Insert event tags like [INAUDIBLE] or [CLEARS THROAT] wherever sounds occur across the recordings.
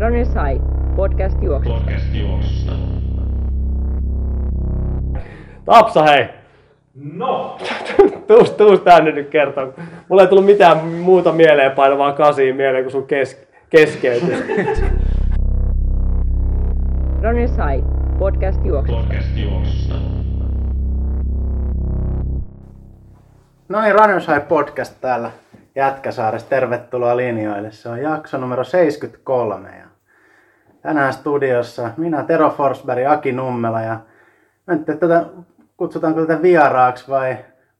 Runner Sai, podcast juoksusta. Podcast juoksusta. Tapsa hei! No! [LAUGHS] Tuus, tuus tänne nyt kertoa. Mulla ei tullut mitään muuta mieleen painavaa kasiin mieleen kuin sun kes, keskeytys. [LAUGHS] Runner Sai, podcast juoksusta. Podcast juoksusta. No niin, Runners High Podcast täällä Jätkäsaaressa. Tervetuloa linjoille. Se on jakso numero 73. Ja tänään studiossa minä, Tero Forsberg, Aki Nummela ja mä en tiedä, tätä, kutsutaanko tätä vieraaksi vai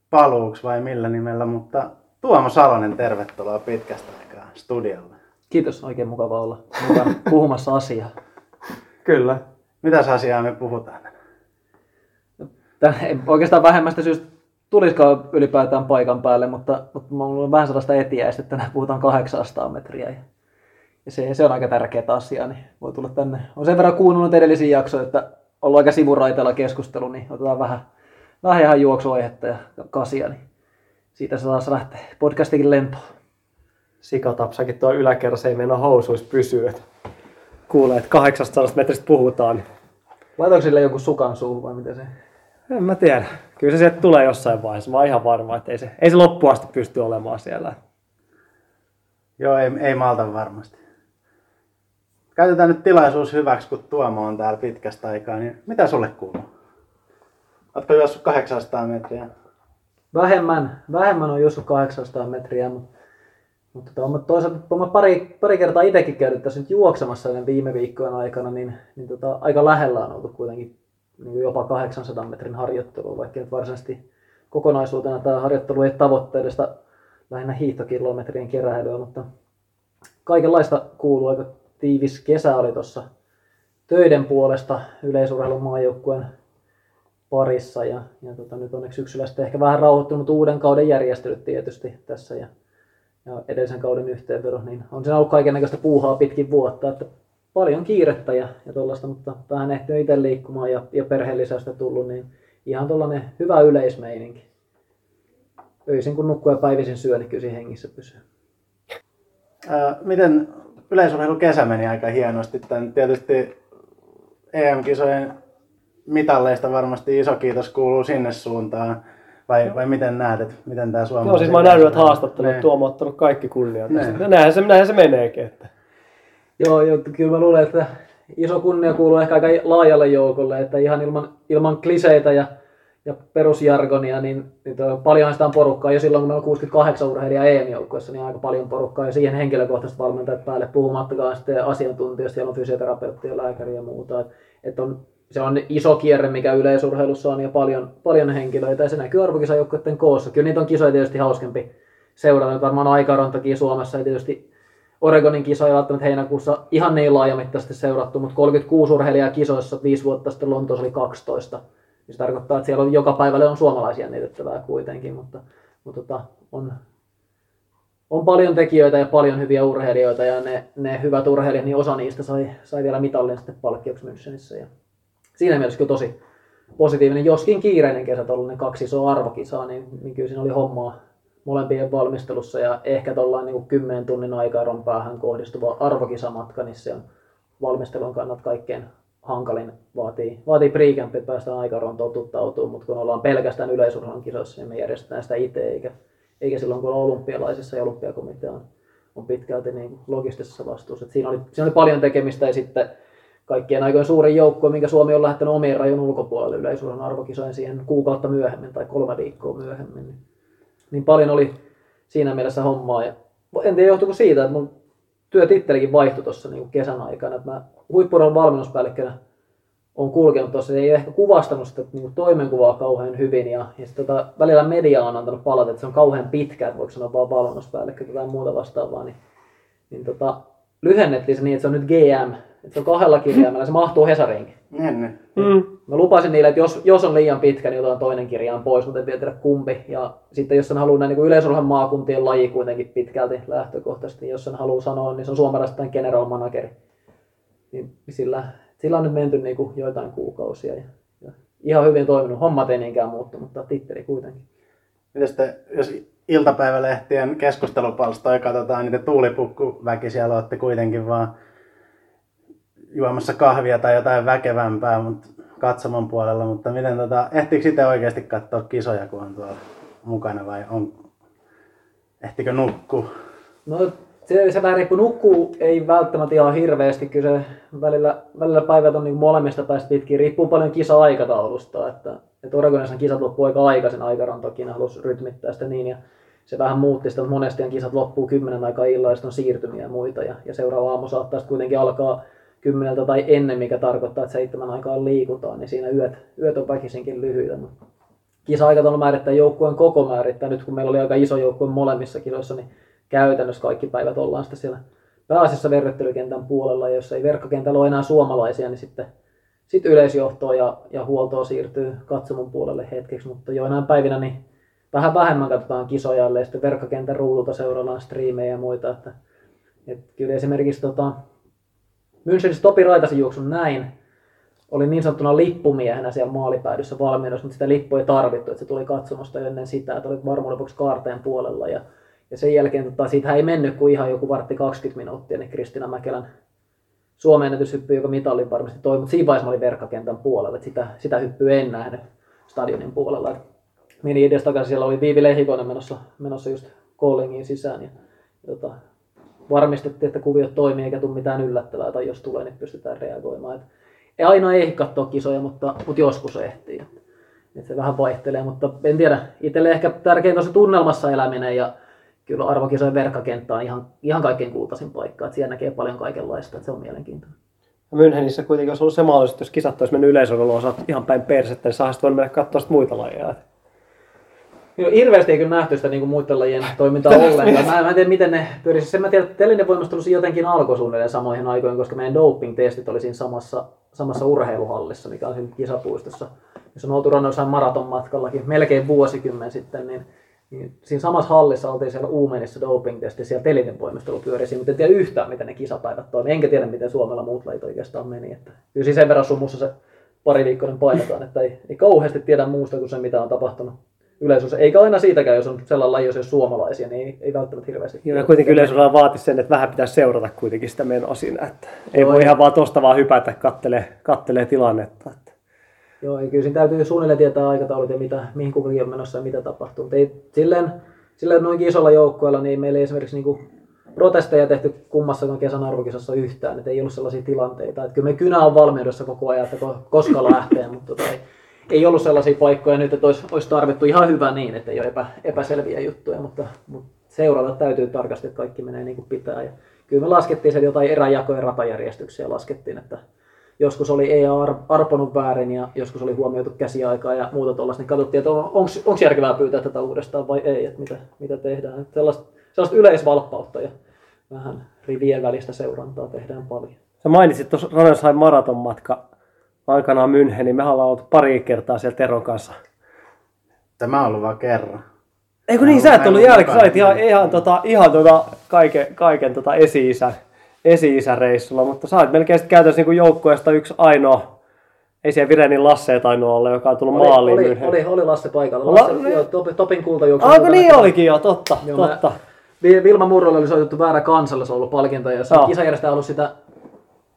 paluuksi vai millä nimellä, mutta Tuomo Salonen, tervetuloa pitkästä aikaa studiolle. Kiitos, oikein mukava olla mukana [LAUGHS] puhumassa asiaa. Kyllä. Mitäs asiaa me puhutaan? Ei oikeastaan vähemmästä syystä tulisiko ylipäätään paikan päälle, mutta, mutta mulla on vähän sellaista etiäistä, että tänään puhutaan 800 metriä. Ja, ja se, se, on aika tärkeä asia, niin voi tulla tänne. On sen verran kuunnellut edellisiä jaksoja, että ollaan aika sivuraiteella keskustelu, niin otetaan vähän, vähän ihan juoksuaihetta ja kasia, niin siitä se taas lähtee podcastikin lentoon. Sikatapsakin tuo yläkerrassa ei meinaa housuissa pysyä. että Kuulee, että 800 metristä puhutaan. Laitoiko sille joku sukan suuhun vai miten se? En mä tiedä. Kyllä se sieltä tulee jossain vaiheessa. Mä oon ihan varma, että ei se, ei se loppuun asti pysty olemaan siellä. Joo, ei, ei malta varmasti. Käytetään nyt tilaisuus hyväksi, kun Tuomo on täällä pitkästä aikaa, niin mitä sulle kuuluu? Oletko juossut 800 metriä? Vähemmän, vähemmän on juossut 800 metriä, mutta, mutta tota, mä toisaalta kun mä pari, pari kertaa itsekin käynyt tässä nyt juoksemassa näiden viime viikkojen aikana, niin, niin tota, aika lähellä on oltu kuitenkin niin jopa 800 metrin harjoittelua, vaikka nyt varsinaisesti kokonaisuutena tämä harjoittelu ei tavoittele sitä lähinnä hiihtokilometrien keräilyä, mutta kaikenlaista kuuluu. Aika tiivis kesä oli tuossa töiden puolesta yleisurheilun maajoukkueen parissa ja, ja tota, nyt onneksi syksyllä sitten ehkä vähän rauhoittunut uuden kauden järjestelyt tietysti tässä ja, ja edellisen kauden yhteenvedo, niin on siinä ollut kaikenlaista puuhaa pitkin vuotta, että paljon kiirettä ja, ja tuollaista, mutta vähän ehtinyt itse liikkumaan ja, ja perheen lisäystä tullut, niin ihan tuollainen hyvä yleismeininki. Öisin kun nukkuu ja päivisin syö, niin kyllä hengissä pysyy. Ää, miten yleisurheilu kesä meni aika hienosti? Tän tietysti EM-kisojen mitalleista varmasti iso kiitos kuuluu sinne suuntaan. Vai, vai miten näet, että miten tämä Suomi... Joo, siis mä oon nähnyt, että haastattelut Niin. Tuomo ottanut kaikki kunnia tästä. Niin. Ja näinhän se, näinhän se meneekin. Että. Joo, joo, kyllä mä luulen, että iso kunnia kuuluu ehkä aika laajalle joukolle, että ihan ilman, ilman kliseitä ja, ja perusjargonia, niin, niin toi, paljonhan sitä on porukkaa. Jo silloin, kun meillä on 68 urheilijaa EM-joukkueessa, niin aika paljon porukkaa. Ja siihen henkilökohtaiset valmentajat päälle, puhumattakaan sitten asiantuntijoista, siellä on fysioterapeutti ja lääkäri ja muuta. Et, et on, se on iso kierre, mikä yleisurheilussa on, ja paljon, paljon henkilöitä, ja se näkyy arvokisajoukkueiden koossa. Kyllä niitä on kisoja tietysti hauskempi seurata. Nyt varmaan aikarontakin Suomessa, ja tietysti Oregonin kisoja välttämättä heinäkuussa ihan niin laajamittaisesti seurattu, mutta 36 urheilijaa kisoissa viisi vuotta sitten Lontoossa oli 12. Niin se tarkoittaa, että siellä on joka päivälle on suomalaisia jännityttävää kuitenkin, mutta, mutta tota, on, on paljon tekijöitä ja paljon hyviä urheilijoita ja ne, ne hyvät urheilijat, niin osa niistä sai, sai vielä mitallin sitten palkkioksi Münchenissä. Ja siinä mielessä kyllä tosi positiivinen, joskin kiireinen kesä, tuollainen kaksi isoa arvokisaa, niin, niin kyllä siinä oli hommaa molempien valmistelussa ja ehkä tuollainen niin 10 tunnin aikaeron päähän kohdistuva arvokisamatka, niin se on valmistelun kannalta kaikkein hankalin. Vaatii, vaatii pre että päästään aikaeroon totuttautumaan, mutta kun ollaan pelkästään yleisurheilun kisoissa, niin me järjestetään sitä itse, eikä, eikä silloin kun olympialaisissa ja olympiakomitea on, on pitkälti niin logistisessa vastuussa. Siinä, oli, siinä oli paljon tekemistä ja sitten kaikkien aikojen suurin joukko, minkä Suomi on lähtenyt omien rajojen ulkopuolelle yleisurheilun arvokisojen siihen kuukautta myöhemmin tai kolme viikkoa myöhemmin. Niin niin paljon oli siinä mielessä hommaa. Ja en tiedä johtuiko siitä, että mun työtittelikin vaihtui tuossa niin kesän aikana. Että mä huippuron valmennuspäällikkönä on kulkenut tuossa, ei ehkä kuvastanut sitä niin toimenkuvaa kauhean hyvin. Ja, ja sit tota, välillä media on antanut palata, että se on kauhean pitkä, että voiko sanoa vaan valmennuspäällikkö tai muuta vastaavaa. Niin, niin tota, lyhennettiin se niin, että se on nyt GM, että se on kahdella kirjaimella, se mahtuu Hesariinkin. Niin, niin. Mm. Mä lupasin niille, että jos, jos on liian pitkä, niin otetaan toinen kirjaan pois, mutta en vielä tiedä kumpi. Ja sitten jos sen haluaa näin niin yleisurheilun maakuntien laji kuitenkin pitkälti lähtökohtaisesti, jos sen haluaa sanoa, niin se on suomalaisten general manageri. Niin sillä, sillä on nyt menty niin kuin joitain kuukausia. Ja, ja ihan hyvin toiminut. Hommat ei niinkään muuttu, mutta titteli kuitenkin. Miten sitten, jos iltapäivälehtien keskustelupalstoja katsotaan, niitä tuulipukkuväki siellä olette kuitenkin vaan juomassa kahvia tai jotain väkevämpää mutta katsomon puolella, mutta miten tota, ehtiikö sitten oikeasti katsoa kisoja, kun on tuolla mukana vai on, ehtikö nukkua? No se, se vähän riippuu. Nukkuu ei välttämättä ihan hirveästi. Kyllä se välillä, välillä päivät on niin molemmista päästä pitkin. Riippuu paljon kisa-aikataulusta. Että, että Oregonissa kisat loppuu aika aikaisin. Aikaran toki ne halusi rytmittää sitä niin. Ja se vähän muutti sitä, mutta monesti kisat loppuu kymmenen aikaa illalla, on siirtymiä ja muita. Ja, ja seuraava aamu saattaa kuitenkin alkaa kymmeneltä tai ennen, mikä tarkoittaa, että seitsemän aikaa liikutaan, niin siinä yöt, yöt on väkisinkin lyhyitä. Mutta kisa-aikataulu määrittää joukkueen koko määrittää. Nyt kun meillä oli aika iso joukkue molemmissa kisoissa, niin käytännössä kaikki päivät ollaan sitten siellä pääasiassa verryttelykentän puolella, ja jos ei verkkokentällä ole enää suomalaisia, niin sitten sit yleisjohtoa ja, ja huoltoa siirtyy katsomon puolelle hetkeksi, mutta joinain päivinä niin vähän vähemmän katsotaan kisoja, ja sitten verkkokentän ruudulta seuraillaan striimejä ja muita. Että, että kyllä esimerkiksi tota, Münchenissä Topi Raitasen juoksun näin, oli niin sanottuna lippumiehenä siellä maalipäädyssä valmiudessa, mutta sitä lippua ei tarvittu, että se tuli katsomosta ennen sitä, että oli varmuuden vuoksi kaarteen puolella ja ja sen jälkeen tota, siitä ei mennyt kuin ihan joku vartti 20 minuuttia, niin Kristina Mäkelän Suomen ennätyshyppy, joka mitallin varmasti toi, mutta siinä vaiheessa mä olin verkkakentän puolella, että sitä, sitä hyppyä en nähnyt stadionin puolella. Meni edes takaisin, siellä oli Viivi Lehikoinen menossa, menossa just Koolingin sisään ja jota, varmistettiin, että kuviot toimii eikä tule mitään yllättävää, tai jos tulee, niin pystytään reagoimaan. Et, ei aina ehdi katsoa kisoja, mutta, mutta joskus ehtii. Et, et se vähän vaihtelee, mutta en tiedä. Itselle ehkä tärkeintä on se tunnelmassa eläminen ja kyllä arvokisojen verkkakenttä on ihan, ihan kaikkein kultaisin paikka. Että siellä näkee paljon kaikenlaista, että se on mielenkiintoinen. Münchenissä kuitenkin olisi ollut se mahdollisuus, että jos kisat olisi mennyt yleisöllä ihan päin persettä, niin saisi voinut mennä katsoa muita lajeja. No, hirveästi ei kyllä nähty sitä niin kuin muiden lajien toimintaa [LAUGHS] ollenkaan. Mä, mä en tiedä, miten ne pyörisi. Sen mä tiedän, että telinen voimastelu jotenkin alkoi suunnilleen samoihin aikoihin, koska meidän doping-testit oli siinä samassa, samassa urheiluhallissa, mikä on siinä kisapuistossa. Jos on oltu Rannoissain maraton matkallakin melkein vuosikymmen sitten, niin niin siinä samassa hallissa oltiin siellä Uumenissa doping-testi, siellä telinen voimistelu pyörisi, mutta en tiedä yhtään, miten ne kisapäivät toimii. Enkä tiedä, miten Suomella muut lajit oikeastaan meni. Että kyllä siis sen verran sumussa se pari viikkoinen painetaan, että ei, ei kauheasti tiedä muusta kuin se, mitä on tapahtunut yleisössä. Eikä aina siitäkään, jos on sellainen laji, jos ei ole suomalaisia, niin ei, ei välttämättä hirveästi. Joo, ja kuitenkin yleisöllä vaati sen, että vähän pitää seurata kuitenkin sitä menoa siinä. Että ei Joo, voi ihan vaan tuosta vaan hypätä, kattelee, kattelee tilannetta. Että. Joo, kyllä siinä täytyy suunnilleen tietää aikataulut ja mitä, mihin kukakin on menossa ja mitä tapahtuu. Mutta ei, silleen, silleen noin isolla joukkueella niin meillä ei esimerkiksi niinku protesteja tehty kummassakaan kesän arvokisassa yhtään, että ei ollut sellaisia tilanteita. Että kyllä me kynä on valmiudessa koko ajan, että koska lähtee, mutta tota, ei, ei, ollut sellaisia paikkoja nyt, että olisi, olisi tarvittu ihan hyvä niin, että ei ole epä, epäselviä juttuja, mutta, mutta seurata täytyy tarkasti, että kaikki menee niin kuin pitää. Ja kyllä me laskettiin se jotain eräjakoja ratajärjestyksiä laskettiin, että joskus oli EA arponut väärin ja joskus oli huomioitu käsiaikaa ja muuta tuollaista, niin katsottiin, että onko järkevää pyytää tätä uudestaan vai ei, että mitä, mitä tehdään. Että sellaista, sellaista yleisvalppautta ja vähän rivien välistä seurantaa tehdään paljon. Sä mainitsit tuossa Ranenshain maraton matka aikanaan München, niin me ollaan oltu pari kertaa siellä Teron kanssa. Tämä on ollut vain kerran. Eikö niin, sä et ollut jälkeen, sä olit ihan, ihan, tota, ihan tota, kaiken, kaiken tota esi-isän esi-isäreissulla, mutta sä olet melkein sitten käytännössä niin joukkueesta yksi ainoa ei siellä Virenin Lasse tainnut olla, joka on tullut oli, maaliin. Oli, oli, oli, oli Lasse paikalla. Lasse, La, joo, top, Topin kultajuoksu. Aiko niin olikin jo, totta, joo, totta. Mä, Vilma Murrolle oli soitettu väärä palkinto ja se kisajärjestäjä halusi sitä,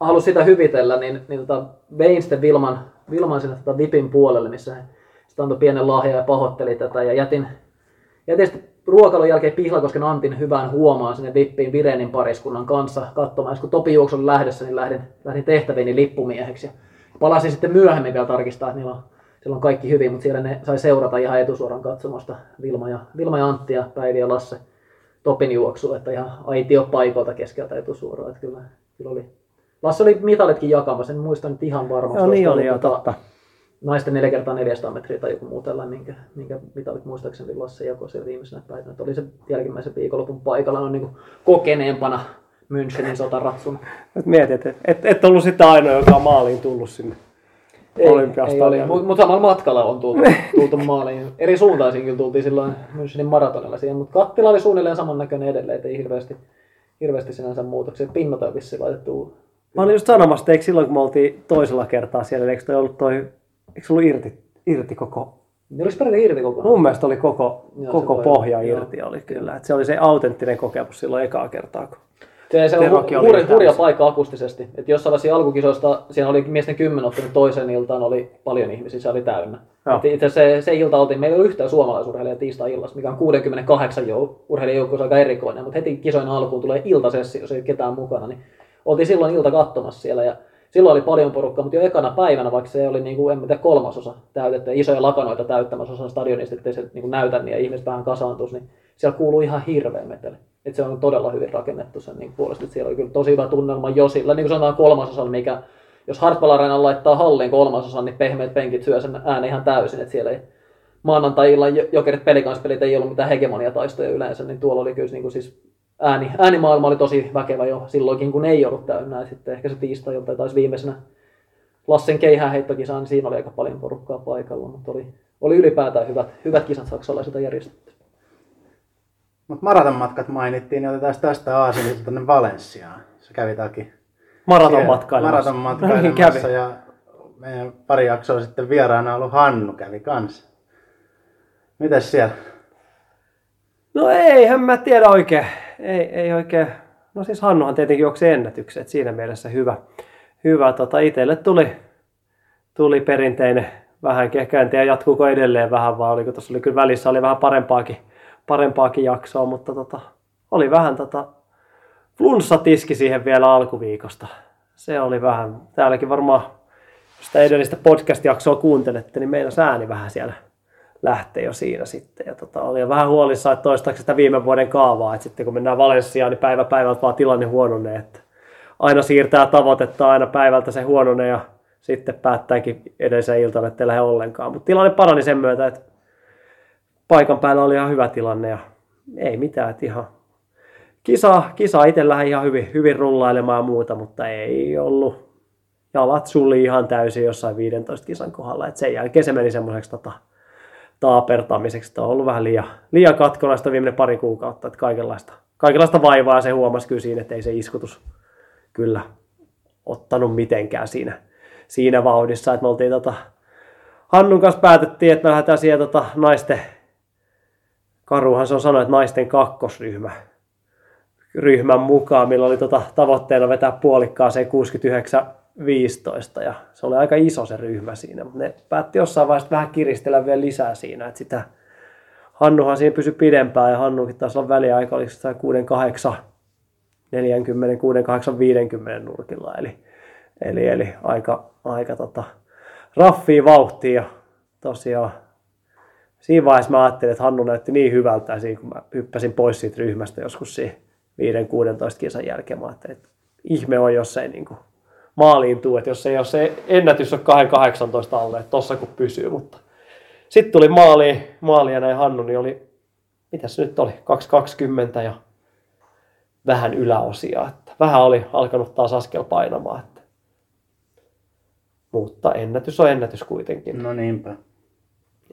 halusi sitä hyvitellä, niin, niin tota, vein sitten Vilman, Vilman sinne tota Vipin puolelle, missä he sitten antoi pienen lahjan ja pahoitteli tätä ja jätin, jätin sitten ruokailun jälkeen Pihlakosken Antin hyvän huomaan sinne Vippiin Virenin pariskunnan kanssa katsomaan. kun Topi juoksun lähdössä, niin lähdin, lähdin tehtäviini lippumieheksi. Ja palasin sitten myöhemmin vielä tarkistaa, että niillä on, siellä on kaikki hyvin, mutta siellä ne sai seurata ihan etusuoran katsomasta Vilma ja, Vilma ja Antti ja Päivi ja Lasse Topin juoksu, että ihan aitio paikolta keskeltä etusuoraa. Että kyllä, kyllä oli. Lasse oli mitalitkin jakamassa, en muista nyt ihan varmasti. Joo, niin oli jo, totta naisten 4 kertaa 400 metriä tai joku muu tällainen, minkä, minkä mitalit muistaakseni Lasse jakoi siellä viimeisenä päivänä. Että oli se jälkimmäisen viikonlopun paikalla on niin kokeneempana Münchenin sotaratsuna. [LAUGHS] Et mietit, että et, et ollut sitä ainoa, joka on maaliin tullut sinne. Ei, ei oli, mutta samalla matkalla on tultu, [LAUGHS] tultu maaliin. Eri suuntaisin kyllä tultiin silloin Münchenin maratonilla siihen, mutta kattila oli suunnilleen samannäköinen edelleen, ei hirveästi, hirveästi sinänsä muutoksia. Pinnat on vissiin laitettu. Mä olin just sanomassa, että eikö silloin kun me oltiin toisella kertaa siellä, eikö toi ollut toi Eikö ollut irti, irti koko? Ne olisi peräti irti koko. Mun mielestä oli koko, Joo, koko pohja irti joo. oli kyllä. Että se oli se autenttinen kokemus silloin ekaa kertaa. Kun... Se, se on oli hurja, hurja paikka akustisesti. Et jos sellaisia alkukisoista, siinä oli miesten kymmen ottanut toiseen iltaan, oli paljon ihmisiä, se oli täynnä. Et itse se, se ilta oltiin, meillä ei ollut yhtään suomalaisurheilijaa tiistai-illassa, mikä on 68 jou- urheilijajoukkueessa aika erikoinen, mutta heti kisojen alkuun tulee iltasessio, jos ei ole ketään mukana, niin oltiin silloin ilta katsomassa siellä ja silloin oli paljon porukkaa, mutta jo ekana päivänä, vaikka se oli niin kuin, en tiedä, kolmasosa täytettä, isoja lakanoita täyttämässä osa stadionista, ettei se niin kuin näytä niin ja ihmiset vähän kasaantuisi, niin siellä kuuluu ihan hirveä meteli. Et se on todella hyvin rakennettu sen niin puolesta, että siellä oli kyllä tosi hyvä tunnelma jo sillä, niin kuin sanotaan kolmasosan, mikä jos Hartwell Arena laittaa halliin kolmasosan, niin pehmeät penkit syö sen äänen ihan täysin, että siellä ei maanantai-illan jo- jokerit pelikanspelit ei ollut mitään hegemoniataistoja yleensä, niin tuolla oli kyllä niin kuin siis ääni, äänimaailma oli tosi väkevä jo silloinkin, kun ei ollut täynnä. Ja sitten ehkä se tiistai tai taisi viimeisenä Lassen keihäänheittokisaan, niin siinä oli aika paljon porukkaa paikalla, mutta oli, oli ylipäätään hyvät, hyvät kisat saksalaisilta järjestetty. Mutta maratonmatkat mainittiin, niin otetaan tästä Aasinista tuonne Valenssiaan. Se kävi takia Maraton matkailemassa. Maraton No niin, matkailemassa kävi. ja meidän pari jaksoa sitten vieraana ollut Hannu kävi kanssa. Mitäs siellä? No eihän mä tiedä oikein. Ei, ei oikein. No siis Hannuhan tietenkin juoksi ennätykset, siinä mielessä hyvä. hyvä. Tota, itelle tuli, tuli perinteinen vähän ehkä en tiedä jatkuuko edelleen vähän, vai oliko tuossa oli kyllä välissä oli vähän parempaakin, parempaakin jaksoa, mutta tota, oli vähän tota, flunssatiski siihen vielä alkuviikosta. Se oli vähän, täälläkin varmaan, jos sitä edellistä podcast-jaksoa kuuntelette, niin meidän ääni vähän siellä lähtee jo siinä sitten. Ja tota, oli vähän huolissaan, että toistaako sitä viime vuoden kaavaa, että sitten kun mennään Valenssiaan, niin päivä päivältä vaan tilanne huononee, että aina siirtää tavoitetta, aina päivältä se huononee ja sitten päättääkin edellisen iltana, että ei lähde ollenkaan. Mutta tilanne parani sen myötä, että paikan päällä oli ihan hyvä tilanne ja ei mitään, että ihan kisa, kisa itse lähti ihan hyvin, hyvin rullailemaan ja muuta, mutta ei ollut jalat suli ihan täysin jossain 15 kisan kohdalla. Et sen jälkeen se meni semmoiseksi tota, taapertamiseksi, että on ollut vähän liian, liian katkonaista viimeinen pari kuukautta, että kaikenlaista, kaikenlaista vaivaa se huomasi kyllä siinä, että ei se iskutus kyllä ottanut mitenkään siinä, siinä vauhdissa, että me oltiin tota, Hannun kanssa päätettiin, että me lähdetään siihen tota, naisten, Karuhan se on sanonut, että naisten kakkosryhmä ryhmän mukaan, millä oli tota, tavoitteena vetää puolikkaaseen 69-15 ja se oli aika iso se ryhmä siinä, mutta ne päätti jossain vaiheessa vähän kiristellä vielä lisää siinä, että sitä Hannuhan siinä pysyi pidempään ja Hannukin taas on väliaika, oliko se 6-8 40, 6, 8, 50 nurkilla. Eli, eli, eli aika, aika tota, raffia vauhtia. Ja tosiaan siinä vaiheessa mä ajattelin, että Hannu näytti niin hyvältä siinä, kun mä hyppäsin pois siitä ryhmästä joskus siinä 5-16 kisan jälkeen. Mä ajattelin, että ihme on, jos ei niin kuin maaliin tuu, että jos ei ole se ennätys on 2-18 alle, että tossa kun pysyy, mutta sitten tuli maali, maali ja näin Hannu, niin oli, mitäs se nyt oli, 2.20 ja vähän yläosia. Että vähän oli alkanut taas askel painamaan. Että. Mutta ennätys on ennätys kuitenkin. No niinpä.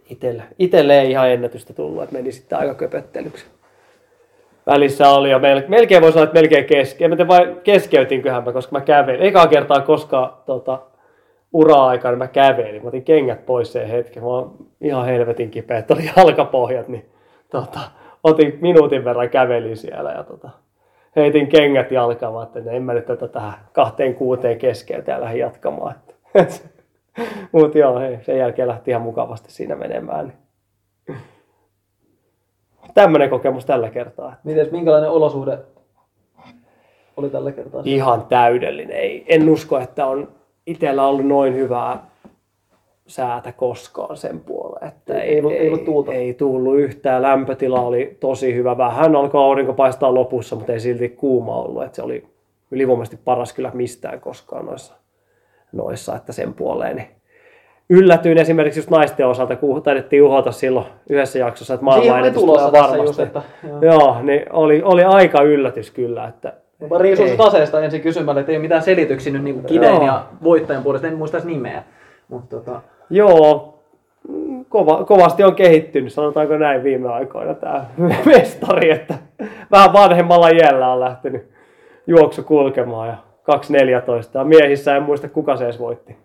Itelle, itelle ei ihan ennätystä tullut, että meni sitten aika köpöttelyksi. Välissä oli jo mel, melkein voi sanoa, että melkein keski. En vai keskeytinköhän mä, koska mä kävelin. Ekaa kertaa koskaan tota, ura-aikana mä kävelin. Mä otin kengät pois sen hetken. Mä oon ihan helvetin kipeä, oli jalkapohjat, niin tota, otin minuutin verran kävelin siellä ja tota, heitin kengät jalkaan, mä että en mä nyt tätä tähän kahteen kuuteen keskeltä ja lähdin jatkamaan. [LAUGHS] Mutta joo, hei, sen jälkeen lähti ihan mukavasti siinä menemään. Niin. Tämmöinen kokemus tällä kertaa. Mites, minkälainen olosuhde oli tällä kertaa? Ihan täydellinen. Ei, en usko, että on itsellä ollut noin hyvää säätä koskaan sen puoleen. Että Ei- ei ollut- ei ollut tuulta. Ei tullut yhtään. Lämpötila oli tosi hyvä. Vähän alkoi aurinko paistaa lopussa, mutta ei silti kuuma ollut. Että se oli ylivoimaisesti paras kyllä mistään koskaan noissa, noissa että sen puoleen. Niin yllätyin esimerkiksi just naisten osalta, kun taidettiin uhota silloin yhdessä jaksossa, että maailman oli ennätys tulossa tulee varmasti. just, että joo. Joo, niin oli, oli aika yllätys kyllä, että Mä riisuin Ei. sut aseesta ensin kysymällä, että ei ole mitään selityksiä nyt niin kideen Joo. ja voittajan puolesta, en muista nimeä. Mutta tota, Joo, kova, kovasti on kehittynyt, sanotaanko näin viime aikoina tämä [LAUGHS] mestari, että vähän vanhemmalla iällä on lähtenyt juoksu kulkemaan ja 2.14 ja miehissä en muista kuka se edes voitti.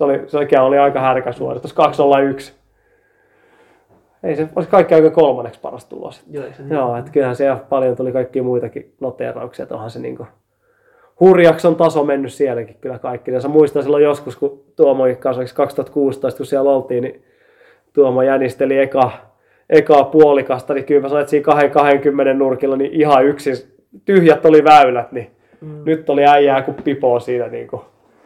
Se oli, se oikein oli aika härkä suoritus, 201. Ei se olisi kaikki aika kolmanneksi paras tulos. Joo, se niin. Joo, että kyllähän siellä paljon tuli kaikkia muitakin noteerauksia, että onhan se niinku hurjaksi on taso mennyt sielläkin kyllä kaikki. Ja muistan silloin joskus, kun Tuomokin kanssa 2016, kun siellä oltiin, niin Tuomo jänisteli eka, ekaa puolikasta, niin kyllä mä sanoin, että siinä 20 nurkilla niin ihan yksin, tyhjät oli väylät, niin mm. nyt oli äijää kuin pipoa siinä niin kuin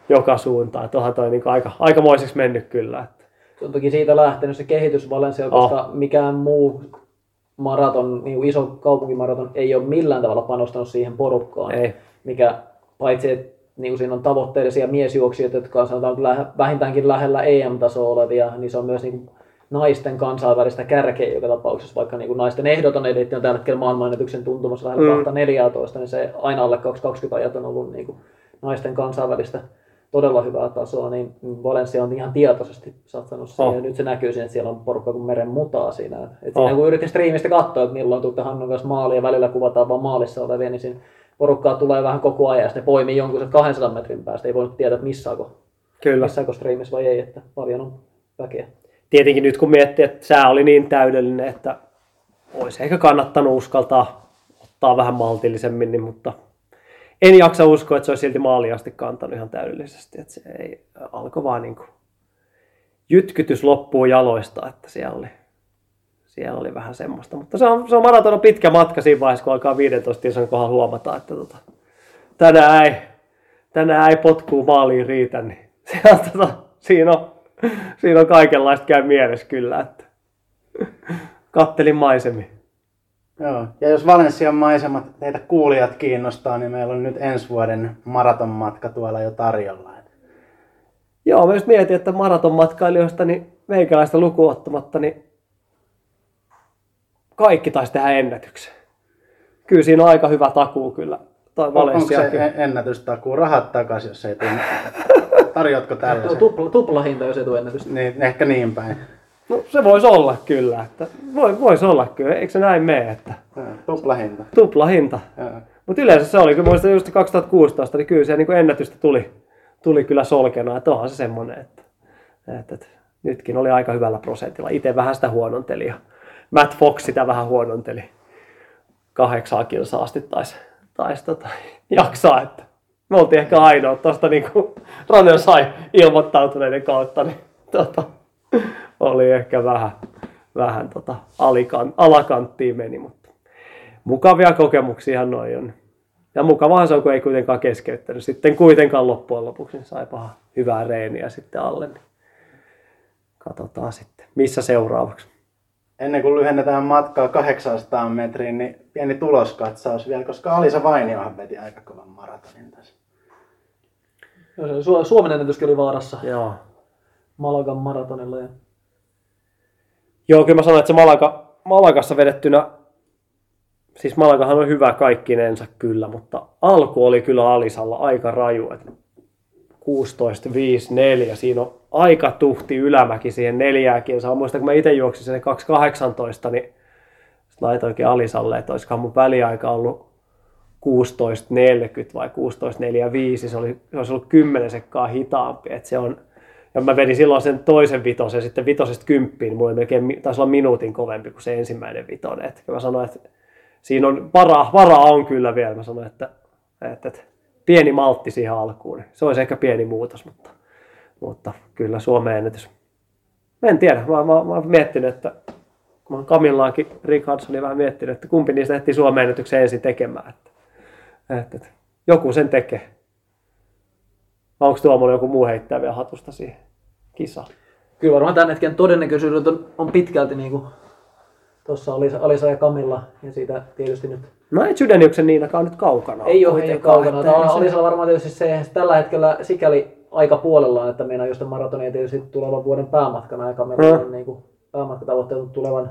joka suuntaan. Että onhan toi niin aika, aikamoiseksi mennyt kyllä. Että. Se on toki siitä lähtenyt se kehitys Valencia, koska oh. mikään muu maraton, niin kuin iso kaupunkimaraton, ei ole millään tavalla panostanut siihen porukkaan. Ei. Mikä paitsi, että niin kuin siinä on tavoitteellisia miesjuoksijoita, jotka on sanotaan lähe, vähintäänkin lähellä EM-tasoa olevia, niin se on myös niin kuin naisten kansainvälistä kärkeä joka tapauksessa, vaikka niin kuin naisten ehdoton eliitti on tällä hetkellä maailmanennätyksen tuntumassa lähellä mm. 214, niin se aina alle 220 ajat on ollut niin kuin naisten kansainvälistä todella hyvää tasoa, niin Valencia on ihan tietoisesti satsannut siihen. Oh. Ja nyt se näkyy siinä, että siellä on porukka kuin meren mutaa siinä. Et siinä oh. kun yritin striimistä katsoa, että milloin tuutte Hannun kanssa maali ja välillä kuvataan vaan maalissa olevia, niin siinä porukkaa tulee vähän koko ajan ja sitten poimii jonkun 200 metrin päästä. Ei voinut tietää, että missaako, Kyllä. missaako striimissä vai ei, että paljon on väkeä. Tietenkin nyt kun miettii, että sää oli niin täydellinen, että olisi ehkä kannattanut uskaltaa ottaa vähän maltillisemmin, niin, mutta en jaksa uskoa, että se olisi silti maaliin asti kantanut ihan täydellisesti. Että se ei alkoi vaan niin kuin jytkytys loppuu jaloista, että siellä oli, siellä oli vähän semmoista. Mutta se on, se on maratonon pitkä matka siinä vaiheessa, kun alkaa 15 tison kohdalla huomata, että tota, tänään, ei, tänään ei potkuu maaliin riitä, niin [LAUGHS] siellä, tota, siinä, on, siinä on kaikenlaista käy mielessä kyllä. Että kattelin maisemmin. Joo, ja jos Valensian maisemat teitä kuulijat kiinnostaa, niin meillä on nyt ensi vuoden maratonmatka tuolla jo tarjolla. Joo, mä just mietin, että maratonmatkailijoista, niin meikäläistä lukuottamatta, niin kaikki taisi tehdä ennätyksen. Kyllä siinä on aika hyvä takuu kyllä. Tai Onko se kyllä. ennätystakuu rahat takaisin, jos ei tule? [LAUGHS] Tarjotko tällaisen? Tupla, tupla hinta, jos ei tule ennätystä. Niin, ehkä niin päin. No se voisi olla kyllä. Että voi, voisi olla kyllä. Eikö se näin mene? Että... Tuplahinta. Tuplahinta. Mutta yleensä se oli, kun muistan just 2016, niin kyllä se niin ennätystä tuli, tuli kyllä solkena. Että onhan se semmoinen, että, että, että nytkin oli aika hyvällä prosentilla. Itse vähän sitä huononteli ja Matt Fox sitä vähän huononteli. Kahdeksaa kilsaa asti taisi, taisi tota, jaksaa, että me oltiin ehkä ainoa tuosta niin kuin Runner sai ilmoittautuneiden kautta, niin tota, oli ehkä vähän, vähän tota alikan, alakanttiin meni, mutta mukavia kokemuksia noin on. Ja mukavaa se on, kun ei kuitenkaan keskeyttänyt. Sitten kuitenkaan loppujen lopuksi niin sai paha hyvää reeniä sitten alle. Niin katsotaan sitten, missä seuraavaksi. Ennen kuin lyhennetään matkaa 800 metriin, niin pieni tuloskatsaus vielä, koska Alisa Vainiohan veti aika kovan maratonin tässä. Joo, Suomen ennätyskin oli vaarassa. Joo. Malagan maratonilla. Ja... Joo, kyllä mä sanoin, että se Malaga, Malagassa vedettynä, siis Malagahan on hyvä kaikkinensa kyllä, mutta alku oli kyllä Alisalla aika raju. Että 16, 5, 4, siinä on aika tuhti ylämäki siihen neljääkin. Saa muistaa, kun mä itse juoksin sinne 2.18, niin laitoinkin Alisalle, että olisikohan mun väliaika ollut 16.40 vai 16.45, se, oli, se olisi ollut 10 sekkaa hitaampi. Että se on, ja mä vedin silloin sen toisen vitosen, sitten vitosesta kymppiin, mulla melkein, taisi olla minuutin kovempi kuin se ensimmäinen vitonen. Että mä sanoin, että siinä on, varaa, varaa on kyllä vielä. Mä sanoin, että, että, että pieni maltti siihen alkuun. Se olisi ehkä pieni muutos, mutta, mutta kyllä Suomen ennätys. Mä en tiedä, mä, mä, mä oon miettinyt, että mä oon Kamillaakin, Rick Hudsonin vähän miettinyt, että kumpi niistä ehtii Suomen ennätyksen ensin tekemään. Että, että, että joku sen tekee. Onko tuolla joku muu heittää vielä hatusta siihen kisaan? Kyllä varmaan tämän hetken todennäköisyydet on, on pitkälti niin kuin tuossa Alisa, Alisa ja Kamilla ja siitä tietysti nyt No ei Sydeniuksen Niinakaan nyt kaukana. Ei ole, ei ole kaukana. Tämä on Alisalla varmaan tietysti se, tällä hetkellä sikäli aika puolellaan, että meidän just maratonia tietysti tulevan vuoden päämatkana ja Kamilla on niin kuin päämatkatavoitteet tulevan,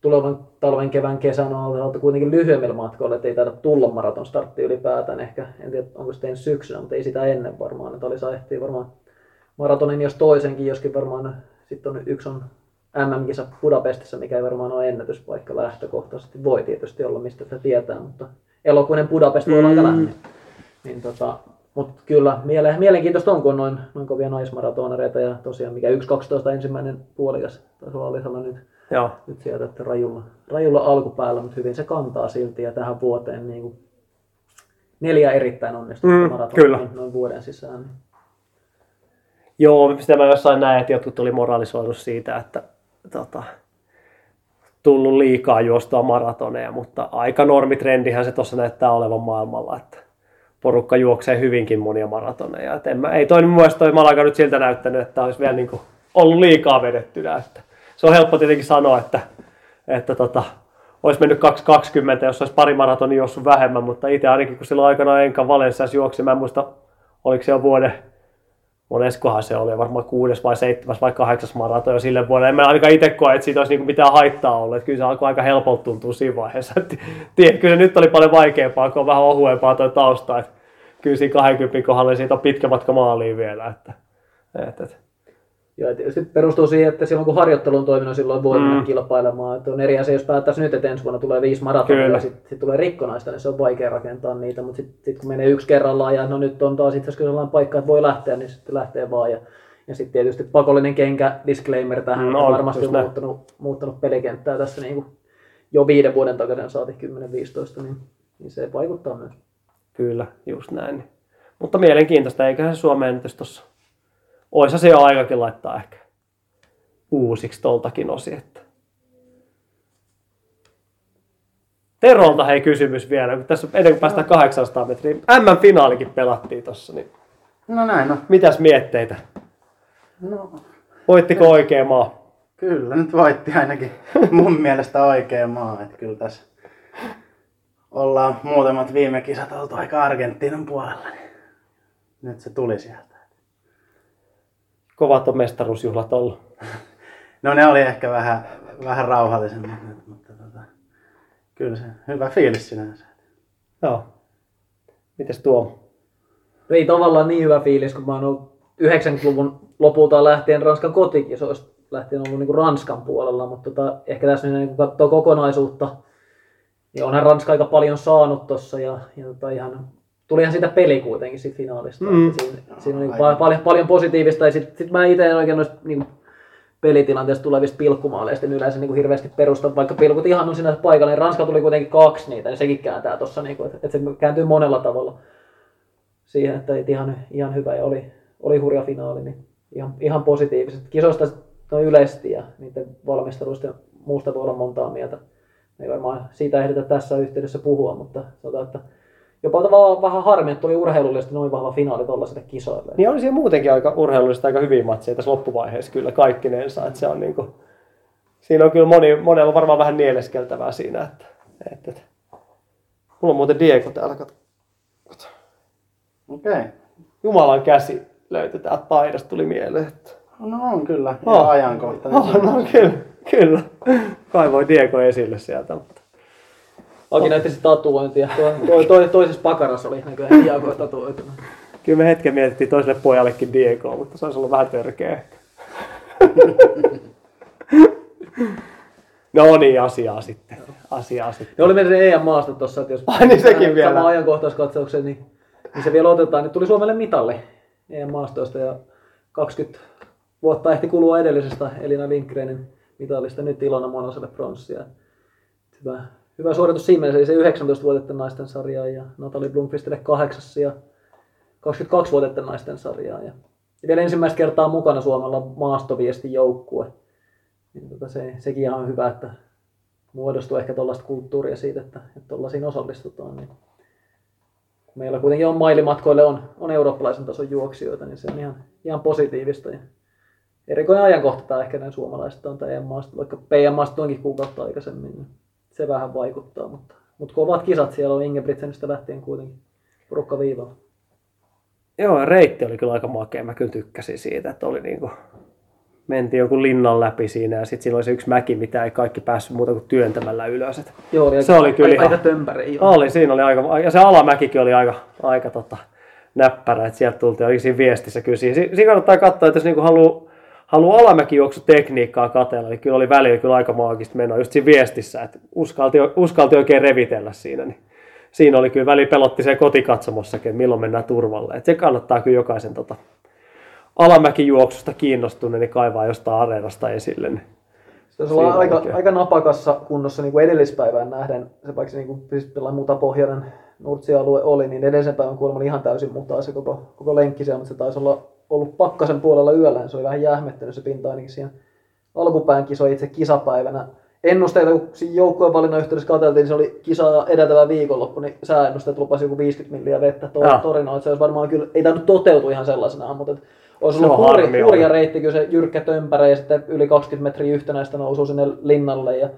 tulevan talven, kevään, kesän on kuitenkin lyhyemmillä matkoilla, että ei taida tulla maraton startti ylipäätään ehkä. En tiedä, onko se ensi syksynä, mutta ei sitä ennen varmaan. Että Alisa ehtii varmaan maratonin jos toisenkin, joskin varmaan sitten on yksi on MM-kisa Budapestissa, mikä ei varmaan ole ennätyspaikka lähtökohtaisesti. Voi tietysti olla, mistä sitä tietää, mutta elokuinen Budapest voi olla aika mm. lämmin. Niin tota, mutta kyllä, miele, mielenkiintoista on, kun on noin, noin kovia naismaratonareita ja tosiaan mikä 1.12 ensimmäinen puolikas taisi olla Alisalla nyt Joo. nyt sieltä että rajulla, rajulla alkupäällä, mutta hyvin se kantaa silti ja tähän vuoteen niin kuin neljä erittäin onnistunutta Mm, maratonia noin- noin vuoden sisään. Joo, sitä mä jossain näin, että jotkut tuli moralisoinut siitä, että tota, tullut liikaa juostua maratoneja, mutta aika normitrendihän se tuossa näyttää olevan maailmalla, että porukka juoksee hyvinkin monia maratoneja. Et en mä, ei toi mun mielestä toi Malaga nyt siltä näyttänyt, että olisi vielä niinku ollut liikaa vedettynä. Että se on helppo tietenkin sanoa, että, että tota, olisi mennyt 2.20, jos olisi pari maratonia juossut vähemmän, mutta itse ainakin kun silloin aikana Enka Valenssiassa juoksi, mä en muista, oliko se jo vuoden moneskohan se oli, varmaan kuudes vai seitsemäs vai kahdeksas maraton jo sille vuodelle. En mä ainakaan itse koe, että siitä olisi niinku mitään haittaa ollut. Että kyllä se alkoi aika helpolta tuntua siinä vaiheessa. [LAUGHS] Et kyllä se nyt oli paljon vaikeampaa, kun on vähän ohuempaa tuo tausta. Että kyllä siinä 20 kohdalla siitä on pitkä matka maaliin vielä. Että, et, et. Ja tietysti perustuu siihen, että silloin kun harjoittelu on toiminut, silloin voi mennä Mm. kilpailemaan. Että on eri asia, jos päättäisiin nyt, että ensi vuonna tulee viisi maratonia Kyllä. ja sitten sit tulee rikkonaista, niin se on vaikea rakentaa niitä. Mutta sitten sit kun menee yksi kerrallaan ja no nyt on taas itse asiassa sellainen paikka, että voi lähteä, niin sitten lähtee vaan. Ja, ja sitten tietysti pakollinen kenkä, disclaimer tähän, että on, varmasti on muuttanut, muuttanut pelikenttää tässä niin kuin jo viiden vuoden takaisin saati 10-15, niin, niin se vaikuttaa myös. Kyllä, just näin. Mutta mielenkiintoista, eiköhän se Suomeen nyt tuossa. Oisa se jo aikakin laittaa ehkä uusiksi toltakin osin. Että. Terolta hei kysymys vielä, kun tässä ennen kuin päästään 800 metriä. M-finaalikin pelattiin tossa, niin No näin, no. mitäs mietteitä? no. Voittiko oikea maa? Kyllä, nyt voitti ainakin mun [LAUGHS] mielestä oikea maa. Että kyllä tässä ollaan muutamat viime kisat oltu aika Argentiinan puolella. Niin nyt se tuli sieltä. Kovat on mestaruusjuhlat ollut. [LAUGHS] No ne oli ehkä vähän, vähän rauhallisemmat mutta tota, kyllä se hyvä fiilis sinänsä. Joo. Mites tuo? ei tavallaan niin hyvä fiilis, kun mä oon ollut 90-luvun lopulta lähtien Ranskan kotikisoista lähtien ollut niin kuin Ranskan puolella, mutta tota, ehkä tässä nyt niin kun katsoo kokonaisuutta, niin onhan Ranska aika paljon saanut tossa ja, ja tota ihan, tulihan siitä peli kuitenkin siitä finaalista. Mm. Siinä, siinä on niin paljon, paljon, paljon positiivista ja sitten sit mä itse en oikein noista niin pelitilanteesta tulevista pilkkumaaleista en yleensä niin kuin hirveästi perusta, vaikka pilkut ihan on siinä paikalla, niin Ranska tuli kuitenkin kaksi niitä, niin sekin kääntää tuossa, niin kuin, että, että se kääntyy monella tavalla siihen, että et ihan, ihan hyvä ja oli, oli hurja finaali, niin ihan, ihan positiiviset. Kisoista noin yleisesti ja niiden valmisteluista ja muusta voi olla montaa mieltä. Me ei varmaan siitä ehditä tässä yhteydessä puhua, mutta sanotaan, että jopa tavallaan vähän harmi, että tuli urheilullisesti noin vahva finaali tuollaisille kisoille. Niin oli siellä muutenkin aika urheilullista aika hyviä matseja tässä loppuvaiheessa kyllä kaikkinensa. Että se on niinku, siinä on kyllä moni, monella varmaan vähän nieleskeltävää siinä. Että, että, että. Mulla on muuten Diego täällä. Okei. Okay. Jumalan käsi löytyi täältä paidasta, tuli mieleen. Että. No on kyllä, Oh. oh. ajankohtainen. Oh, no kyllä, kyllä. Kaivoi Diego esille sieltä. Mutta. Aki näytti sitä tatuointia. [LAUGHS] Tuo, toi, toi, toisessa pakarassa oli näköjään Diago [LAUGHS] tatuoituna. Kyllä me hetken mietittiin toiselle pojallekin Diegoa, mutta se olisi ollut vähän törkeä. ehkä. [LAUGHS] no niin, asiaa sitten. Asiaa sitten. Ja oli meidän se EM-maasto tuossa, että jos Ai niin, sekin vielä. sama ajankohtaiskatsauksen, niin, niin se vielä otetaan. Niin tuli Suomelle mitalli EM-maastoista ja 20 vuotta ehti kulua edellisestä Elina Lindgrenin mitallista. Nyt Ilona Monoselle pronssia. Hyvä, hyvä suoritus mielessä, eli se 19 vuotiaiden naisten sarjaa ja Natalie Blomqvistille kahdeksas ja 22 vuotiaiden naisten sarjaa. Ja, vielä ensimmäistä kertaa mukana Suomella maastoviestin joukkue. Niin tota se, sekin ihan hyvä, että muodostuu ehkä tuollaista kulttuuria siitä, että, tuollaisiin osallistutaan. Niin meillä kuitenkin on mailimatkoille on, on eurooppalaisen tason juoksijoita, niin se on ihan, ihan positiivista. Ja erikoinen ajankohta tämä ehkä näin suomalaiset on tämä EM-maasta, vaikka PM-maasta onkin kuukautta aikaisemmin, niin se vähän vaikuttaa, mutta, mutta kovat kisat siellä on Ingebrigtsenistä lähtien kuitenkin porukka viivalla. Joo, reitti oli kyllä aika makea. Mä kyllä tykkäsin siitä, että oli niinku, mentiin jonkun linnan läpi siinä ja sitten siinä oli se yksi mäki, mitä ei kaikki päässyt muuta kuin työntämällä ylös. Et Joo, oli Se aika, oli kyllä aika, ihan- aika tömpäri. Oli, siinä oli aika, ja se alamäkikin oli aika, aika tota, näppärä, että sieltä tultiin oikein siinä viestissä kyllä. Siinä, siinä kannattaa katsoa, että jos niinku haluaa haluaa alamäkijuoksutekniikkaa katella, niin kyllä oli välillä kyllä aika maagista menoa just siinä viestissä, että uskalti, uskalti oikein revitellä siinä. Niin siinä oli kyllä väli pelotti se kotikatsomossakin, että milloin mennään turvalle. Et se kannattaa kyllä jokaisen tota, alamäkijuoksusta kiinnostuneen niin kaivaa jostain areenasta esille. Niin. Se on aika, oikein. aika napakassa kunnossa niin kuin edellispäivään nähden. Se paitsi niin kuin tällainen mutapohjainen Nurtsi-alue oli, niin edellisen päivän kuulemma oli ihan täysin mutaa se koko, koko lenkki siellä, mutta se taisi olla ollut pakkasen puolella yöllä, niin se oli vähän jähmettynyt se pinta ainakin siihen alkupään kisoi itse kisapäivänä. Ennusteita, kun siinä joukkueen valinnan yhteydessä katseltiin, niin se oli kisaa edeltävä viikonloppu, niin sääennusteet lupasi joku 50 milliä vettä to- Joo. Torinoon, että se olisi varmaan kyllä, ei tainnut toteutua ihan sellaisenaan, mutta et olisi ollut hurja, hurja reitti, kyllä se jyrkkä tömpärä ja sitten yli 20 metriä yhtenäistä nousua sinne linnalle ja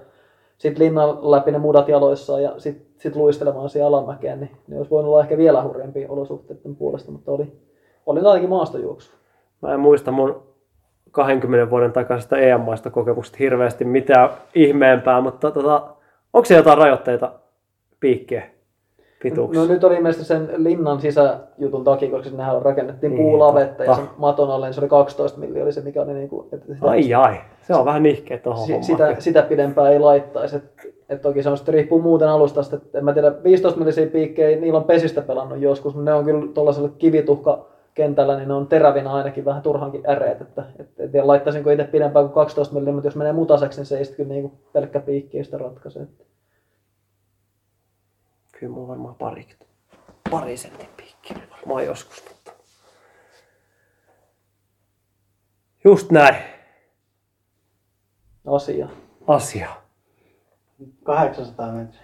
sitten linnan läpi ne mudat jaloissaan ja sitten sit luistelemaan siihen alamäkeen, niin ne olisi voinut olla ehkä vielä hurjempia olosuhteiden puolesta, mutta oli, oli ainakin maastojuoksu. Mä en muista mun 20 vuoden takaisesta EM-maista kokemuksesta hirveästi mitään ihmeempää, mutta tota, onko se jotain rajoitteita piikkeen pituuksissa? No nyt oli ilmeisesti sen linnan sisäjutun takia, koska sinnehän rakennettiin Niin, puulavetta ja totta. sen maton alle, niin se oli 12 milliä, oli se mikä oli niin kuin, että sitä, Ai ai, se on vähän nihkeä tuohon si, sitä, sitä pidempään ei laittaisi. Et, et toki se on sitten riippuu muuten alustasta, että en mä tiedä, 15 millisiä piikkejä, niillä on pesistä pelannut joskus, mutta ne on kyllä tuollaisella kivituhka kentällä, niin ne on terävinä ainakin vähän turhankin äreet, että et, et tiedä, laittaisinko itse pidempään kuin 12 milliä, mutta jos menee mutaseksi, niin se ei sitten kyllä niinku pelkkä piikki sitä ratkaise. Kyllä mulla varmaan pari, pari sentin piikki varmaan joskus, mutta... Just näin, Asia. asia. 800 metriä.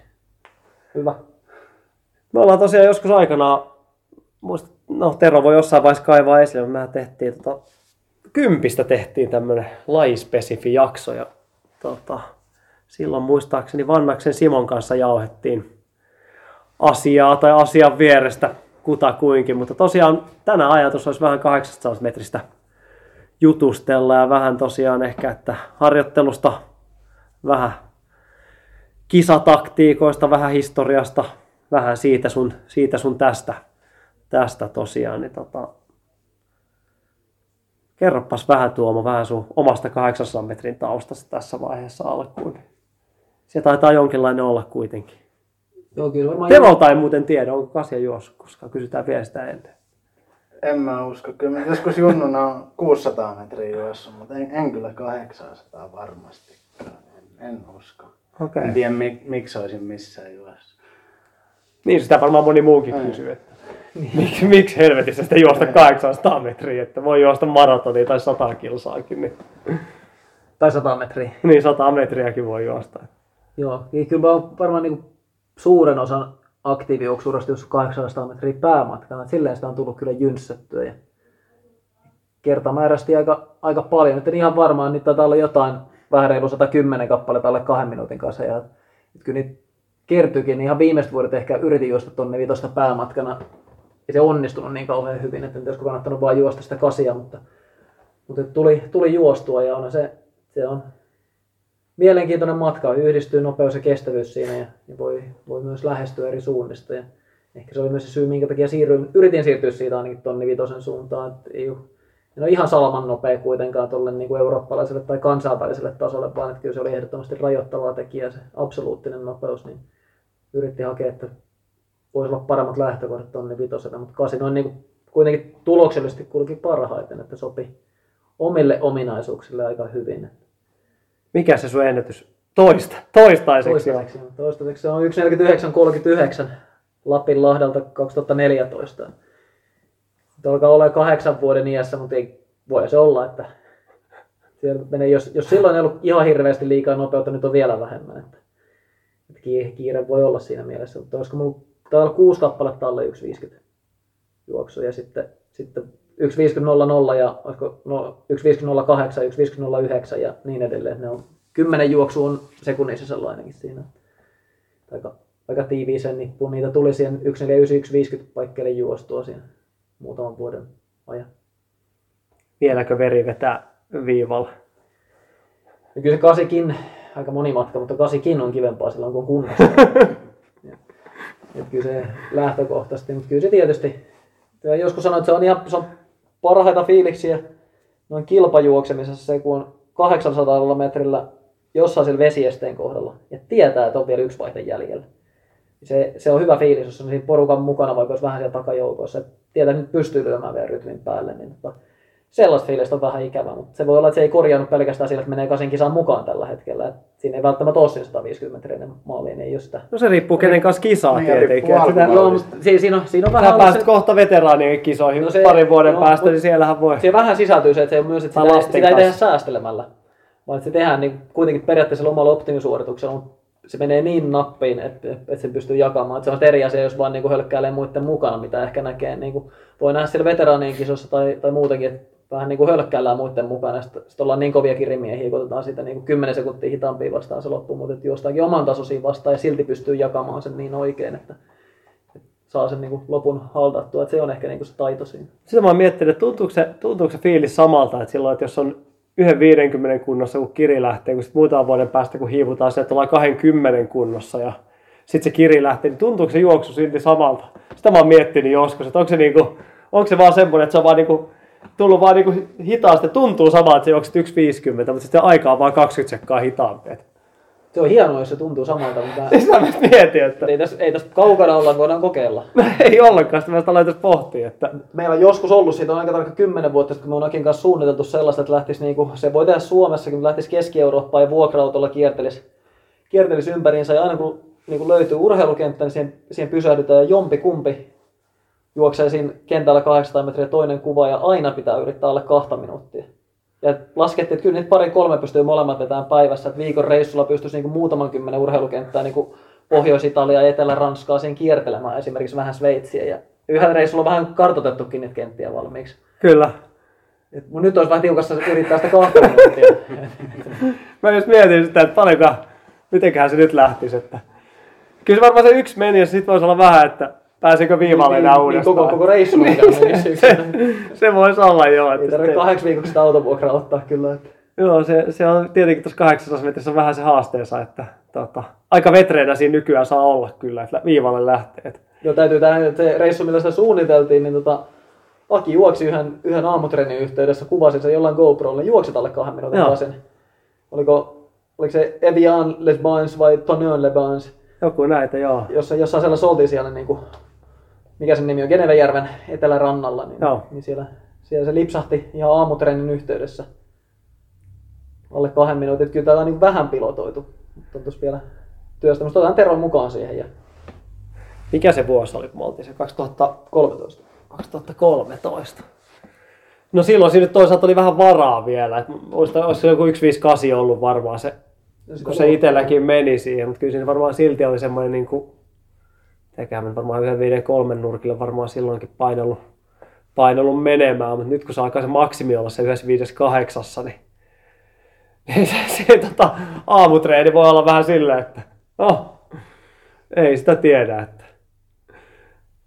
Hyvä. Me ollaan tosiaan joskus aikanaan, muista, no Tero voi jossain vaiheessa kaivaa esille, mutta mehän tehtiin tota, kympistä tehtiin tämmönen lajispesifi jakso ja tota, silloin muistaakseni Vannaksen Simon kanssa jauhettiin asiaa tai asian vierestä kutakuinkin, mutta tosiaan tänään ajatus olisi vähän 800 metristä jutustella ja vähän tosiaan ehkä, että harjoittelusta vähän kisataktiikoista, vähän historiasta, vähän siitä sun, siitä sun tästä, tästä tosiaan. Niin tota, kerropas vähän Tuomo, vähän sun omasta 800 metrin taustasta tässä vaiheessa alkuun. Se taitaa jonkinlainen olla kuitenkin. Joo, kyllä varmaan Tevolta ei muuten tiedä, onko kasia juossut, koska kysytään vielä sitä ennen. En mä usko. Kyllä mä joskus junnuna on 600 metriä juossut, mutta en, en kyllä 800 varmasti. En, en usko. Okei. En tiedä mik, miksi olisin missään juossut. Niin sitä varmaan moni muukin Ei. kysyy, että [LAUGHS] miksi, miksi helvetissä sitä juosta 800 metriä, että voi juosta maratonia tai 100 kilsaakin, niin, Tai 100 metriä. niin 100 metriäkin voi juosta. Joo, niin kyllä mä oon varmaan niin suuren osan aktiivijuoksuudesta just 800 metriä päämatkana. Silleen sitä on tullut kyllä jynssättyä. Ja kertamääräisesti aika, aika paljon. Nyt en ihan varmaan, niitä taitaa olla jotain vähän reilu 110 kappaletta alle kahden minuutin kanssa. Ja, et kyllä niitä kertyykin, niin ihan viimeiset vuodet ehkä yritin juosta tonne vitosta päämatkana. Ei se onnistunut niin kauhean hyvin, että olisiko kannattanut vaan juosta sitä kasia, mutta, mutta tuli, tuli juostua ja on se, se on mielenkiintoinen matka, yhdistyy nopeus ja kestävyys siinä ja, ja voi, voi myös lähestyä eri suunnista. Ja ehkä se oli myös se syy, minkä takia siirryin, yritin siirtyä siitä ainakin tonni vitosen suuntaan. Että ei, ole, en ole ihan salaman nopea kuitenkaan tuolle niin kuin eurooppalaiselle tai kansainväliselle tasolle, vaan että kyllä se oli ehdottomasti rajoittava tekijä se absoluuttinen nopeus, niin yritti hakea, että voisi olla paremmat lähtökohdat tonni vitoselle, mutta kasi noin niin kuitenkin tuloksellisesti kulki parhaiten, että sopi omille ominaisuuksille aika hyvin. Mikä se sun ennätys? Toista, toistaiseksi on. Toistaiseksi, toistaiseksi se on 1.49.33 Lapin Lahdalta 2014. Nyt alkaa olla kahdeksan vuoden iässä, mutta ei, voi se olla, että menee, jos, jos silloin ei ollut ihan hirveästi liikaa nopeutta, nyt on vielä vähemmän. Että, että kiire voi olla siinä mielessä, mutta olisiko mulla taitaa olla kuusi kappaletta alle 1.50 juoksu ja sitten, sitten 1.50.00 ja olisiko no, 1.50.08, 1.50.09 ja niin edelleen. Ne on, kymmenen juoksu on sekunnissa sellainenkin siinä. Aika, aika tiiviiseen nippuun. Niitä tuli siihen 1.49.50 paikkeille juostua siinä muutaman vuoden ajan. Vieläkö veri vetää viivalla? Ja kyllä se kasikin, aika moni matka, mutta kasikin on kivempaa silloin kun on kunnossa. [LAUGHS] Ja- et kyllä se lähtökohtaisesti, mutta kyllä se tietysti, joskus sanoin, että se on ihan se on parhaita fiiliksiä noin kilpajuoksemisessa se, kun on 800 metrillä jossain siellä vesiesteen kohdalla ja tietää, että on vielä yksi vaihde jäljellä. Se, se on hyvä fiilis, jos on siinä porukan mukana, vaikka olisi vähän siellä takajoukoissa. että Tietää, että nyt pystyy lyömään vielä rytmin päälle. Niin, tota, sellaista fiilistä on vähän ikävä, mutta se voi olla, että se ei korjannut pelkästään sillä, että menee kasin kisaan mukaan tällä hetkellä. Et siinä ei välttämättä ole siinä 150 metrinen maali, niin ei just sitä. No se riippuu kenen kanssa kisaa Niin, tietenkin. Sitä, mutta siinä, siinä, on, siinä on vähän pääset se, kohta veteraanien kisoihin No no se- parin vuoden joo, päästä, mut- niin siellähän voi. siihen vähän sisältyy se, että se on myös, että sitä, ei- sitä ei tehdä säästelemällä, vaan se tehdään niin kuitenkin periaatteessa omalla optimisuorituksella, mutta se menee niin nappiin, että, että se pystyy jakamaan. Että se on eri asia, jos vaan niin kuin hölkkäilee muiden mukana, mitä ehkä näkee. Niin kuin voi nähdä siellä veteraanien kisossa tai, tai muutenkin, että vähän niin kuin hölkkäillään muiden mukana. Sitten, ollaan niin kovia kirimiehiä, kun otetaan siitä niin kuin 10 sekuntia hitaampia vastaan se loppu, mutta juostaankin oman tasoisiin vastaan ja silti pystyy jakamaan sen niin oikein, että, saa sen niin kuin lopun haltattua. Että se on ehkä niin kuin se taito siinä. Sitä mä miettinyt, että tuntuuko se, tuntuuko se fiilis samalta, että silloin, että jos on yhden 50 kunnossa, kun kiri lähtee, kun sitten muutaman vuoden päästä, kun hiivutaan se, että ollaan 20 kunnossa ja sitten se kiri lähtee, niin tuntuuko se juoksu silti samalta? Sitä mä oon miettinyt joskus, että onko se, niinku, onko se vaan semmoinen, että se on vaan niinku, tullut vaan niinku hitaasti, tuntuu samalta, että se juokset 1,50, mutta sitten aika on vaan 20 sekkaa hitaampi. Se on hienoa, jos se tuntuu samalta, mutta [LAUGHS] Sitä mä mietin, että ei tässä, ei tässä kaukana olla, voidaan kokeilla. [LAUGHS] ei ollenkaan, sitä mä sitä pohtia, että Meillä on joskus ollut, siitä on aika tarkka 10 vuotta, sitten, kun me on Akin kanssa suunniteltu sellaista, että lähtisi niinku, se voi tehdä Suomessakin, mutta lähtisi Keski-Eurooppaan ja vuokra-autolla kiertelisi, kiertelisi ympäriinsä. Ja aina kun niinku löytyy urheilukenttä, niin siihen, siihen pysähdytään ja jompi kumpi juoksee siinä kentällä 800 metriä toinen kuva ja aina pitää yrittää alle kahta minuuttia. Ja laskettiin, että kyllä niitä pari kolme pystyy molemmat vetämään päivässä, että viikon reissulla pystyisi niinku muutaman kymmenen urheilukenttää niinku Pohjois-Italia ja Etelä-Ranskaa siihen kiertelemään, esimerkiksi vähän Sveitsiä. Ja yhdellä reissulla on vähän kartotettukin niitä kenttiä valmiiksi. kyllä. Et mun nyt olisi vähän tiukassa yrittää sitä kahta minuuttia. [LAUGHS] Mä just mietin sitä, että paljonko, mitenköhän se nyt lähtisi. Että... Kyllä se varmaan se yksi meni ja sitten voisi olla vähän, että pääseekö viivalle enää niin, uudestaan. koko, koko reissu mikä [LAUGHS] menisi. se, se voisi olla joo. Että Ei tarvitse sitten- kahdeksi viikoksi sitä autovuokraa ottaa kyllä. Että. Joo, se, se on tietenkin tuossa 800 metrissä on vähän se haasteensa, että tota, aika vetreenä siinä nykyään saa olla kyllä, että viivalle lähtee. Että Joo, täytyy tähän, että se reissu, millä sitä suunniteltiin, niin tota, Aki juoksi yhden, yhden aamutreenin yhteydessä, kuvasi sen jollain GoProlla, juokset alle kahden minuutin Joo. tasen. Oliko, oliko se Evian Les Bains vai Tonon Les Bains, Joku näitä, joo. jossa, jossain sellaisessa oltiin siellä, niin kuin, mikä sen nimi on, Genevejärven etelärannalla, niin, Joo. niin siellä, siellä se lipsahti ihan aamutreenin yhteydessä alle kahden minuutin. Että Kyllä täällä on niin vähän pilotoitu, mutta on tuossa vielä työstämistä. Otetaan Teron mukaan siihen ja Mikä se vuosi oli, kun oltiin se 2000, 13. 2013? No silloin siinä nyt toisaalta oli vähän varaa vielä. Olisi se joku 158 ollut varmaan se, kun se itselläkin meni siihen, mutta kyllä siinä varmaan silti oli semmoinen niin kuin, tekemään varmaan yhden viiden kolmen nurkille varmaan silloinkin painellut, painellut menemään, mutta nyt kun se alkaa se maksimi olla se yhdessä viides kahdeksassa, niin, [LAUGHS] niin se, se tota, aamutreeni voi olla vähän silleen, että no, ei sitä tiedä, että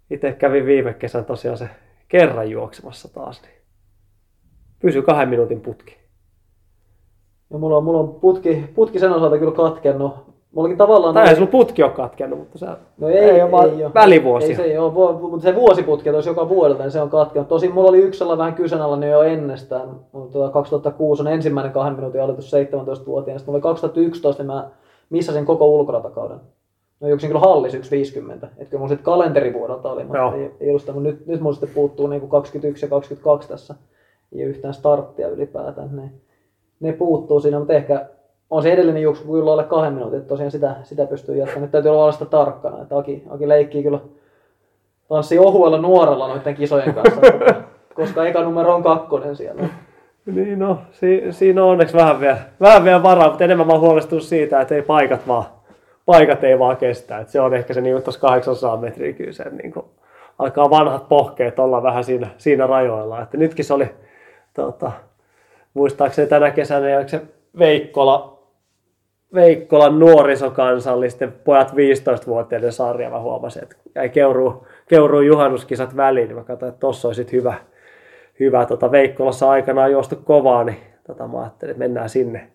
itse kävin viime kesän tosiaan se kerran juoksemassa taas, niin pysy kahden minuutin putki. Ja mulla on, mulla on putki, putki sen osalta kyllä katkennut. Mullakin tavallaan... Tai ei sulla putki ole katkennut, mutta se No ei, ei ole vaan ei ole. välivuosia. Ei se ei ole, mutta se vuosiputki olisi joka vuodelta, niin se on katkenut. Tosin mulla oli yksi sellainen vähän kyseenalainen jo ennestään. Mutta tota 2006 on ensimmäinen kahden minuutin aloitus 17-vuotiaana. Sitten mulla oli 2011, niin mä missasin koko ulkoratakauden. No yksin kyllä hallis 1.50. Että kyllä mulla sitten kalenterivuodelta oli, mutta Joo. ei, ei ollut sitä. Mutta nyt, nyt mulla sitten puuttuu niin 21 ja 22 tässä. Ei yhtään starttia ylipäätään. Ne, ne puuttuu siinä, mutta ehkä on se edellinen juoksu kyllä alle kahden minuutin, että tosiaan sitä, sitä pystyy jatkamaan. Nyt täytyy olla sitä tarkkana, että Aki, Aki leikkii kyllä tanssii ohuella nuorella noiden kisojen kanssa, [LAUGHS] koska eka numero on kakkonen siellä. Niin no, si- siinä on onneksi vähän vielä, vähän vielä varaa, mutta enemmän mä oon huolestunut siitä, että ei paikat vaan, paikat ei vaan kestä. Et se on ehkä se niin tuossa 800 metriä kyllä se, niin kuin, alkaa vanhat pohkeet olla vähän siinä, siinä rajoilla. Että nytkin se oli, tota, muistaakseni tänä kesänä, ja se Veikkola, Veikkolan nuorisokansallisten pojat 15-vuotiaiden sarja, mä huomasin, että jäi keuruu, keuruu juhannuskisat väliin, niin mä katsoin, että tossa olisi hyvä, hyvä tota Veikkolassa aikanaan juostu kovaa, niin tota, mä ajattelin, että mennään sinne,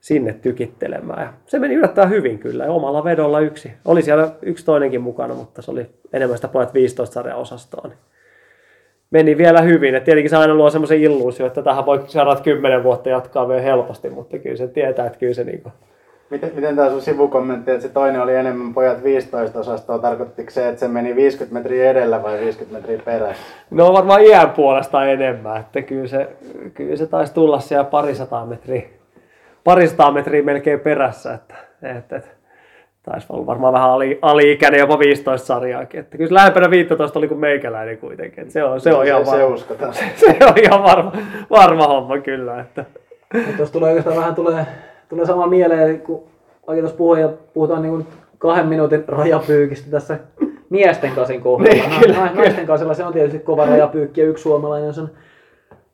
sinne tykittelemään. Ja se meni yllättävän hyvin kyllä, ja omalla vedolla yksi. Oli siellä yksi toinenkin mukana, mutta se oli enemmän sitä pojat 15 sarjan osastoa. Niin meni vielä hyvin. Et tietenkin se aina luo semmoisen illuusio, että tähän voi seuraavat 10 vuotta jatkaa vielä helposti, mutta kyllä se tietää, että kyllä se, niinku, Miten, miten tämä sun sivukommentti, että se toinen oli enemmän pojat 15 osastoa, tarkoittiko se, että se meni 50 metriä edellä vai 50 metriä perässä? No varmaan iän puolesta enemmän, että kyllä se, kyllä se taisi tulla siellä parisataa metriä, parisataa metriä melkein perässä, että, että, että taisi olla varmaan vähän ali, ali-ikäinen, jopa 15 sarjaakin. Että kyllä se lähempänä 15 oli kuin meikäläinen kuitenkin. Että se on, se on ihan se, se varma. uskotaan. [LAUGHS] Se on ihan varma, varma homma kyllä. Että. Mutta tuossa tulee oikeastaan vähän tulee, tulee sama mieleen, kun oikein tuossa ja puhutaan niin kuin kahden minuutin rajapyykistä tässä miesten kasin kohdalla. Niin, kyllä, na- naisten kasilla se on tietysti kova rajapyykki ja yksi suomalainen sen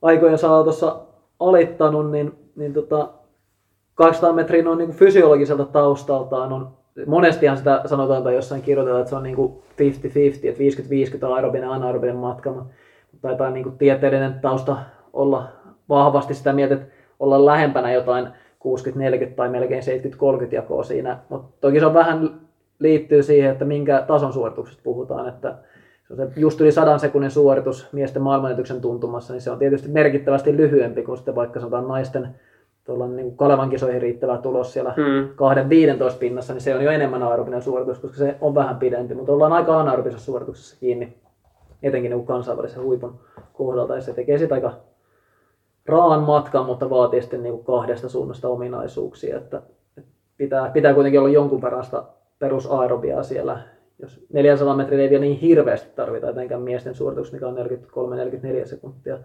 aikojen saatossa alittanut, niin, niin tota, 200 metriä on niin kuin fysiologiselta taustaltaan on monestihan sitä sanotaan tai jossain kirjoitetaan, että se on niin kuin 50-50, että 50-50 on aerobinen ja anaerobinen matka, mutta taitaa niin kuin tieteellinen tausta olla vahvasti sitä mieltä, että olla lähempänä jotain 60-40 tai melkein 70-30 jakoa siinä, mutta toki se on vähän liittyy siihen, että minkä tason suorituksesta puhutaan, että se on se just yli sadan sekunnin suoritus miesten maailmanennätyksen tuntumassa, niin se on tietysti merkittävästi lyhyempi kuin sitten vaikka sanotaan naisten tuolla niin kuin Kalevan kisoihin riittävä tulos siellä Mm. kahden 15 pinnassa, niin se on jo enemmän aerobinen suoritus, koska se on vähän pidempi, mutta ollaan aika anaerobisessa suorituksessa kiinni, etenkin niin kansainvälisen huipun kohdalta, ja se tekee sitä aika raan matkan, mutta vaatii sitten niin kuin kahdesta suunnasta ominaisuuksia, että pitää, pitää kuitenkin olla jonkun verran sitä perusaerobiaa siellä, jos 400 metriä ei vielä niin hirveästi tarvita etenkään miesten suoritus, mikä on 43-44 sekuntia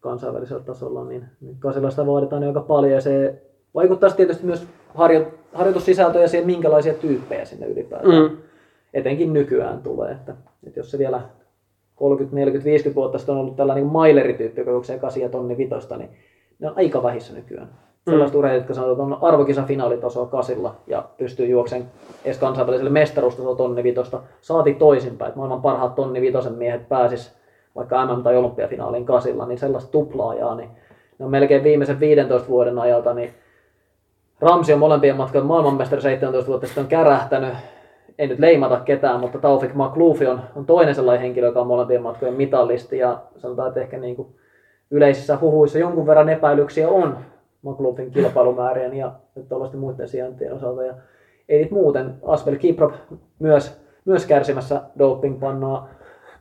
kansainvälisellä tasolla, niin, niin sitä vaaditaan aika paljon ja se vaikuttaa tietysti myös harjo, harjoitussisältöön ja siihen, minkälaisia tyyppejä sinne ylipäätään Mm. etenkin nykyään tulee. Että, että jos se vielä 30, 40, 50 vuotta sitten on ollut tällainen niin mailerityyppi, joka juoksee 8 ja tonni vitosta, niin ne on aika vähissä nykyään. Sellaiset mm. urheilijat, jotka sanoo, että on arvokisa finaalitasoa kasilla ja pystyy juoksemaan edes kansainväliselle mestaruustasolla tonni vitosta. Saati toisinpäin, että maailman parhaat tonni vitosen miehet pääsis vaikka MM- tai olympiafinaaliin kasilla, niin sellaista tuplaajaa, niin ne on melkein viimeisen 15 vuoden ajalta, niin Ramsi on molempien matkan maailmanmestari 17 vuotta sitten on kärähtänyt. Ei nyt leimata ketään, mutta Taufik Makloufi on, on toinen sellainen henkilö, joka on molempien matkojen mitallisti. Ja sanotaan, että ehkä niin kuin yleisissä huhuissa jonkun verran epäilyksiä on Makloufin kilpailumäärien ja tuollaisten muiden sijaintien osalta. Ja ei niitä muuten. Asbel Kiprop myös, myös kärsimässä dopingpannaa.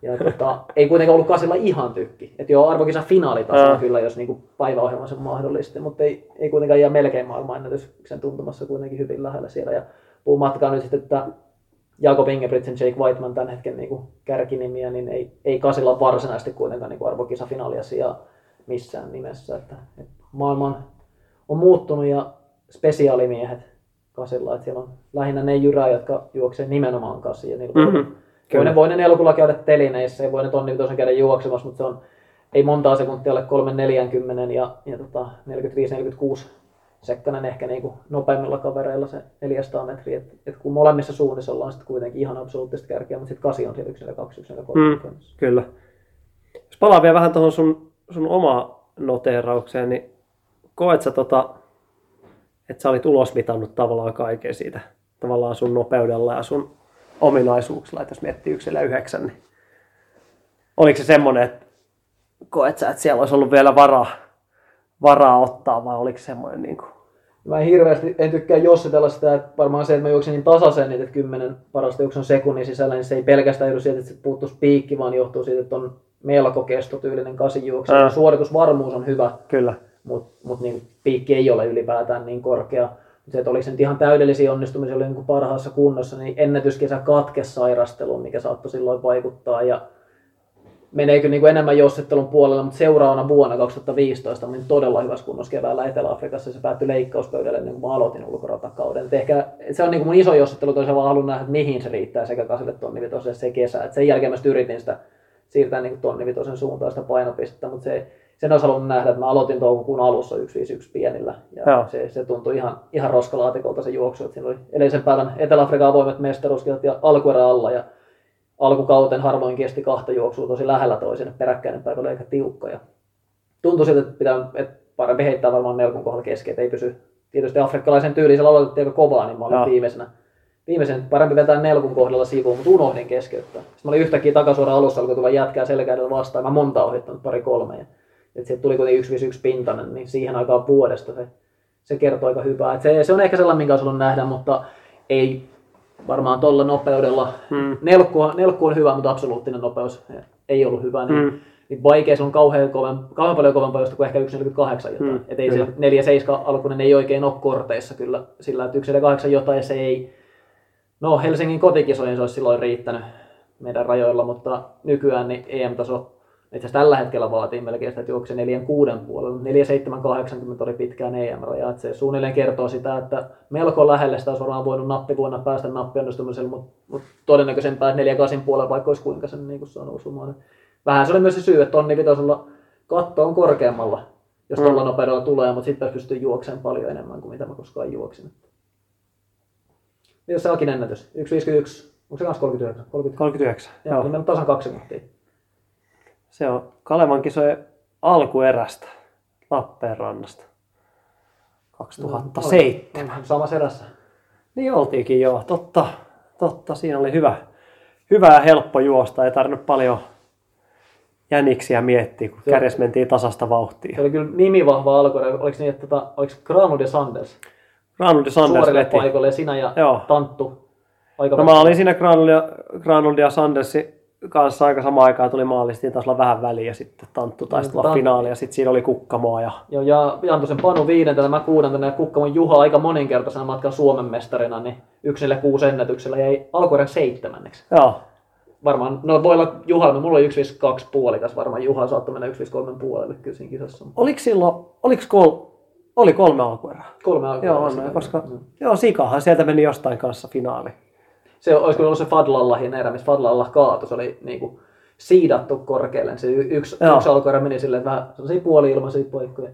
Ja tota, [LAUGHS] ei kuitenkaan ollut kasilla ihan tykki. Että joo, arvokisa finaalitasolla Ää. kyllä, jos niinku päiväohjelma sen mahdollisti, mutta ei, ei kuitenkaan jää melkein maailmanennätyksen tuntumassa kuitenkin hyvin lähellä siellä. Ja puu matkaa nyt sitten, että Jakob Ingebrigtsen, Jake Whiteman tämän hetken niinku kärkinimiä, niin ei, ei kasilla varsinaisesti kuitenkaan niinku arvokisa finaalia missään nimessä. Että, että maailma on, on muuttunut ja spesiaalimiehet kasilla, että siellä on lähinnä ne jyrää, jotka juoksee nimenomaan kasi. Ja niillä Mhm. voi, ne, voi ne nelokulla käydä telineissä ja voi ne tonni käydä juoksemassa, mutta se on ei montaa sekuntia alle 340 ja, ja tota, 45-46 Sekkanen ehkä niin kuin nopeimmilla kavereilla se 400 metriä. Et, et kun molemmissa suunnissa ollaan sitten kuitenkin ihan absoluuttista kärkeä, mutta sitten kasi on siellä 1 2 1 3 Mm. Kyllä. Jos palaan vielä vähän tuohon sun, sun oma noteeraukseen, niin koet sä tota, että sä olit ulosmitannut tavallaan kaiken siitä tavallaan sun nopeudella ja sun ominaisuuksilla, että jos miettii yksilö yhdeksän, niin oliko se semmoinen, että koet sä, että siellä olisi ollut vielä varaa, varaa ottaa vai oliko se semmoinen niin kuin, Mä en hirveästi, en tykkää jossitella sitä, että varmaan se, että mä juoksen niin tasaisen, että kymmenen parasta juoksun sekunnin sisällä, niin se ei pelkästään johdu siitä, että se puuttuisi piikki, vaan johtuu siitä, että on melko kestotyylinen kasijuoksu. Ää. Suoritusvarmuus on hyvä, kyllä, mutta mut niin piikki ei ole ylipäätään niin korkea. Se, että oliko se nyt ihan täydellisiä onnistumisia, oli niin parhaassa kunnossa, niin ennätyskesä katkesi sairasteluun, mikä saattoi silloin vaikuttaa. Ja meneekö niin kuin enemmän jossittelun puolella, mutta seuraavana vuonna 2015 olin todella hyvässä kunnossa keväällä Etelä-Afrikassa. Se päättyi leikkauspöydälle ennen kuin mä aloitin ulkoratakauden. Et ehkä et se on niin kuin mun iso jossittelu, toisaalta vaan haluan nähdä, että mihin se riittää sekä kasille tonnivitoselle se kesä. Et sen jälkeen mä yritin sitä siirtää niin kuin tonnivitosen suuntaan sitä painopistettä, mutta se, sen olisi halunnut nähdä, että mä aloitin toukokuun alussa 151 pienillä. Ja Joo. se, se tuntui ihan, ihan roskalaatikolta se juoksu. Että siinä oli edellisen päivän Etelä-Afrikan avoimet mestaruuskilot ja alkuerä alla. Ja alkukauten harvoin kesti kahta juoksua tosi lähellä toisen, että peräkkäinen päivä oli aika tiukka. Ja tuntui siltä, että, pitää, että parempi heittää varmaan melkun kohdalla kesken, että ei pysy. Tietysti afrikkalaisen tyyliin aloitettiin aika kovaa, niin mä olin Joo. viimeisenä. Viimeisen parempi vetää nelkun kohdalla sivuun, mutta unohdin keskeyttää. Sitten mä olin yhtäkkiä takasuora alussa, alkoi tulla jätkää selkäydellä vastaan. Mä monta ohittanut, pari kolme. Ja, et sieltä tuli kuitenkin 1 1 pintainen, niin siihen aikaan vuodesta se se kertoo aika hyvää. Et se, se, on ehkä sellainen, minkä olisi ollut nähdä, mutta ei varmaan tuolla nopeudella. Mm. Nelkku, on- nelkku on hyvä, mutta absoluuttinen nopeus ei ollut hyvä. Niin, Mm. niin vaikea, se on kauhean, koven, kauhean paljon kovempaa josta kuin ehkä 1.48 jotain. Mm, Et ei kyllä. se 4.7 alkuinen ei oikein ole korteissa kyllä sillä, että 1.48 jotain se ei, no Helsingin kotikisojen se olisi silloin riittänyt meidän rajoilla, mutta nykyään niin EM-taso itse tällä hetkellä vaatii melkein sitä, että juoksee 4.6 puolella. 4.780 oli pitkään EM-raja, se suunnilleen kertoo sitä, että melko lähelle sitä olisi varmaan voinut nappivuonna päästä nappionnistumiselle, mutta, mutta todennäköisempää, että 4.8 puolella vaikka olisi kuinka sen niin saanut osumaan. Vähän se oli myös se syy, että tonni vitosella katto on korkeammalla, jos tuolla nopeudella tulee, mutta sitten pystyy juoksemaan paljon enemmän kuin mitä mä koskaan juoksin. Mitäs se Akin ennätys? 1.51, onko se kanssa 39? 30. 39. Joo, Joo. niin meillä on tasan kaksi minuuttia. Se on Kalevan kisojen alkuerästä Lappeenrannasta. 2007. On Samassa erässä. Niin oltiinkin joo, totta, totta. Siinä oli hyvä, hyvä ja helppo juosta. Ei tarvinnut paljon jäniksiä miettiä, kun Joo. kärjes mentiin tasasta vauhtia. Se oli kyllä nimivahva alku. Oliko niin, että tota, oliko Granlund ja Sanders Granlund ja Sanders suorille veti. paikoille sinä ja Joo. Tanttu? Aika No mä olin siinä Granlund ja, Granlund ja Sandersin kanssa aika samaan aikaan tuli maalistiin taas olla vähän väliä sitten Tanttu taisi tulla Tant- finaali ja sitten siinä oli Kukkamoa ja Joo, ja Jantusen Panu viidentänä, mä kuudentena ja Kukkamon Juha aika moninkertaisena matkan Suomen mestarina, niin yksille kuusi ennätyksellä jäi alkuerän seitsemänneksi. joo, Varmaan, no voi olla Juha, no mulla oli 1.52 puolikas, varmaan Juha saattoi mennä 1.3 puolelle kyllä siinä kisassa. oliko silloin, oliko kol, oli kolme alkuerää? Kolme alkuerää. Joo, on, koska joo, Sikahan sieltä meni jostain kanssa finaali. Se olisi kyllä ollut se Fadlallahin erä, missä Fadlallah kaatui. Se oli niinku siidattu korkealle. Se yksi, Joo. yksi alkuerä meni silleen, vähän sellaisia puoli-ilmaisia paikkoja.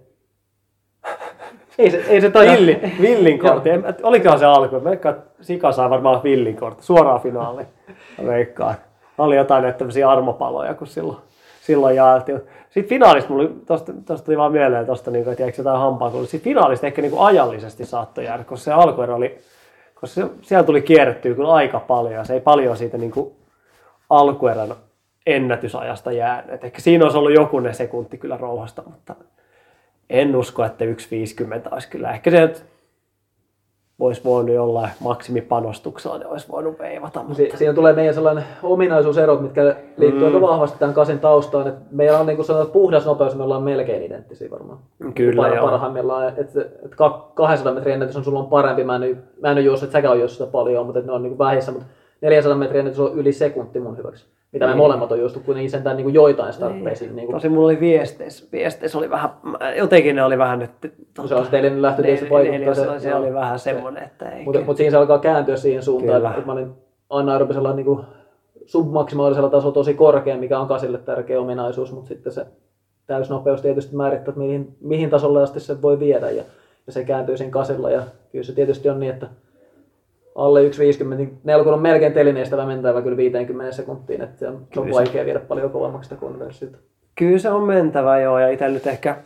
[LAUGHS] ei se, ei se taida. Villi, [LAUGHS] villin kortti. En- Olikohan se alku? Veikkaan, että Sika sai varmaan villin kortti. Suoraan finaaliin. Mä veikkaan. Oli jotain näitä tämmöisiä armopaloja, kun silloin, silloin jaeltiin. Sitten finaalista mulla tosta, tosta tuli vaan mieleen tosta, niin kuin, että jäikö jotain hampaa, kun sitten finaalista ehkä niin kuin ajallisesti saattoi jäädä, koska se alkuerä oli, koska se, siellä tuli kierrettyä kyllä aika paljon, ja se ei paljon siitä niin kuin alkuerän ennätysajasta jäänyt. Et ehkä siinä olisi ollut jokunen sekunti kyllä rouhasta, mutta en usko, että 1.50 olisi kyllä. Ehkä se olisi voinut jollain maksimipanostuksella, ne olisi voinut veivata. Mutta... Si- siinä tulee meidän sellainen ominaisuuserot, mitkä liittyy mm. aika vahvasti tämän kasin taustaan. Et meillä on niin kuin sanotaan, puhdas nopeus, me ollaan melkein identtisiä varmaan. Kyllä, Par- joo. Parhaimmillaan, että et, ka- 200 metrin ennätys on sulla on parempi. Mä en, mä en ole juossut, että säkään on juossut sitä paljon, mutta ne on niin kuin vähissä. Mutta 400 metrin ennätys on yli sekunti mun hyväksi. Mitä me Niin. molemmat on juostu kuitenkin sentään niin kuin joitain startteisiin. Niin kuin, Tosi mulla oli viesteissä, viesteissä oli vähän, jotenkin ne oli vähän nyt... se on teille nyt lähtö tietysti vaikuttaa. se, joo. oli vähän semmoinen, että ei. Mutta mut siinä se alkaa kääntyä siihen suuntaan, Kyllä. että, mä olin anaerobisella niin submaksimaalisella tasolla tosi korkea, mikä on kasille tärkeä ominaisuus, mutta sitten se täysnopeus tietysti määrittää, että mihin, mihin tasolle asti se voi viedä ja, ja se kääntyy siinä kasilla ja kyllä se tietysti on niin, että alle 1.50, niin nelkun on melkein telineestävä mentävä kyllä 50 sekuntiin, että se on, se on Kyllä se- vaikea viedä paljon kovemmaksi sitä konversiota. Kyllä se on mentävä joo, ja itse nyt ehkä,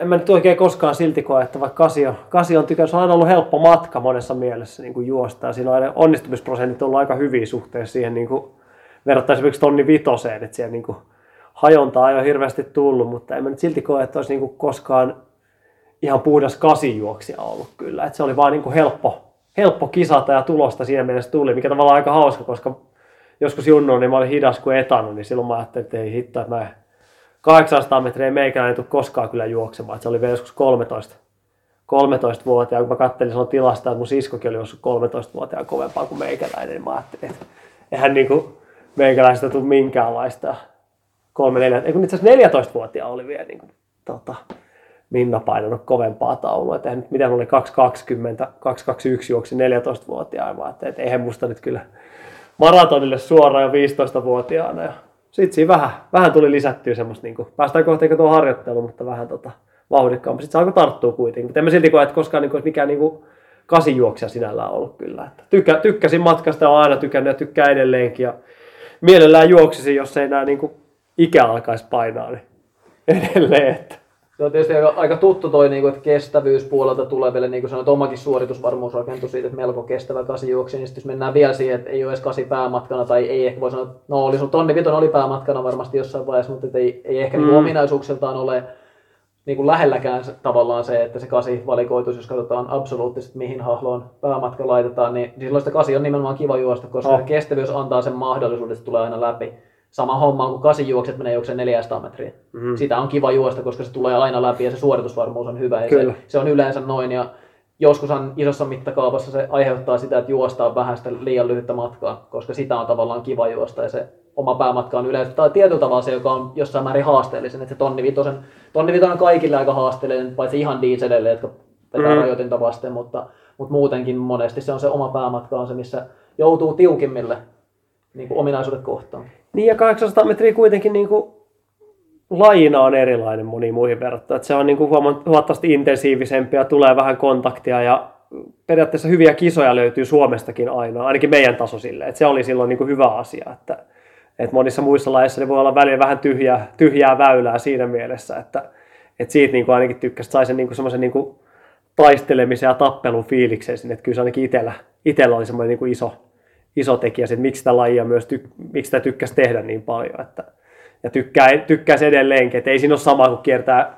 en mä nyt oikein koskaan silti koe, että vaikka kasi on, kasi on tykännyt, se on aina ollut helppo matka monessa mielessä niin kuin juosta, ja siinä on aina onnistumisprosentit ollut aika hyviä suhteessa siihen niin kuin, verrattuna esimerkiksi tonni vitoseen, että siellä niin kuin, hajontaa ei ole hirveästi tullut, mutta en mä nyt silti koe, että olisi niin kuin koskaan ihan puhdas kasijuoksija ollut kyllä, että se oli vaan niin kuin helppo, helppo kisata ja tulosta siinä mielessä tuli, mikä tavallaan aika hauska, koska joskus junnoin, niin mä olin hidas kuin etanut, niin silloin mä ajattelin, että ei hitto, että mä 800 metriä meikäläinen ei tule koskaan kyllä juoksemaan. Että se oli vielä joskus 13, 13-vuotiaan, kun mä kattelin silloin tilasta, että mun siskokin oli joskus 13-vuotiaan kovempaa kuin meikäläinen, niin mä ajattelin, että eihän niinku meikäläisestä tule minkäänlaista. 3, 4, ei kun itse asiassa 14-vuotiaan oli vielä niinku, tota, Minna painanut kovempaa taulua. Että nyt miten oli 220, 221 juoksi 14-vuotiaan, vaan että, että eihän musta nyt kyllä maratonille suoraan jo 15-vuotiaana. Ja sitten siinä vähän, vähän tuli lisättyä semmoista, niin kuin, päästään kohta eikä tuo harjoittelu, mutta vähän tota, vauhdikkaampi. Sitten se alkoi tarttua kuitenkin. Mutta en mä silti koe, että koskaan niin kuin, mikään niin kuin, kasijuoksija sinällään ollut kyllä. Että tykkä, tykkäsin matkasta ja aina tykännyt ja tykkää edelleenkin. Ja mielellään juoksisin, jos ei enää niin kuin, ikä alkaisi painaa, niin edelleen. Että. Se on tietysti aika, aika tuttu toi, niin kuin, että kestävyyspuolelta tuleville, niin kuin sanoit, omakin suoritusvarmuus rakentuu siitä, että melko kestävä kasijuoksi, niin sitten jos mennään vielä siihen, että ei ole edes kasi päämatkana, tai ei ehkä voi sanoa, että no oli sun tonni viton oli päämatkana varmasti jossain vaiheessa, mutta ei, ei ehkä mm. niin ominaisuuksiltaan ole niin kuin lähelläkään se, tavallaan se, että se kasi valikoitus, jos katsotaan absoluuttisesti mihin hahloon päämatka laitetaan, niin silloin sitä kasi on nimenomaan kiva juosta, koska oh. kestävyys antaa sen mahdollisuuden, että se tulee aina läpi. Sama homma on, kun kasi juokset menee juokseen 400 metriä. Mm. Sitä on kiva juosta, koska se tulee aina läpi ja se suoritusvarmuus on hyvä. Ja Kyllä. Se, se on yleensä noin ja joskushan isossa mittakaavassa se aiheuttaa sitä, että juostaan vähän sitä liian lyhyttä matkaa, koska sitä on tavallaan kiva juosta ja se oma päämatka on yleensä, tai tietyllä tavalla se, joka on jossain määrin haasteellisen, että se tonni vitosen, tonni vitonen on kaikille aika haasteellinen, paitsi ihan dieselille, jotka vetää mm. rajoitinta vasten, mutta, mutta muutenkin monesti se on se oma päämatka on se, missä joutuu tiukimmille niin kuin ominaisuudet kohtaan. Niin ja 800 metriä kuitenkin niin kuin lajina on erilainen moniin muihin verrattuna. Se on niin kuin huomattavasti intensiivisempi ja tulee vähän kontaktia ja periaatteessa hyviä kisoja löytyy Suomestakin aina, ainakin meidän tasoisille. Että se oli silloin niin kuin hyvä asia, että, että monissa muissa lajeissa niin voi olla välillä vähän tyhjää, tyhjää väylää siinä mielessä, että, että siitä niin kuin ainakin tykkäsi, sai sen niin kuin semmoisen niin kuin taistelemisen ja tappelun fiiliksen sinne, että kyllä se ainakin itsellä, itsellä oli semmoinen niin kuin iso, iso tekijä, että miksi sitä lajia myös, tyk, miksi sitä tykkäsi tehdä niin paljon, että, ja tykkää, tykkäisi edelleenkin, että ei siinä ole sama kuin kiertää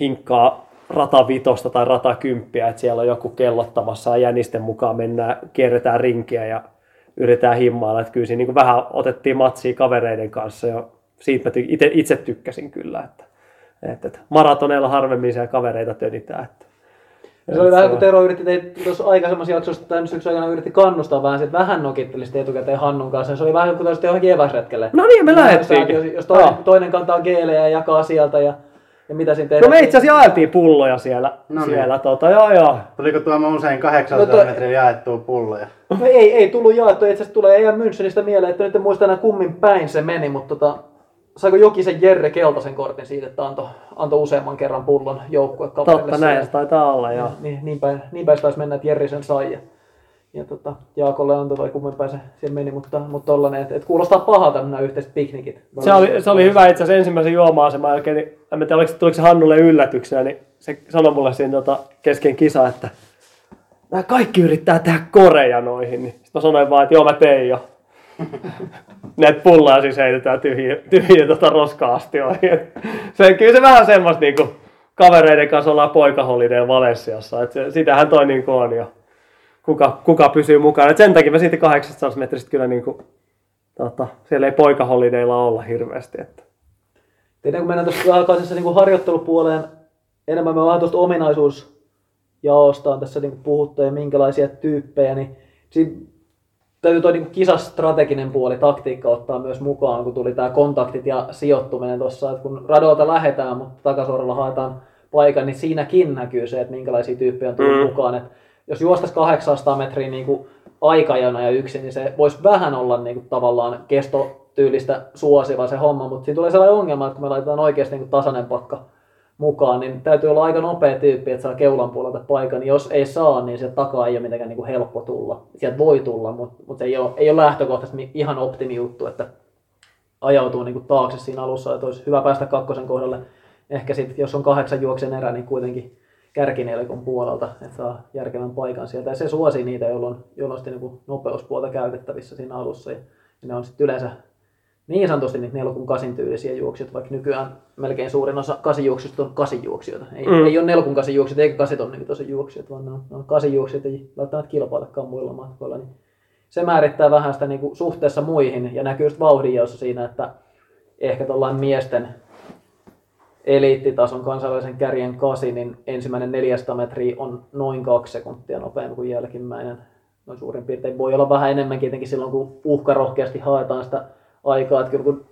hinkkaa rata vitosta tai rata kymppiä, että siellä on joku kellottamassa ja jänisten mukaan mennään, kierretään rinkiä ja yritetään himmailla, että kyllä siinä niin vähän otettiin matsia kavereiden kanssa ja siitä mä ty- itse, itse tykkäsin kyllä, että, että, että maratoneilla harvemmin siellä kavereita tönitään, että, Ja se oli vähän kun Tero yritti teitä tuossa aikaisemmassa jaksossa tämän syksyn aikana yritti kannustaa vähän, että vähän nokittelisit etukäteen Hannun kanssa. Ja se oli vähän kuin toisitte johonkin eväsretkelle. No niin, me lähdettiinkin. Jos, jos toinen, toinen kantaa geelejä ja jakaa sieltä ja, ja mitä siinä No tehdään. me itse asiassa jaeltiin pulloja siellä, No niin. siellä tota, joo joo. Tuliko tuolla usein 800 No toi- metriä jaettua pulloja? No ei, ei tullut jaettu, itse asiassa tulee Ian Münchenistä mieleen, että nyt en muista enää kummin päin se meni, mutta tota, saiko Jokisen Jerre keltaisen kortin siitä, että antoi antoi useamman kerran pullon joukkuekaverille. Totta, näin se taitaa olla, joo. Niin, niin, päin, niin päin taisi mennä, että Jerri sen sai. Ja, ja tota, Jaakolle antoi vai päin se siellä meni, mutta, mutta tollanen, että, että kuulostaa pahalta nämä yhteiset piknikit. Se oli, se oli hyvä itse asiassa ensimmäisen juoma-aseman jälkeen, niin en tiedä, oliko, tuliko se Hannulle yllätyksenä, niin se sanoi mulle siinä tota, kesken kisa, että nämä kaikki yrittää tehdä koreja noihin, niin sitten mä sanoin vaan, että joo mä tein jo. [LAUGHS] Näitä pulloja siis heitetään tyhjiä, tyhjiä tota roska-astioihin. Et Se, kyllä se vähän semmoista niinku, kavereiden kanssa ollaan poikaholideilla Valenssiassa, että se, sitähän toi niinku on jo. Kuka, kuka pysyy mukana. Et sen takia mä siitä 800 metristä kyllä niinku, tota, siellä ei poikaholideilla olla hirveästi. Että. Ennen kuin mennään tuossa takaisin niin harjoittelupuoleen, enemmän me vähän tuosta ominaisuusjaosta on tässä niin puhuttu ja minkälaisia tyyppejä, niin siinä täytyy tuo niin kisastrateginen puoli, taktiikka ottaa myös mukaan, kun tuli tämä kontaktit ja sijoittuminen tuossa, että kun radolta lähdetään, mutta takasuoralla haetaan paikan, niin siinäkin näkyy se, että minkälaisia tyyppejä on tullut Mm. mm. mukaan. Että jos juostaisi 800 metriä niin kuin aikajana ja yksin, niin se voisi vähän olla niin kuin tavallaan kestotyylistä suosiva se homma, mutta siinä tulee sellainen ongelma, että kun me laitetaan oikeasti niin kuin tasainen pakka mukaan, niin täytyy olla aika nopea tyyppi, että saa keulan puolelta paikan. Jos ei saa, niin sieltä takaa ei ole mitenkään niin kuin helppo tulla. Sieltä voi tulla, mutta, mutta ei, ole, ei ole lähtökohtaisesti ihan optimi juttu, että ajautuu niin kuin taakse siinä alussa, että olisi hyvä päästä kakkosen kohdalle. Ehkä sitten, jos on kahdeksan juoksen erä, niin kuitenkin kärkinelikon puolelta, että saa järkevän paikan sieltä. Ja se suosii niitä, joilla on sitten niin nopeuspuolta käytettävissä siinä alussa. Ja, ja ne on sitten yleensä niin sanotusti niitä nelkun kasin tyylisiä juoksijoita, vaikka nykyään melkein suurin osa kasijuoksijoista on kasijuoksijoita. Ei, Mm. ei ole nelkun kasijuoksijoita eikä kasitonni tosi juoksijoita, vaan ne on, ne on kasijuoksijoita, ei välttämättä kilpailekaan muilla matkoilla. Niin se määrittää vähän sitä niin kuin suhteessa muihin ja näkyy just vauhdinjaossa siinä, että ehkä tuollainen miesten eliittitason kansainvälisen kärjen kasi, niin ensimmäinen 400 metriä on noin kaksi sekuntia nopeampi kuin jälkimmäinen. Noin suurin piirtein voi olla vähän enemmänkin silloin, kun uhkarohkeasti haetaan sitä aikaa. Että kyllä kun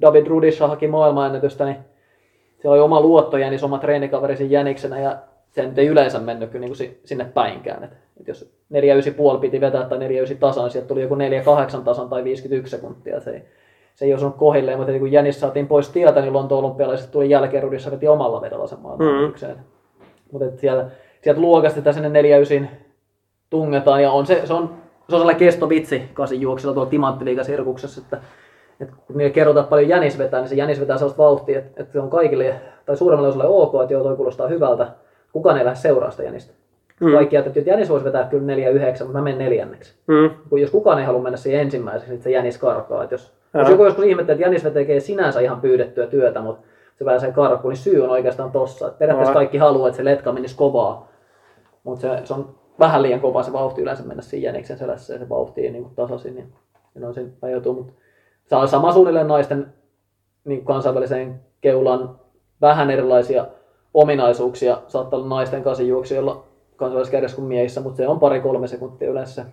David Rudisha haki maailmanennätystä, niin siellä oli oma luottojänis, oma treenikaveri siinä jäniksenä ja se nyt ei yleensä mennyt kyllä niin kuin si- sinne päinkään. Et, et jos 4,5 piti vetää tai 4,9 tasan, sieltä tuli joku 4,8 tasan tai 51 sekuntia. Se ei, se ei osunut kohilleen, mutta kun Jänis saatiin pois tieltä, niin Lontoon olympialaiset tuli jälkeen Rudissa veti omalla vedolla sen maailmanennätyksen. Mm. Mutta sieltä, sieltä luokasta sitä sinne 4,9 tungetaan ja on se, se on se on sellainen kestovitsi kasin juoksella tuolla Timanttiliigasirkuksessa, että, että kun niille kerrotaan että paljon jänis vetää, niin se jänis vetää sellaista vauhtia, että, että se on kaikille, tai suuremmalle osalle ok, että joo, toi kuulostaa hyvältä. Kukaan ei lähde seuraa sitä jänistä. Mm. Kaikki ajattelee, että jänis voisi vetää kyllä 4-9, mutta mä menen neljänneksi. Mm. Kun jos kukaan ei halua mennä siihen ensimmäiseksi, niin se jänis karkaa. Että jos, jos joku joskus ihmettelee, että jänis tekee sinänsä ihan pyydettyä työtä, mutta, se pääsee karkuun, niin syy on oikeastaan tossa. Et periaatteessa kaikki haluaa, että se letka menisi kovaa, mutta se, se, on vähän liian kova se vauhti yleensä mennä siinä jäniksen selässä ja se vauhti ei niin tasaisin. Ja, ja noin siinä ajoituu, mutta se on sama suunnilleen naisten niin kansainväliseen keulaan vähän erilaisia ominaisuuksia. Saattaa olla naisten kasijuoksijoilla kansainvälisessä kädessä kuin miehissä, mutta se on pari-kolme sekuntia yleensä se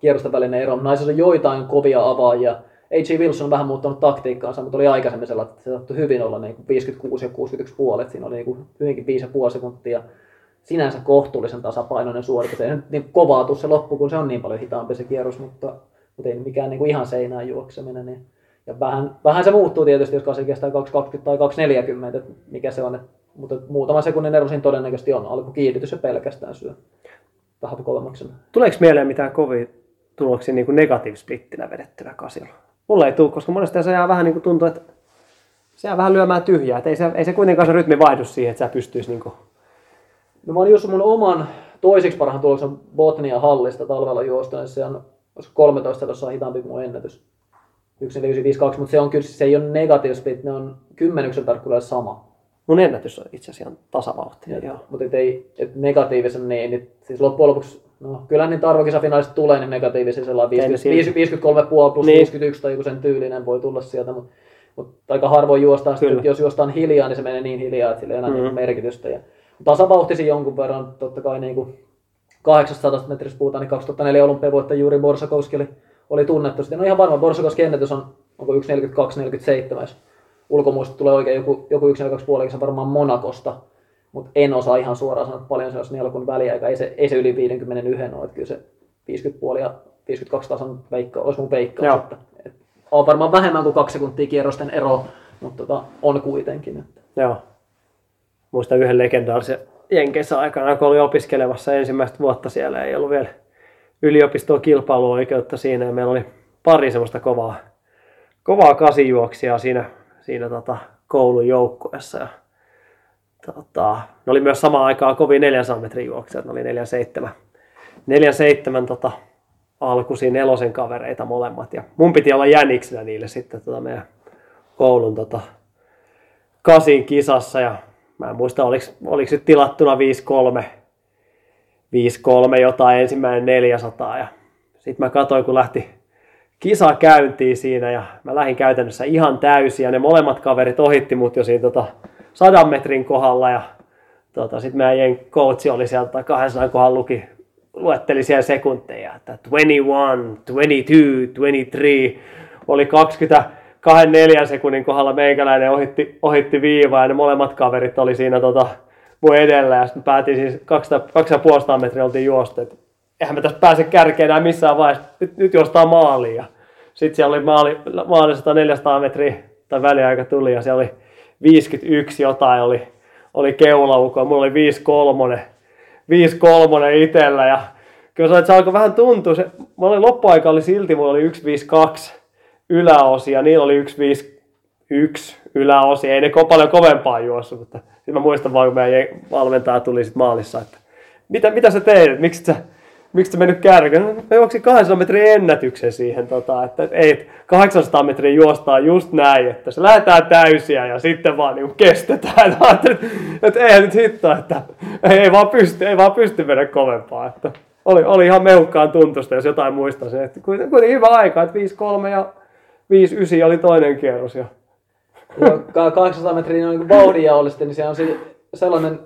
kierrosten välinen ero. Naisissa on joitain kovia avaajia. A.G. Wilson on vähän muuttanut taktiikkaansa, mutta oli aikaisemmin sellainen, että se saattoi hyvin olla niin kuin 56 ja 61 puolet. Siinä oli niin kuin hyvinkin 5,5 sekuntia sinänsä kohtuullisen tasapainoinen suoritus. Ei nyt niin kovaa tuu se loppu, kun se on niin paljon hitaampi se kierros, mutta, mutta ei mikään niin kuin ihan seinään juokseminen. Niin. Ja vähän, vähän se muuttuu tietysti, jos kasi kestää 2.20 tai 2.40, että mikä se on. Että, mutta muutaman sekunnin ero siinä todennäköisesti on. Alkukiihdytys ja pelkästään syö vähän kovemmaksi. Tuleeko mieleen mitään kovia tuloksia niin kuin negatiivisplittinä vedettynä kasilla? Mulla ei tule, koska monesti se jää vähän niin kuin tuntuu, että se jää vähän lyömään tyhjää. Että ei se, ei se kuitenkaan se rytmi vaihdu siihen, että sä pystyisi niin kuin... No mä olin just mun oman toiseksi parhaan tuloksen Botnia hallista talvella juosta, niin se on olisiko 13 tuossa hitaampi kuin mun ennätys. 1.4952, mutta se on kyllä, se ei ole negatiivinen split, ne on kymmenyksen tarkkuudella sama. Mun ennätys on itse asiassa ihan tasavauhtia. Joo. mutta et ei, et negatiivisen niin, niin, siis loppujen lopuksi, no kyllä niitä arvokisafinaalista tulee, niin negatiivisia sellainen Ei ne 50, silti. 53,5 plus Niin. 51 tai joku sen tyylinen voi tulla sieltä, mutta, mutta aika harvoin juostaan, sitten, jos juostaan hiljaa, niin se menee niin hiljaa, että sillä ei enää Mhm. mm. merkitystä. Ja tasavauhtisi jonkun verran, totta kai niin kuin 800 metristä puhutaan, niin 2004 olympiavoittaja Juri Borsakowski oli, oli tunnettu. Sitten on ihan varma, Borsakowski ennätys on onko 1.42-47, jos ulkomuista tulee oikein joku, joku 1.42 puoliksi, varmaan Monakosta. Mutta en osaa ihan suoraan sanoa, että paljon se olisi niin alkuun väliaika. Ei se, ei se yli 51 ole, että kyllä se 50 puoli ja 52 tason veikka, olisi mun veikkaus. Joo. Että, et, on varmaan vähemmän kuin kaksi sekuntia kierrosten ero, mutta tota, on kuitenkin. Että. Joo. Muistan yhden legendaarisen Jenkeissä aikana, kun oli opiskelemassa ensimmäistä vuotta siellä, ei ollut vielä yliopistoon kilpailuoikeutta siinä, ja meillä oli pari semmoista kovaa, kovaa kasijuoksijaa siinä, siinä tota, koulun joukkueessa. Ja, tota, ne oli myös samaan aikaan kovin 400 metrin juoksijat, ne oli 47, 47 tota, alkuisin nelosen kavereita molemmat, ja mun piti olla jäniksenä niille sitten tota, meidän koulun tota, kasin kisassa ja mä en muista oliko, oliko se tilattuna 5-3, 5-3 jotain ensimmäinen 400 ja sitten mä katsoin kun lähti kisa käyntiin siinä ja mä lähdin käytännössä ihan täysin ja ne molemmat kaverit ohitti mut jo siinä tota, 100 metrin kohdalla ja tota, sitten meidän coachi oli sieltä 200 kohdalla luki, luetteli siellä sekunteja, että 21, 22, 23, oli 20, 24 sekunnin kohdalla meikäläinen ohitti, ohitti viivaa ja ne molemmat kaverit oli siinä tota, mun edellä. Ja sitten päätin siis 250 metriä oltiin juostu, että eihän me tässä pääse kärkeen enää missään vaiheessa, nyt, nyt juostaan maaliin ja sitten siellä oli maali, maalissa 400 metriä tai väliaika tuli ja siellä oli 51 jotain oli, oli keulauko, mulla oli 53, 53 itsellä ja kyllä se, se alkoi vähän tuntua, se, mä olin loppuaika oli silti, mulla oli 152 yläosi ja niillä oli 151 yläosi, ei ne paljon kovempaa juossut, mutta sitten mä muistan vaan, kun meidän valmentaja tuli sit maalissa, että mitä, mitä sä teit, miksi sä, miksi sä mennyt kärkeen? No, Mä juoksin 200 metrin ennätyksen siihen, tota, että ei, että 800 metriä juostaan just näin, että se lähdetään täysiä ja sitten vaan niin kestetään. [LAUGHS] Että, että eihän nyt hittoa, että ei, vaan pysty, ei vaan pysty mennä kovempaa. Että oli, oli ihan mehukkaan tuntusta, jos jotain muistaa sen. Että kuitenkin hyvä aika, että 5-3 ja 5-9 oli toinen kierros. Ja, Ja ka- 800 metriä niin vauhdinjaollisesti, niin se on se, sellainen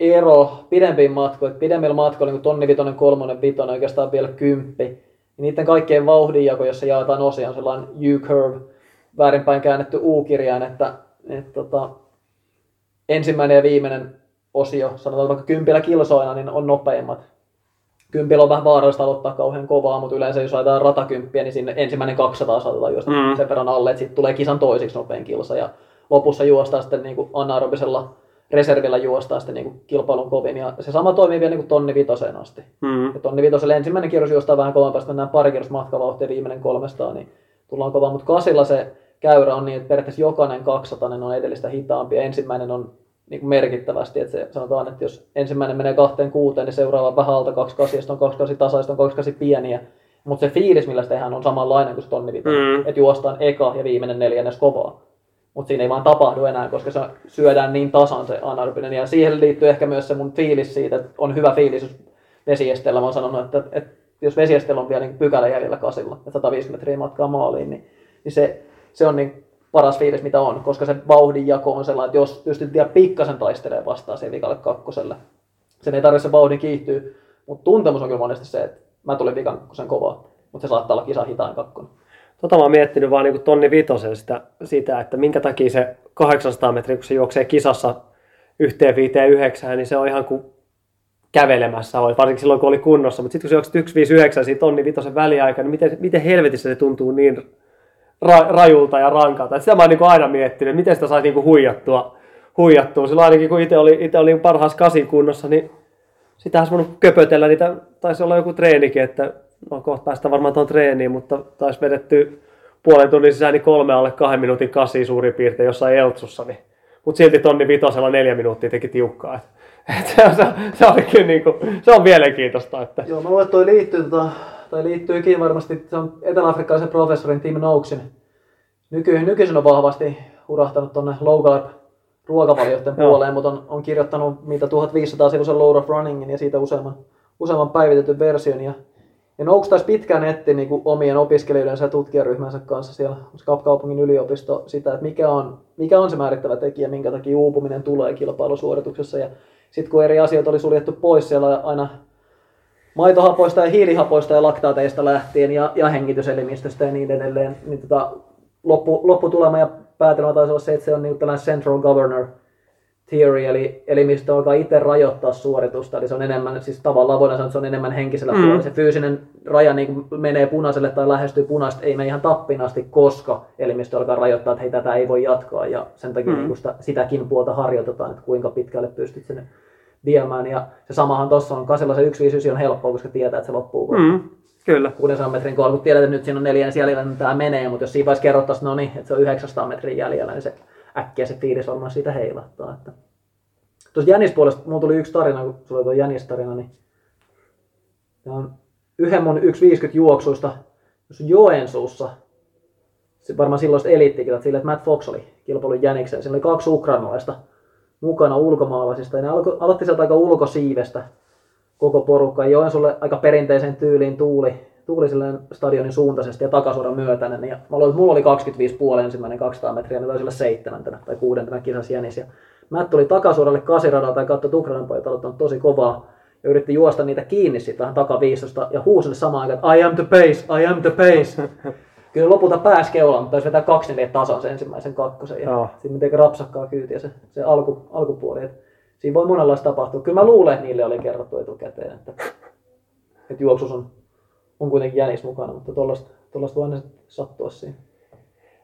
ero pidempiin matkoihin. Pidemmillä matkoilla, niin kuin tonni vitonen, kolmonen, vitonen, oikeastaan vielä kymppi. Niin niiden kaikkien vauhdinjako, jossa jaetaan osia, on sellainen U-curve, väärinpäin käännetty U-kirjain, että, että tota, ensimmäinen ja viimeinen osio, sanotaan vaikka kympillä kilsoina, niin on nopeimmat. Kympillä on vähän vaarallista aloittaa kauhean kovaa, mutta yleensä jos laitetaan ratakymppiä, niin sinne ensimmäinen 200 saatetaan juosta Mm. sen verran alle, että sitten tulee kisan toisiksi nopein kilsa ja lopussa juostaan sitten niin kuin anaerobisella reservillä juostaan sitten niin kuin kilpailun kovin. Ja se sama toimii vielä niin kuin tonni vitoseen asti. mm, Ja tonni vitoselle ensimmäinen kierros juostaa vähän kovempaa, sitten mennään pari kierros matkavauhtia viimeinen 300, niin tullaan kovaa. Mutta kasilla se käyrä on niin, että periaatteessa jokainen 200 on edellistä hitaampi ja ensimmäinen on niin kuin merkittävästi, että se sanotaan, että jos ensimmäinen menee kahteen kuuteen, niin seuraava vähän alta kaksi kasi, sitten on kaksi kasi tasaista, on kaksi kasi pieniä. Mutta se fiilis, millä se tehdään, on samanlainen kuin se tonni. Mm. Että juostaan eka ja viimeinen neljännes kovaa. mutta siinä ei vaan tapahdu enää, koska se syödään niin tasan se anaerobinen. Ja siihen liittyy ehkä myös se mun fiilis siitä, että on hyvä fiilis, jos vesiesteellä. Mä oon sanonut, että, että jos vesiesteellä on vielä niin pykälä jäljellä kasilla, että 150 metriä matkaa maaliin, niin, niin se, se on niin paras fiilis, mitä on, koska se vauhdin jako on sellainen, että jos pystyt vielä pikkasen taistelemaan vastaan siihen vikalle kakkoselle, sen ei tarvitse se vauhdin kiihtyä, mutta tuntemus on kyllä monesti se, että mä tulin vikan kakkosen kovaa, mutta se saattaa olla kisa hitain kakkonen. Tota mä oon miettinyt vaan niin tonni vitosen sitä, sitä, että minkä takia se 800 metriä, kun se juoksee kisassa yhteen viiteen yhdeksään, niin se on ihan kuin kävelemässä oli, varsinkin silloin kun oli kunnossa. Mutta sitten kun se juokset 159 siinä tonni vitosen väliaika, niin miten, miten helvetissä se tuntuu niin ra, rajulta ja rankalta. Et sitä mä oon niin aina miettinyt, miten sitä saisi niin huijattua, huijattua. Silloin ainakin kun itse oli, itse oli parhaassa kasin kunnossa, niin sitähän olisi voinut köpötellä niitä, taisi olla joku treenikin, että no kohta päästään varmaan tuon treeniin, mutta taisi vedetty puolen tunnin sisään niin kolme alle kahden minuutin kasi suurin piirtein jossain Eltsussa, niin, mutta silti tonni vitosella neljä minuuttia teki tiukkaa. Et, et se, se, se, oli kyllä niin kuin, se on mielenkiintoista. Että... Joo, mä luulen, että toi liittyy, tota, tai liittyykin varmasti, se on eteläafrikkalaisen professorin Tim Noaksin. Nyky, nykyisin on vahvasti urahtanut tuonne low carb ruokavalioiden puoleen, mutta on, on kirjoittanut mitä 1500 sivuisen Load of Runningin ja siitä useamman, useamman päivitetyn version. Ja ja Nouks taisi pitkään etsiä niin kuin omien opiskelijoidensa ja tutkijaryhmänsä kanssa siellä kaupungin yliopisto sitä, että mikä on, mikä on se määrittävä tekijä, minkä takia uupuminen tulee kilpailusuorituksessa. Ja sitten kun eri asioita oli suljettu pois siellä aina maitohapoista ja hiilihapoista ja laktaateista lähtien ja, ja hengityselimistöstä ja niin edelleen, niin tota, loppu, lopputulema ja päätelmä taisi olla se, että se on niin tällainen central governor – theory, eli elimistö alkaa itse rajoittaa suoritusta, eli se on enemmän, siis tavallaan voidaan sanoa, että se on enemmän henkisellä mm. puolella. Se fyysinen raja niin menee punaiselle tai lähestyy punaista, ei mene ihan tappiin asti, koska elimistö alkaa rajoittaa, että hei, tätä ei voi jatkaa, ja sen takia mm. niin sitä, sitäkin puolta harjoitetaan, että kuinka pitkälle pystyt sinne viemään, ja se samahan tuossa on, kasilla se 159 on helppoa, koska tietää, että se loppuu. Mm. Kyllä. 600 metrin kohdalla, kun tiedät, että nyt siinä on neljän jäljellä, niin tämä menee, mutta jos siinä vaiheessa kerrottaisiin, no niin, että se on 900 metrin jäljellä, niin se äkkiä se fiilis varmaan siitä heilattaa. Että. Tuossa Jänispuolesta, mulla tuli yksi tarina, kun sulla oli tuo Jänis-tarina, niin tämä on yhden mun 1.50 juoksuista, jos Joensuussa, se varmaan silloin eliittikin, sille, että Matt Fox oli kilpailun Jäniksen. Siinä oli kaksi ukrainalaista mukana ulkomaalaisista, ja ne alo- aloitti sieltä aika ulkosiivestä koko porukka. Joensuulle aika perinteisen tyyliin tuuli, tuuli stadionin suuntaisesti ja takasuoran myötäinen. Ja mulla oli 25,5 ensimmäinen 200 metriä, ne taisi olla seitsemäntenä tai kuudentena kisassa Jänis. Ja Matt tuli takasuoralle kasiradalta ja katsoi Ukrainan pojat aloittanut tosi kovaa ja yritti juosta niitä kiinni sitten vähän takaviistosta ja huusi samaan aikaan, I am the pace, I am the pace. [LAUGHS] Kyllä lopulta pääsi keulaan, mutta taisi vetää kaksi neljä tasan sen ensimmäisen kakkosen. Ja oh. sitten miten rapsakkaa kyytiä se, se alku, alkupuoli. Et siinä voi monenlaista tapahtua. Kyllä mä luulen, että niille oli kerrottu etukäteen, että, että juoksus on, on kuitenkin jänis mukana, mutta tuollaista voi aina sattua siinä.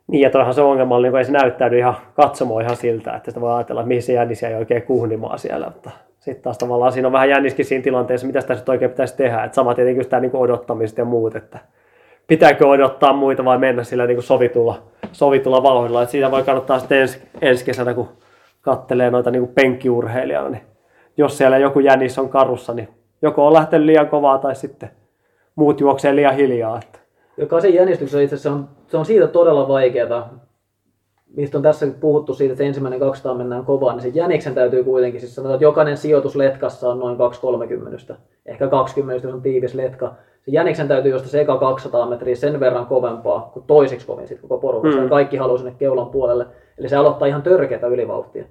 Niin, ja toihan se ongelma oli, ei se näyttäydy ihan katsomo ihan siltä, että sitä voi ajatella, että mihin se jännis ei oikein kuhnimaa siellä. Mutta sitten taas tavallaan siinä on vähän jänniskin siinä tilanteessa, mitä sitä oikein pitäisi tehdä. Että sama tietenkin sitä niin odottamista ja muut, että pitääkö odottaa muita vai mennä sillä niin kuin sovitulla, sovitulla vauhdilla. Että siitä voi kannattaa sitten ensi, ensi kesänä, kun kattelee noita niin kuin penkkiurheilijana, niin jos siellä joku jännis on karussa, niin joko on lähtenyt liian kovaa tai sitten muut juoksee liian hiljaa. Että ja kasin jännistyksessä itse asiassa on, se on siitä todella vaikeaa, mistä on tässä puhuttu siitä, että ensimmäinen 200 mennään kovaa, niin se jäniksen täytyy kuitenkin, siis sanotaan, että jokainen sijoitus letkassa on noin 2-30, ehkä 20, jos on tiivis letka. Se jäniksen täytyy josta se eka 200 metriä sen verran kovempaa kuin toiseksi kovin sit koko porukassa. Mm. Kaikki haluaa sinne keulan puolelle. Eli se aloittaa ihan törkeätä ylivauhtia.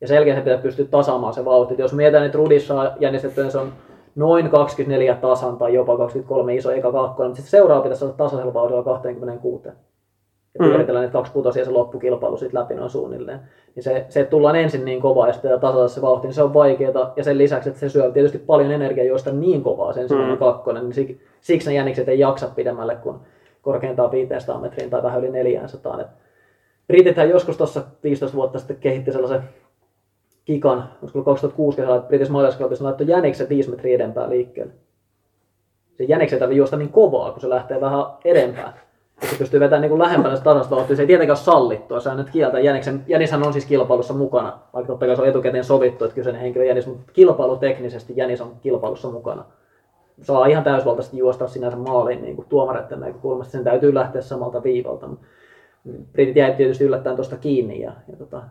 Ja sen jälkeen se pitää pystyä tasaamaan se vauhti. Et jos mietitään, että Rudissa jännistetty, niin se on noin 24 tasan tai jopa 23 iso eka kakkonen, mutta sitten seuraava pitäisi olla tasaisella vauhdilla 26. Ja mm. niitä kaksi putosia se loppukilpailu sitten läpi noin suunnilleen. Niin se, se tullaan ensin niin kovaa ja sitten tasata se vauhti, niin se on vaikeaa. Ja sen lisäksi, että se syö tietysti paljon energiaa joista niin kovaa sen ensimmäinen mm. kakkonen, niin siksi, siksi ne jänikset ei jaksa pidemmälle kuin korkeintaan 500 metriin tai vähän yli 400. Et Britithän joskus tuossa 15 vuotta sitten kehitti sellaisen Kikan, olisiko 2006 kesällä, British Miles Clubissa laittoi jäniksen 5 metriä edempää liikkeelle. Se jäniksen tarvitsee juosta niin kovaa, kun se lähtee vähän edempään. Se pystyy vetämään niin lähempänä sitä tasasta. Se ei tietenkään ole sallittua. Säännöt kieltä. Jäniksen, Jänishän on siis kilpailussa mukana, vaikka totta kai se on etukäteen sovittu, että kyseinen henkilö Jänis, mutta kilpailuteknisesti Jänis on kilpailussa mukana. Saa ihan täysvaltaisesti juosta sinänsä maaliin niin kuin tuomareiden näkökulmasta. Sen täytyy lähteä samalta viivalta. Britit jäi tietysti yllättäen tuosta kiinni ja, ja tota,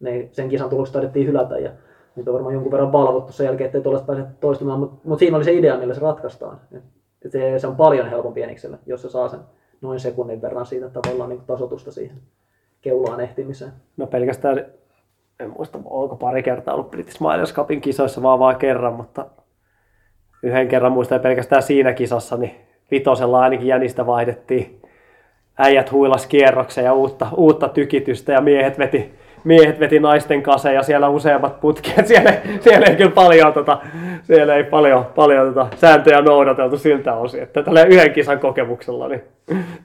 ne, sen kisan tulokset taidettiin hylätä ja nyt on varmaan jonkun verran valvottu sen jälkeen, ettei tuollaista pääse toistumaan, mutta mut siinä oli se idea, millä se ratkaistaan. Et, et se, se, on paljon helpompi Enikselle, jos se saa sen noin sekunnin verran siitä tavallaan niin tasotusta siihen keulaan ehtimiseen. No pelkästään, en muista, onko pari kertaa ollut British Miners Cupin kisoissa, vaan vaan kerran, mutta yhden kerran muistan pelkästään siinä kisassa, niin vitosella ainakin jänistä vaihdettiin. Äijät huilas kierroksen ja uutta, uutta tykitystä ja miehet veti, miehet veti naisten kanssa ja siellä useammat putket. [LAUGHS] Siellä, siellä ei kyllä paljon, tota, siellä ei paljon, paljon tota, sääntöjä noudateltu siltä osin. Että tällä yhden kisan kokemuksella niin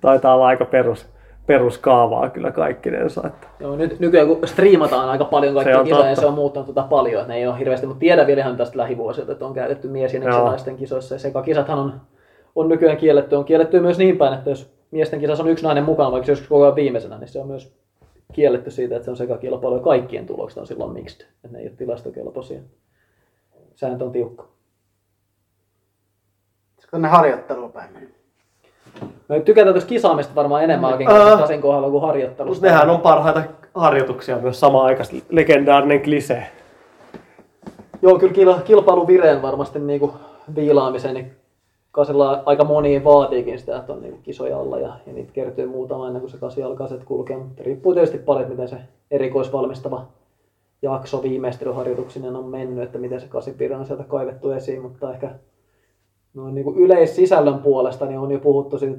taitaa olla aika perus, peruskaavaa kyllä kaikkinensa. Että. Joo, nyt nykyään kun striimataan aika paljon kaikkia kisoja, totta. se on muuttanut tota paljon, että ne ei ole hirveästi, mutta tiedän vielä ihan tästä lähivuosilta, että on käytetty mies- ja naisten kisoissa, ja sekakisathan on, on nykyään kielletty, on kielletty myös niin päin, että jos miesten kisassa on yksi nainen mukana, vaikka se joskus koko ajan viimeisenä, niin se on myös kielletty siitä, että se on sekakilpailu ja kaikkien tulokset on silloin mixed, että ne ei ole tilastokelpoisia. Sääntö on tiukka. Sitten tuonne harjoitteluun päin mennä. Me tykätään tuosta kisaamista varmaan enemmänkin Ää. uh, kasin kohdalla kuin harjoittelusta. Nehän on parhaita harjoituksia myös samaan aikaan. Legendaarinen klise. Joo, kyllä kil- kilpailuvireen varmasti niinku viilaamiseen, niin kasilla aika moni vaatiikin sitä, että on niinku kisoja alla ja, ja niitä kertyy muutama ennen kuin se kasi alkaa sitten kulkea. Mutta riippuu tietysti paljon, että miten se erikoisvalmistava jakso viimeistelyharjoituksinen on mennyt, että miten se kasipirja on sieltä kaivettu esiin, mutta ehkä noin niinku yleissisällön puolesta niin on jo puhuttu siitä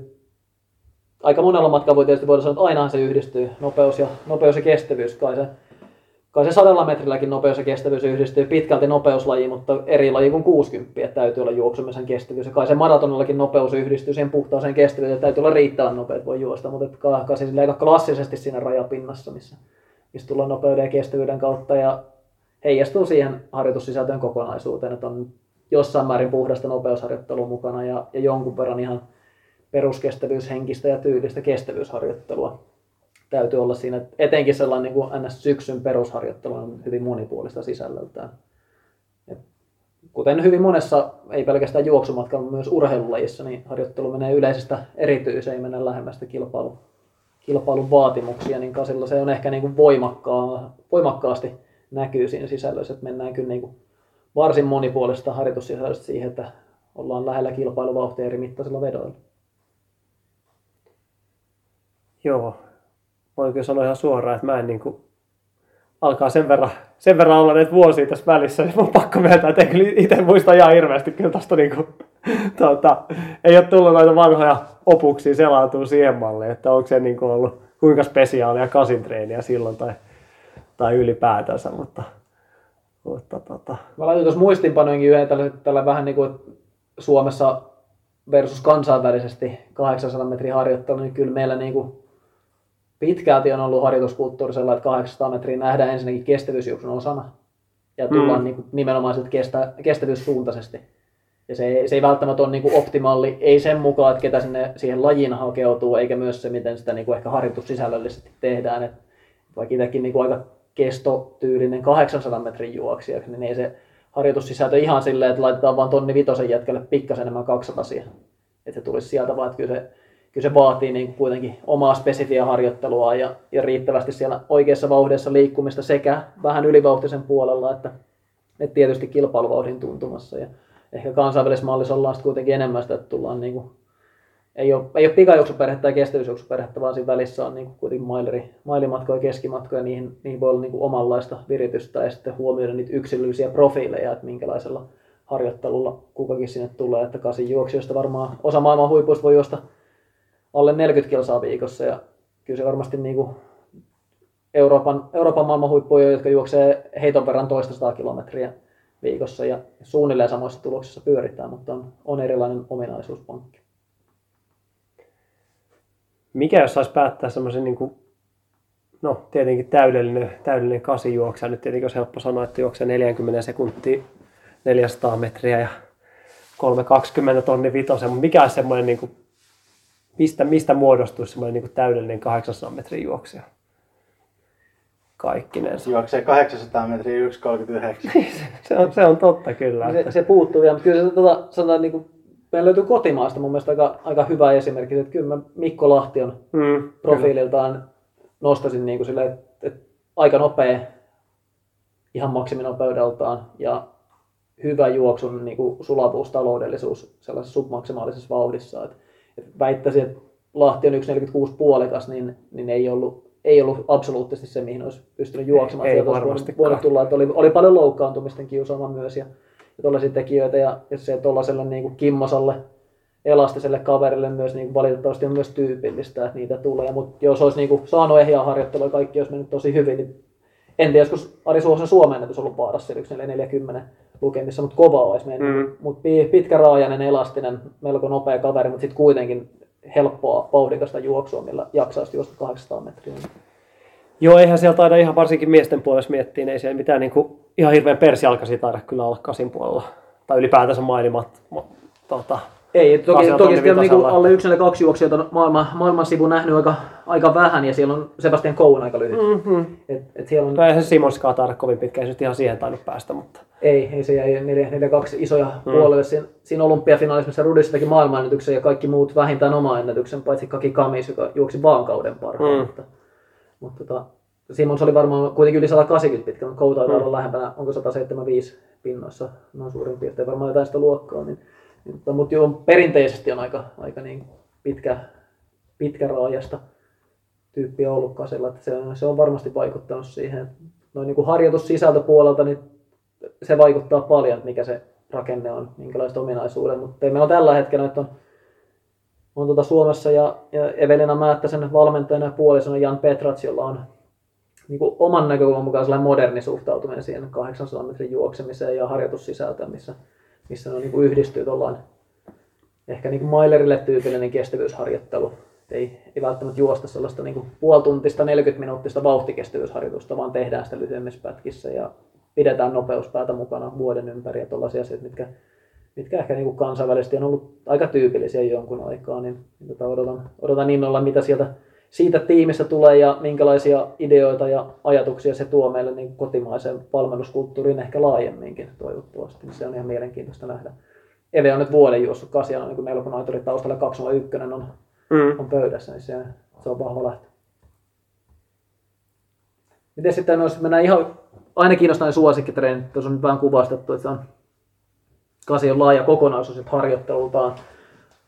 aika monella matkalla voi tietysti voida sanoa, että ainahan se yhdistyy, nopeus ja, nopeus ja kestävyys, kai se Kai se sadalla metrilläkin nopeus ja kestävyys yhdistyy pitkälti nopeuslajiin, mutta eri laji kuin 60, että täytyy olla juoksumisen kestävyys. Ja kai se maratonillakin nopeus yhdistyy siihen puhtaaseen kestävyyteen, että täytyy olla riittävän nopeat voi juosta, mutta kai kai se silleen aika klassisesti siinä rajapinnassa, missä, missä tullaan nopeuden ja kestävyyden kautta ja heijastuu siihen harjoitussisältöön kokonaisuuteen, että on jossain määrin puhdasta nopeusharjoittelua mukana ja, ja jonkun verran ihan peruskestävyyshenkistä ja tyylistä kestävyysharjoittelua täytyy olla siinä, etenkin sellainen niin kuin ns. syksyn perusharjoittelu on hyvin monipuolista sisällöltään. Et kuten hyvin monessa, ei pelkästään juoksumatkalla, mutta myös urheilulajissa, niin harjoittelu menee yleisestä erityiseen, ei mennä lähemmästä kilpailu, kilpailun vaatimuksia, niin kasilla se on ehkä niin kuin voimakkaa, voimakkaasti näkyy siinä sisällössä, että mennään kyllä niin kuin varsin monipuolista harjoitussisällöstä siihen, että ollaan lähellä kilpailuvauhtia eri mittaisilla vedoilla. Joo, voin kyllä sanoa ihan suoraan, että mä en niin kuin, alkaa sen verran, sen verran olla näitä vuosia tässä välissä, niin on pakko myöntää, että kyllä itse muista ihan hirveästi. Kyllä tosta niin kuin, tuota, ei ole tullut noita vanhoja opuksia selautua siihen malliin, että onko se niin kuin ollut kuinka spesiaalia kasintreeniä silloin tai, tai ylipäätänsä, mutta, mutta tota, Mä laitan tuossa muistinpanoinkin yhden tällä, tällä vähän niin kuin Suomessa versus kansainvälisesti 800 metrin harjoittelu, niin kyllä meillä niin kuin pitkälti on ollut harjoituskulttuuri sellainen, että 800 metriä nähdään ensinnäkin kestävyysjuoksun osana ja tullaan Mm. niin kuin nimenomaan siltä kestä, kestävyyssuuntaisesti. Ja se ei, se ei välttämättä ole niin kuin optimaali, ei sen mukaan, että ketä sinne siihen lajiin hakeutuu, eikä myös se, miten sitä niin kuin ehkä harjoitussisällöllisesti tehdään. Et vaikka itsekin niin kuin aika kestotyylinen 800 metrin juoksija, niin ei se harjoitussisältö ihan silleen, että laitetaan vaan tonni vitosen jätkälle pikkasen enemmän 200 siihen. Että se tulisi sieltä vaan, että kyllä se, kyllä se vaatii niin kuitenkin omaa spesifiä harjoittelua ja, ja riittävästi siellä oikeassa vauhdissa liikkumista sekä vähän ylivauhtisen puolella, että, että tietysti kilpailuvauhdin tuntumassa. Ja ehkä kansainvälisessä mallissa ollaan sitten kuitenkin enemmän sitä, että tullaan niin kuin, ei ole, ei ole pikajuoksuperhettä ja kestävyysjuoksuperhettä, vaan siinä välissä on niin kuin kuitenkin maileri, mailimatkoja ja keskimatkoja, niihin, niihin voi olla niin kuin omanlaista viritystä ja sitten huomioida niitä yksilöllisiä profiileja, että minkälaisella harjoittelulla kukakin sinne tulee, että kasin juoksijoista varmaan osa maailman huipuista voi juosta alle 40 kilsaa viikossa ja kyllä se varmasti niin kuin Euroopan, Euroopan maailman huippuja, jotka juoksee heiton verran toista kilometriä viikossa ja suunnilleen samoissa tuloksissa pyöritään, mutta on, on erilainen ominaisuuspankki. mikä jos saisi päättää semmoisen niin kuin, no tietenkin täydellinen, täydellinen kasijuoksa. Nyt tietenkin olisi helppo sanoa, että juoksee 40 sekuntia 400 metriä ja 320 tonni vitosen, mutta mikä olisi semmoinen, niin kuin, mistä, mistä muodostuisi semmoinen niin kuin täydellinen 800 metrin juoksija? Kaikkinensa. Juoksee 800 metriä 1.39. [LAUGHS] Se on, se on totta kyllä. Se, Että, se puuttuu vielä, mutta kyllä se tota, sanotaan niin kuin meillä löytyy kotimaasta mun mielestä aika, aika hyvä esimerkki. Että kyllä mä Mikko Lahti on Mm, profiililtaan nostaisin niin kuin sille, että, että aika nopea, ihan maksiminopeudeltaan ja hyvä juoksun niin kuin sulavuus, taloudellisuus sellaisessa submaksimaalisessa vauhdissa. Että väittäisin, että Lahti on 1.46 puolikas, niin, niin ei ollut ei ollut absoluuttisesti se, mihin olisi pystynyt juoksemaan. Ei olisi voinut, varmastikaan. tulla, että oli, oli paljon loukkaantumisten kiusaama myös ja, ja tuollaisia tekijöitä. Ja, ja se tuollaiselle niin kuin kimmosalle, elastiselle kaverille myös niin kuin valitettavasti on myös tyypillistä, että niitä tulee. Mutta jos olisi niin kuin saanut ehjää harjoittelua ja kaikki olisi mennyt tosi hyvin, niin en tiedä, joskus Ari Suosen Suomen ennätys ollut vaarassa 440 lukemissa, mutta kova olisi mennyt. Mm. Mutta pitkäraajainen, elastinen, melko nopea kaveri, mutta sitten kuitenkin helppoa, vauhdikasta juoksua, millä jaksaisi juosta 800 metriä. Joo, eihän siellä taida ihan varsinkin miesten puolesta miettiä, niin ei siellä mitään niin kuin, ihan hirveän persialkaisia taida kyllä olla kasin puolella. Tai ylipäätänsä mainimat. Ma, tota, Ei, toki, on toki sitten on niinku alle yksi kaksi juoksijoita on maailman, maailman sivu nähnyt aika, aika vähän ja siellä on Sebastian Cohen aika lyhyt. Mm-hmm. Et, et siellä on, eihän se Simonskaan taida kovin pitkä, ei se ihan siihen tainnut päästä, mutta ei, ei se jäi 4-2 isoja mm. puolelle. Siinä, siinä olympiafinaalissa, missä Rudissa teki maailmanennätyksen ja kaikki muut vähintään oma ennätyksen, paitsi Kaki Kamis, joka juoksi vaan kauden parhaan. Mm. Mutta, mutta tota, Simons oli varmaan kuitenkin yli 180 pitkä, mutta Kou taitaa olla lähempänä, onko 175 pinnoissa, noin suurin piirtein varmaan jotain sitä luokkaa. Niin, mutta, mutta joo, perinteisesti on aika, aika niin pitkä, pitkä raajasta tyyppi ollut kasilla, että se on, se on varmasti vaikuttanut siihen. Noin niin kuin harjoitussisältöpuolelta, niin se vaikuttaa paljon, että mikä se rakenne on, minkälaiset ominaisuudet, mutta meillä on tällä hetkellä, että on, on tuota Suomessa ja, ja Evelina Määttäsen valmentajana ja puolisona Jan Petrats, jolla on niin kuin oman näkökulman mukaan sellainen moderni suhtautuminen siihen 800 metrin juoksemiseen ja harjoitussisältöön, missä, missä ne niin kuin yhdistyy tuollaan ehkä niin kuin Mailerille tyypillinen kestävyysharjoittelu. Ei, ei välttämättä juosta sellaista niin kuin puolituntista 40 minuuttista vauhtikestävyysharjoitusta, vaan tehdään sitä lyhyemmissä pätkissä ja pidetään nopeuspäätä mukana vuoden ympäri ja tuollaisia asioita, mitkä, mitkä ehkä niin kuin kansainvälisesti on ollut aika tyypillisiä jonkun aikaa, niin, niin tota odotan, odotan innolla, mitä sieltä siitä tiimistä tulee ja minkälaisia ideoita ja ajatuksia se tuo meille niin kotimaiseen valmennuskulttuuriin ehkä laajemminkin toivottavasti. Niin se on ihan mielenkiintoista nähdä. Eve on nyt vuoden juossut kasiana, niin kuin meillä kun aituri taustalla 201 on, mm. on pöydässä, niin se, se on vahva lähtö. Miten sitten jos mennään ihan, aina kiinnostaa ne suosikkitreenit, tuossa on nyt vähän kuvastettu, että se on kasi on laaja kokonaisuus että harjoittelultaan.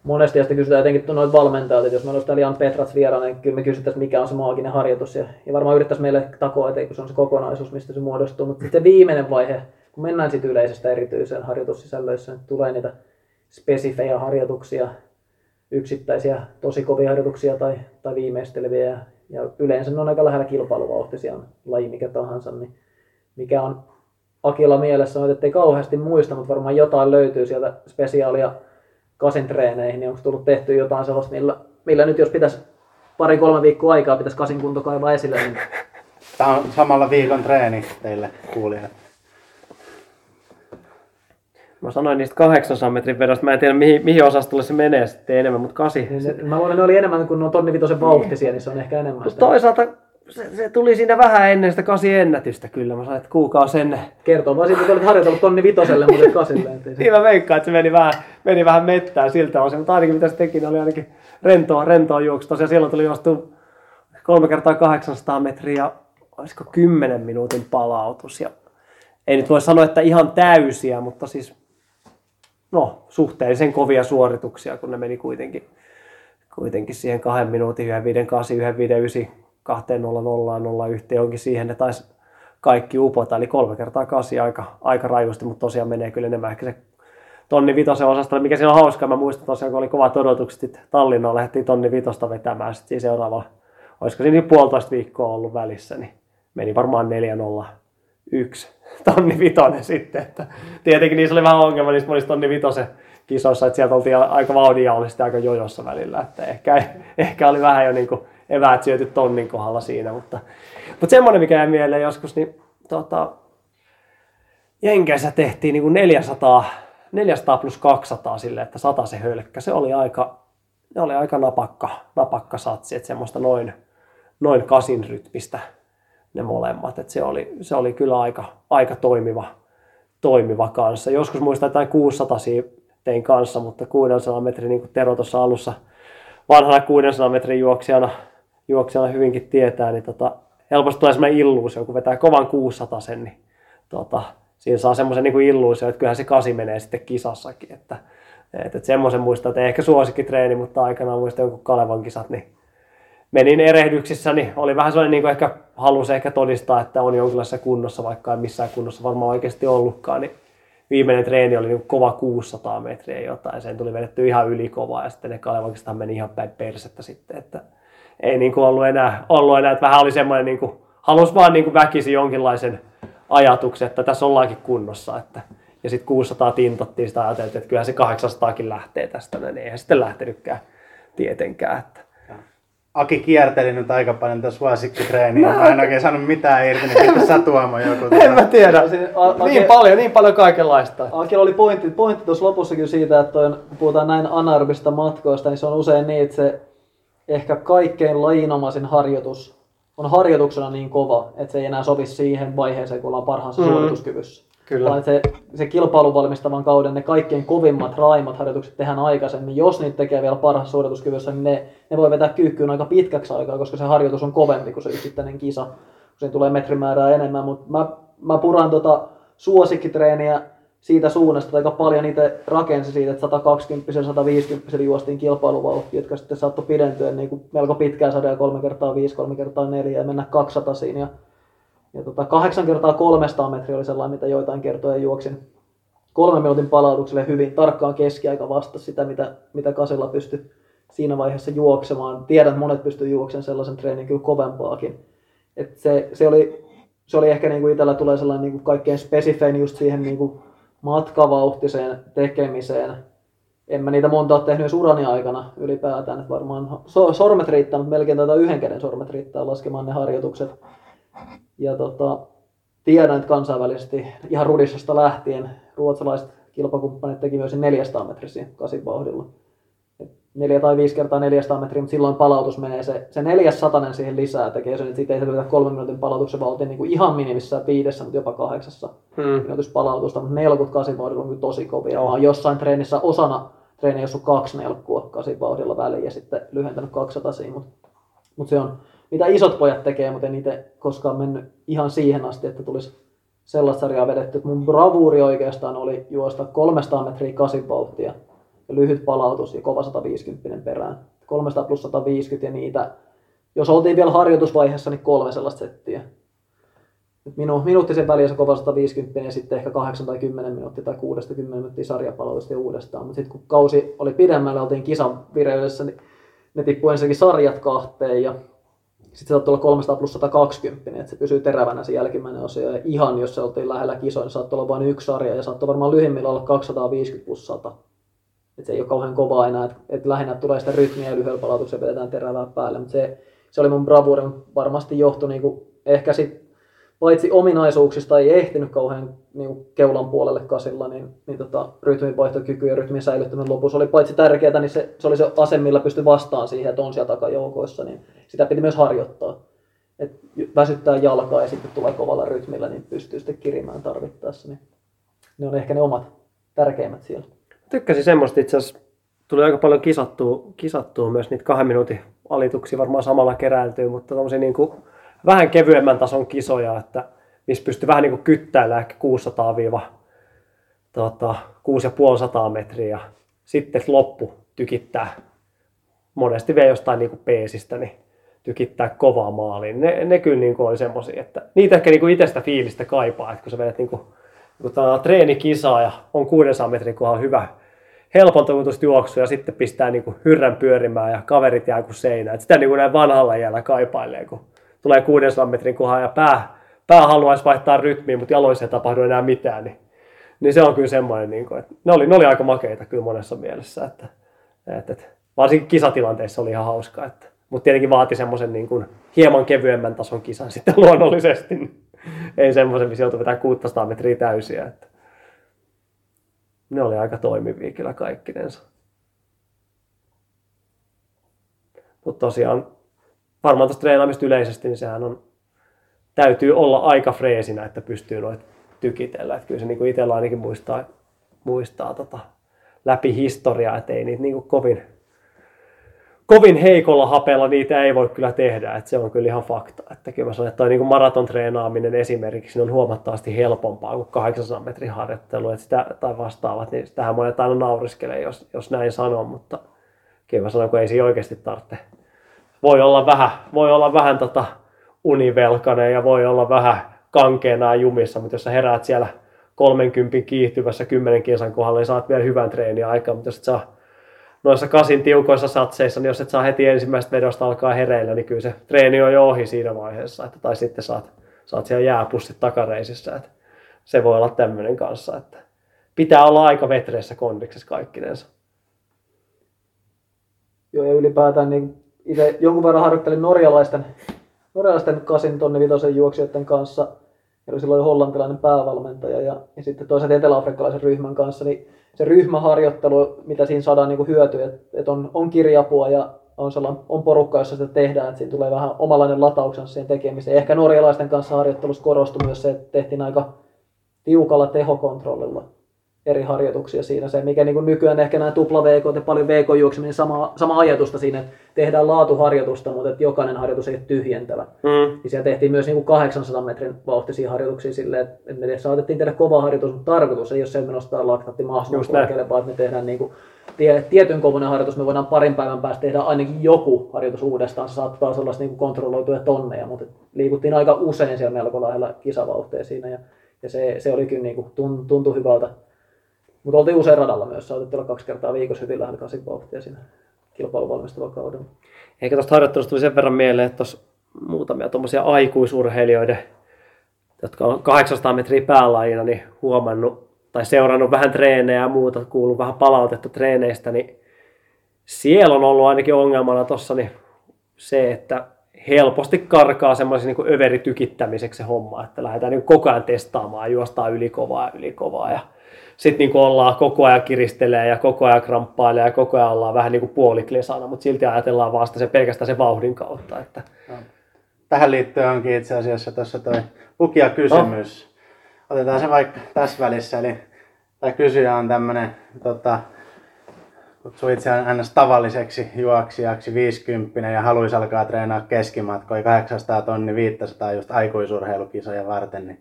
Monesti ja sitten kysytään etenkin noita valmentajat, että jos meillä olisi täällä Jan Petrats vieraana, niin kyllä me kysyttäisiin, mikä on se maaginen harjoitus. Ja, ja varmaan yrittäisiin meille takoa, että se on se kokonaisuus, mistä se muodostuu. Mutta sitten viimeinen vaihe, kun mennään sitten yleisestä erityiseen harjoitussisällöissä, niin tulee niitä spesifejä harjoituksia, yksittäisiä tosi kovia harjoituksia tai, tai viimeisteleviä. Ja, ja yleensä ne on aika lähellä kilpailuvauhtisia, laji mikä tahansa. Niin mikä on Akilla mielessä, on, että ei kauheasti muista, mutta varmaan jotain löytyy sieltä spesiaalia kasin treeneihin, niin onko tullut tehty jotain sellaista, millä, millä nyt jos pitäisi pari-kolme viikkoa aikaa pitäisi kasin kunto kaivaa esille, niin [LAUGHS] Tämä on samalla viikon treeni teille kuulijat. Mä sanoin niistä 800 metrin vedosta, mä en tiedä mihin, mihin osastolle se menee sitten enemmän, mutta kasi. Niin mä luulen, ne oli enemmän kuin nuo tonni vitosen vauhtisia, niin se on ehkä enemmän Mutta sitä. toisaalta se, se, tuli siinä vähän ennen sitä kasi ennätystä kyllä. Mä sanoin, että kuukausi ennen. Kertoo vaan siitä, että olet harjoitellut tonni vitoselle, mutta [LAUGHS] et kasille. Niin mä veikkaan, että se meni vähän, meni vähän mettään siltä osin, mutta ainakin mitä se teki, niin oli ainakin rentoa, rentoa juoksu. Tosiaan silloin tuli juostu kolme kertaa 800 metriä olisiko 10 minuutin palautus. Ja ei nyt voi sanoa, että ihan täysiä, mutta siis no, suhteellisen kovia suorituksia, kun ne meni kuitenkin, kuitenkin siihen kahden minuutin, 158, 159, 200, 01, johonkin siihen ne taisi kaikki upota, eli kolme kertaa kasi aika, aika rajusti, mutta tosiaan menee kyllä enemmän ehkä se tonni vitosen osastolle, mikä siinä on hauskaa. Mä muistan tosiaan, kun oli kovat odotukset, Tallinnaan lähdettiin tonni vitosta vetämään, sitten siinä seuraavalla, olisiko siinä puolitoista viikkoa ollut välissä, niin meni varmaan 401 tonni vitonen sitten. Että tietenkin niissä oli vähän ongelma niissä monissa tonni vitosen kisoissa, että sieltä oltiin aika vauhdin ja oli sitten aika jojossa välillä. Että ehkä, ehkä oli vähän jo niin kuin eväät syöty tonnin kohdalla siinä, mutta, mutta semmoinen, mikä jäi mieleen joskus, niin tota, Jenkeissä tehtiin niin kuin 400, 400 plus 200 sille, että 100 se hölkkä. Se oli aika, ne oli aika napakka, napakka satsi, että semmoista noin, noin kasin rytmistä ne molemmat. Että se, oli, se oli kyllä aika, aika toimiva, toimiva kanssa. Joskus muistan jotain 600 tein kanssa, mutta 600 metrin, niin kuin Tero tuossa alussa vanhana 600 metrin juoksijana, juoksijana hyvinkin tietää, niin tota, helposti tulee sellainen illuusio, kun vetää kovan 600 sen, niin tota, siinä saa semmoisen niin illuusio, että kyllähän se kasi menee sitten kisassakin. Että, että, että semmoisen muistaa, että ehkä suosikkitreeni, mutta aikanaan muistan jonkun Kalevan kisat, niin menin erehdyksissä, niin oli vähän sellainen, niin kuin ehkä halusi ehkä todistaa, että on jonkinlaisessa kunnossa, vaikka ei missään kunnossa varmaan oikeasti ollutkaan, niin viimeinen treeni oli niin kova 600 metriä jotain, sen tuli vedetty ihan ylikovaa ja sitten ne Kalevankista meni ihan päin persettä sitten, että ei niin kuin ollut enää, ollut enää, että vähän oli semmoinen, niin kuin, halusi vaan niin kuin väkisin jonkinlaisen ajatuksen, että tässä ollaankin kunnossa, että ja sitten 600 tintottiin sitä ajateltiin, että kyllä se 800kin lähtee tästä, niin eihän sitten lähtenytkään tietenkään. Että. Aki kierteli nyt aika paljon tässä suosikkitreeniä. Mä en oikein saanut mitään irti, niin pitää Tuomo joku. [LAUGHS] En mä tiedä. A- Niin paljon, niin paljon kaikenlaista. Akilla oli pointti, pointti tuossa lopussakin siitä, että toi, kun puhutaan näin anarbista matkoista, niin se on usein niin, että se ehkä kaikkein lajinomaisin harjoitus on harjoituksena niin kova, että se ei enää sovi siihen vaiheeseen, kun ollaan parhaassa Mm. mm. suorituskyvyssä. Kyllä. Vaan se, se kilpailun valmistavan kauden ne kaikkein kovimmat, raimat harjoitukset tehdään aikaisemmin. Jos niitä tekee vielä parhaassa suorituskyvyssä, niin ne, ne voi vetää kyykkyyn aika pitkäksi aikaa, koska se harjoitus on kovempi kuin se yksittäinen kisa. Kun siinä tulee metrimäärää enemmän, mutta mä, mä puran tota suosikkitreeniä siitä suunnasta, aika paljon itse rakensi siitä, että 120 150 juostiin kilpailuvauhtia, jotka sitten saattoi pidentyä niin kuin melko pitkään saada 3 kertaa 5 3 kertaa 4 ja mennä 200 siinä. Ja, ja tota, 8 kertaa 300 metriä oli sellainen, mitä joitain kertoja juoksin kolmen minuutin palautukselle hyvin tarkkaan keskiaika vasta sitä, mitä, mitä Kasilla pystyi siinä vaiheessa juoksemaan. Tiedän, että monet pystyy juoksemaan sellaisen treenin kyllä kovempaakin. Et se, se, oli, se oli ehkä niin kuin itsellä tulee sellainen niin kuin kaikkein spesifein just siihen niin kuin matkavauhtiseen tekemiseen. En mä niitä monta ole tehnyt urani aikana ylipäätään, että varmaan so, sormet riittää, mutta melkein tätä yhden käden sormet riittää laskemaan ne harjoitukset. Ja tota, tiedän, että kansainvälisesti ihan Rudissasta lähtien ruotsalaiset kilpakumppanit teki myös 400 metrisiä kasivauhdilla. Et Neljä tai viisi kertaa 400 metriä, mutta silloin palautus menee se, se 400 siihen lisää, tekee sen, että siitä ei selvitä kolmen minuutin palautuksen vauhtiin niin kuin ihan minimissään viidessä, mutta jopa kahdeksassa Hmm. minuutuspalautusta, mutta nelkut kasivauhdilla on kyllä tosi kovia. Joo. Mä oon jossain treenissä osana treeniä, jos on kaksi nelkkua kasivauhdilla väliin ja sitten lyhentänyt 200 siinä, mutta mut se on, mitä isot pojat tekee, mutta en itse koskaan mennyt ihan siihen asti, että tulisi sellaista sarjaa vedetty. että Mun bravuuri oikeastaan oli juosta 300 metriä kasivauhtia lyhyt palautus ja kova 150 perään. 300 plus 150 ja niitä, jos oltiin vielä harjoitusvaiheessa, niin kolme sellaista settiä. Et Minu, minuuttisen väliin se kova 150 ja sitten ehkä 8 tai 10 minuuttia tai 6-10 minuuttia sarjapalautusta ja uudestaan. Mutta sitten kun kausi oli pidemmällä, oltiin kisan vireydessä, niin ne tippui ensinnäkin sarjat kahteen ja sitten se saattoi olla 300 plus 120, että se pysyy terävänä se jälkimmäinen osio. Ja ihan jos se oltiin lähellä kisoja, niin saattoi olla vain yksi sarja ja saattoi varmaan lyhimmillä olla 250 plus 100. Et se ei ole kauhean kovaa enää, että et lähinnä tulee sitä rytmiä ja lyhyellä palautuksella vedetään terävää päälle. Mutta se, se oli mun bravuuri, mut varmasti johtui niinku, ehkä sit, paitsi ominaisuuksista ei ehtinyt kauhean niinku, keulan puolelle kasilla, niin, niin tota, rytminvaihtokyky ja rytmin säilyttäminen lopussa oli paitsi tärkeää, niin se, se oli se ase, millä pystyi vastaan siihen, että on siellä takajoukoissa, niin sitä piti myös harjoittaa. Et väsyttää jalkaa ja sitten tulee kovalla rytmillä, niin pystyy sitten kirimään tarvittaessa. Niin ne on ehkä ne omat tärkeimmät siellä. Tykkäsin semmoista itse asiassa. Tuli aika paljon kisattua, kisattua myös niitä kahden minuutin alituksia varmaan samalla keräiltyy, mutta tommosia niin kuin vähän kevyemmän tason kisoja, että missä pystyy vähän niin kuin kyttäillä ehkä 600 tota, 6500 metriä sitten loppu tykittää monesti vielä jostain niin kuin peesistä, niin tykittää kovaa maaliin. Ne, ne kyllä niin kuin oli semmosia, että niitä ehkä niin kuin itsestä fiilistä kaipaa, että kun sä vedät niin kuin, niin kuin treenikisaa ja on 600 metrin kohdalla hyvä, helpontunut juoksu ja sitten pistää niin kuin hyrrän pyörimään ja kaverit jää kuin seinään. Et sitä niin kuin näin vanhalla iällä kaipailee, kun tulee 600 metrin kohdalla ja pää, pää haluaisi vaihtaa rytmiä, mutta jaloissa ei tapahdu enää mitään, niin, niin se on kyllä semmoinen, niin kuin, että ne oli, ne oli aika makeita kyllä monessa mielessä, että, että, että varsinkin kisatilanteissa oli ihan hauskaa, että, mutta tietenkin vaati semmoisen niin kuin hieman kevyemmän tason kisan sitten [LAUGHS] luonnollisesti, niin ei semmoisen, missä joutui vetää 600 metriä täysiä, että ne oli aika toimivia kyllä kaikkinensa. Mutta tosiaan, varmaan tuosta treenaamista yleisesti, niin sehän on, täytyy olla aika freesinä, että pystyy noita tykitellä. Että kyllä se niin itsellä ainakin muistaa, muistaa tota, läpi historiaa, että ei niitä niin kuin kovin, kovin heikolla hapella niitä ei voi kyllä tehdä, että se on kyllä ihan fakta. Että kyllä mä sanon, että toi niin maraton treenaaminen esimerkiksi on huomattavasti helpompaa kuin 800 metrin harjoittelu että sitä, tai vastaavat, niin tähän monet aina nauriskelee, jos, jos näin sanon, mutta kyllä mä sanon, kun ei siinä oikeasti tarvitse. Voi olla vähän, voi olla vähän tota univelkainen ja voi olla vähän kankeena jumissa, mutta jos sä heräät siellä 30 kiihtyvässä 10 kilsan kohdalla, niin saat vielä hyvän treeniä aikaa, mutta jos et saa noissa kasin tiukoissa satseissa, niin jos et saa heti ensimmäisestä vedosta alkaa hereillä, niin kyllä se treeni on jo ohi siinä vaiheessa, että, tai sitten saat, saat siellä jääpussit takareisissä, että se voi olla tämmöinen kanssa, että pitää olla aika vetreessä kondiksessa kaikkinensa. Joo, ja ylipäätään niin itse jonkun verran harjoittelin norjalaisten, norjalaisten kasin tonne vitosen juoksijoiden kanssa. Ja silloin hollantilainen päävalmentaja ja, ja sitten toisaalta eteläafrikkalaisen ryhmän kanssa, niin se ryhmäharjoittelu, mitä siinä saadaan niin hyötyä, että et on, on kirjapua ja on, sellainen, on porukka, jossa sitä tehdään, että siinä tulee vähän omalainen latauksensa siihen tekemiseen. Ehkä norjalaisten kanssa harjoittelussa korostui myös se, että tehtiin aika tiukalla tehokontrollilla eri harjoituksia siinä. Se, mikä niin kuin nykyään ehkä nämä tupla VK ja paljon VK juokseminen, niin sama, sama ajatusta siinä, että tehdään laatuharjoitusta, mutta että jokainen harjoitus ei ole tyhjentävä. Mm. Ja siellä tehtiin myös niin kuin 800 metrin vauhtisia harjoituksia silleen, että me saatettiin tehdä kova harjoitus, mutta tarkoitus ei ole se, että me nostetaan laktaatti mahdollisimman korkealle, vaan että me tehdään niin kuin tietyn kovunen harjoitus, me voidaan parin päivän päästä tehdä ainakin joku harjoitus uudestaan, se saattaa olla niin kuin kontrolloituja tonneja, mutta liikuttiin aika usein siellä melko lähellä kisavauhteen siinä ja, ja se, se oli kyllä niin kuin, tuntui hyvältä mutta oltiin usein radalla myös, saatettiin olla kaksi kertaa viikossa hyvin lähellä kasin vauhtia siinä kilpailuvalmistava kaudella. Eikä tuosta harjoittelusta tuli sen verran mieleen, että tuossa muutamia tuommoisia aikuisurheilijoiden, jotka on 800 metriä päälajina, niin huomannut tai seurannut vähän treenejä ja muuta, kuullut vähän palautetta treeneistä, niin siellä on ollut ainakin ongelmana tuossa niin se, että helposti karkaa semmoisen niin överitykittämiseksi se homma, että lähdetään niin koko ajan testaamaan, juostaan ylikovaa ja ylikovaa ja sitten niin ollaan koko ajan kiristelee ja koko ajan kramppailee ja koko ajan ollaan vähän niin kuin puoliklesana, mutta silti ajatellaan vasta se pelkästään se vauhdin kautta. Että... No. Tähän liittyen onkin itse asiassa tuossa toi lukia kysymys. Oh. Otetaan se vaikka tässä välissä. Eli tämä kysyjä on tämmöinen, tota, kutsuu itseään ns. tavalliseksi juoksijaksi 50 ja haluaisi alkaa treenaa keskimatkoja 800 tonni 500 just aikuisurheilukisoja varten, niin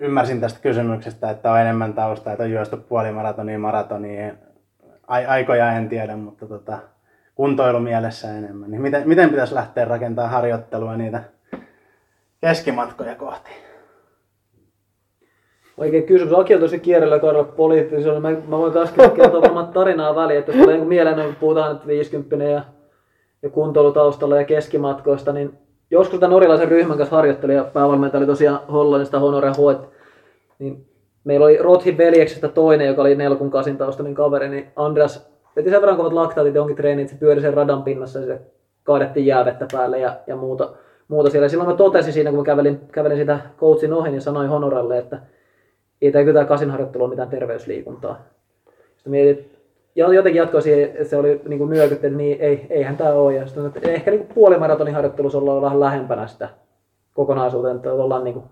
ymmärsin tästä kysymyksestä, että on enemmän taustaa, että on juostu puolimaratonia, maratonia. aikoja en tiedä, mutta tota, kuntoilu mielessä enemmän. Niin miten, miten pitäisi lähteä rakentamaan harjoittelua niitä keskimatkoja kohti? Oikein kysymys. Aki on tosi kierrellä kaudella poliittisesti. Mä, mä voin myös kertoa [LAUGHS] varmaan tarinaa väliin, että jos tulee niin mieleen, kun puhutaan että 50 ja, ja kuntoilutaustalla ja keskimatkoista, niin joskus tämän norjalaisen ryhmän kanssa harjoittelin ja päävalmentaja oli tosiaan Hollannista Honore Hoet. Niin meillä oli Rothin veljeksestä toinen, joka oli Nelkun kasin taustainen kaveri, niin Andreas veti sen verran kovat laktaatit jonkin treeniin, että se pyöri sen radan pinnassa ja se kaadettiin jäävettä päälle ja, ja muuta, muuta siellä. Silloin mä totesin siinä, kun mä kävelin, kävelin sitä coachin ohi, niin sanoin Honorelle, että ei tämä kyllä harjoittelu ole mitään terveysliikuntaa. Sitten mietin, ja jotenkin jatkoi siihen, että se oli niin kuin että niin, ei, eihän tämä ole. Ja sitten, että ehkä niin puolimaratonin harjoittelussa ollaan vähän lähempänä sitä kokonaisuuteen, että ollaan niin kuin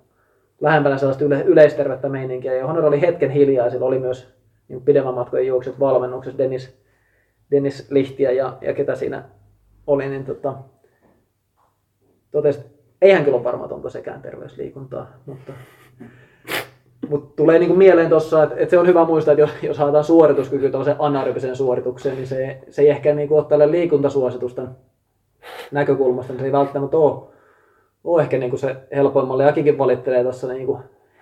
lähempänä sellaista yle, yleistervettä meininkiä. Ja Honor oli hetken hiljaa, sillä oli myös niin pidemmän matkojen juokset valmennuksessa, Dennis, Dennis Lihtiä ja, ja ketä siinä oli, niin tota, totesi, eihän kyllä ole varma, onko sekään terveysliikuntaa, mutta mutta tulee niinku mieleen tuossa, että, et se on hyvä muistaa, että jos, jos haetaan suorituskyky tuollaisen anaerobiseen suoritukseen, niin se, se ei ehkä niinku ole tälle liikuntasuositusten näkökulmasta, niin se ei välttämättä ole, ole ehkä niinku se helpoimmalle. Jakikin valittelee tuossa niinku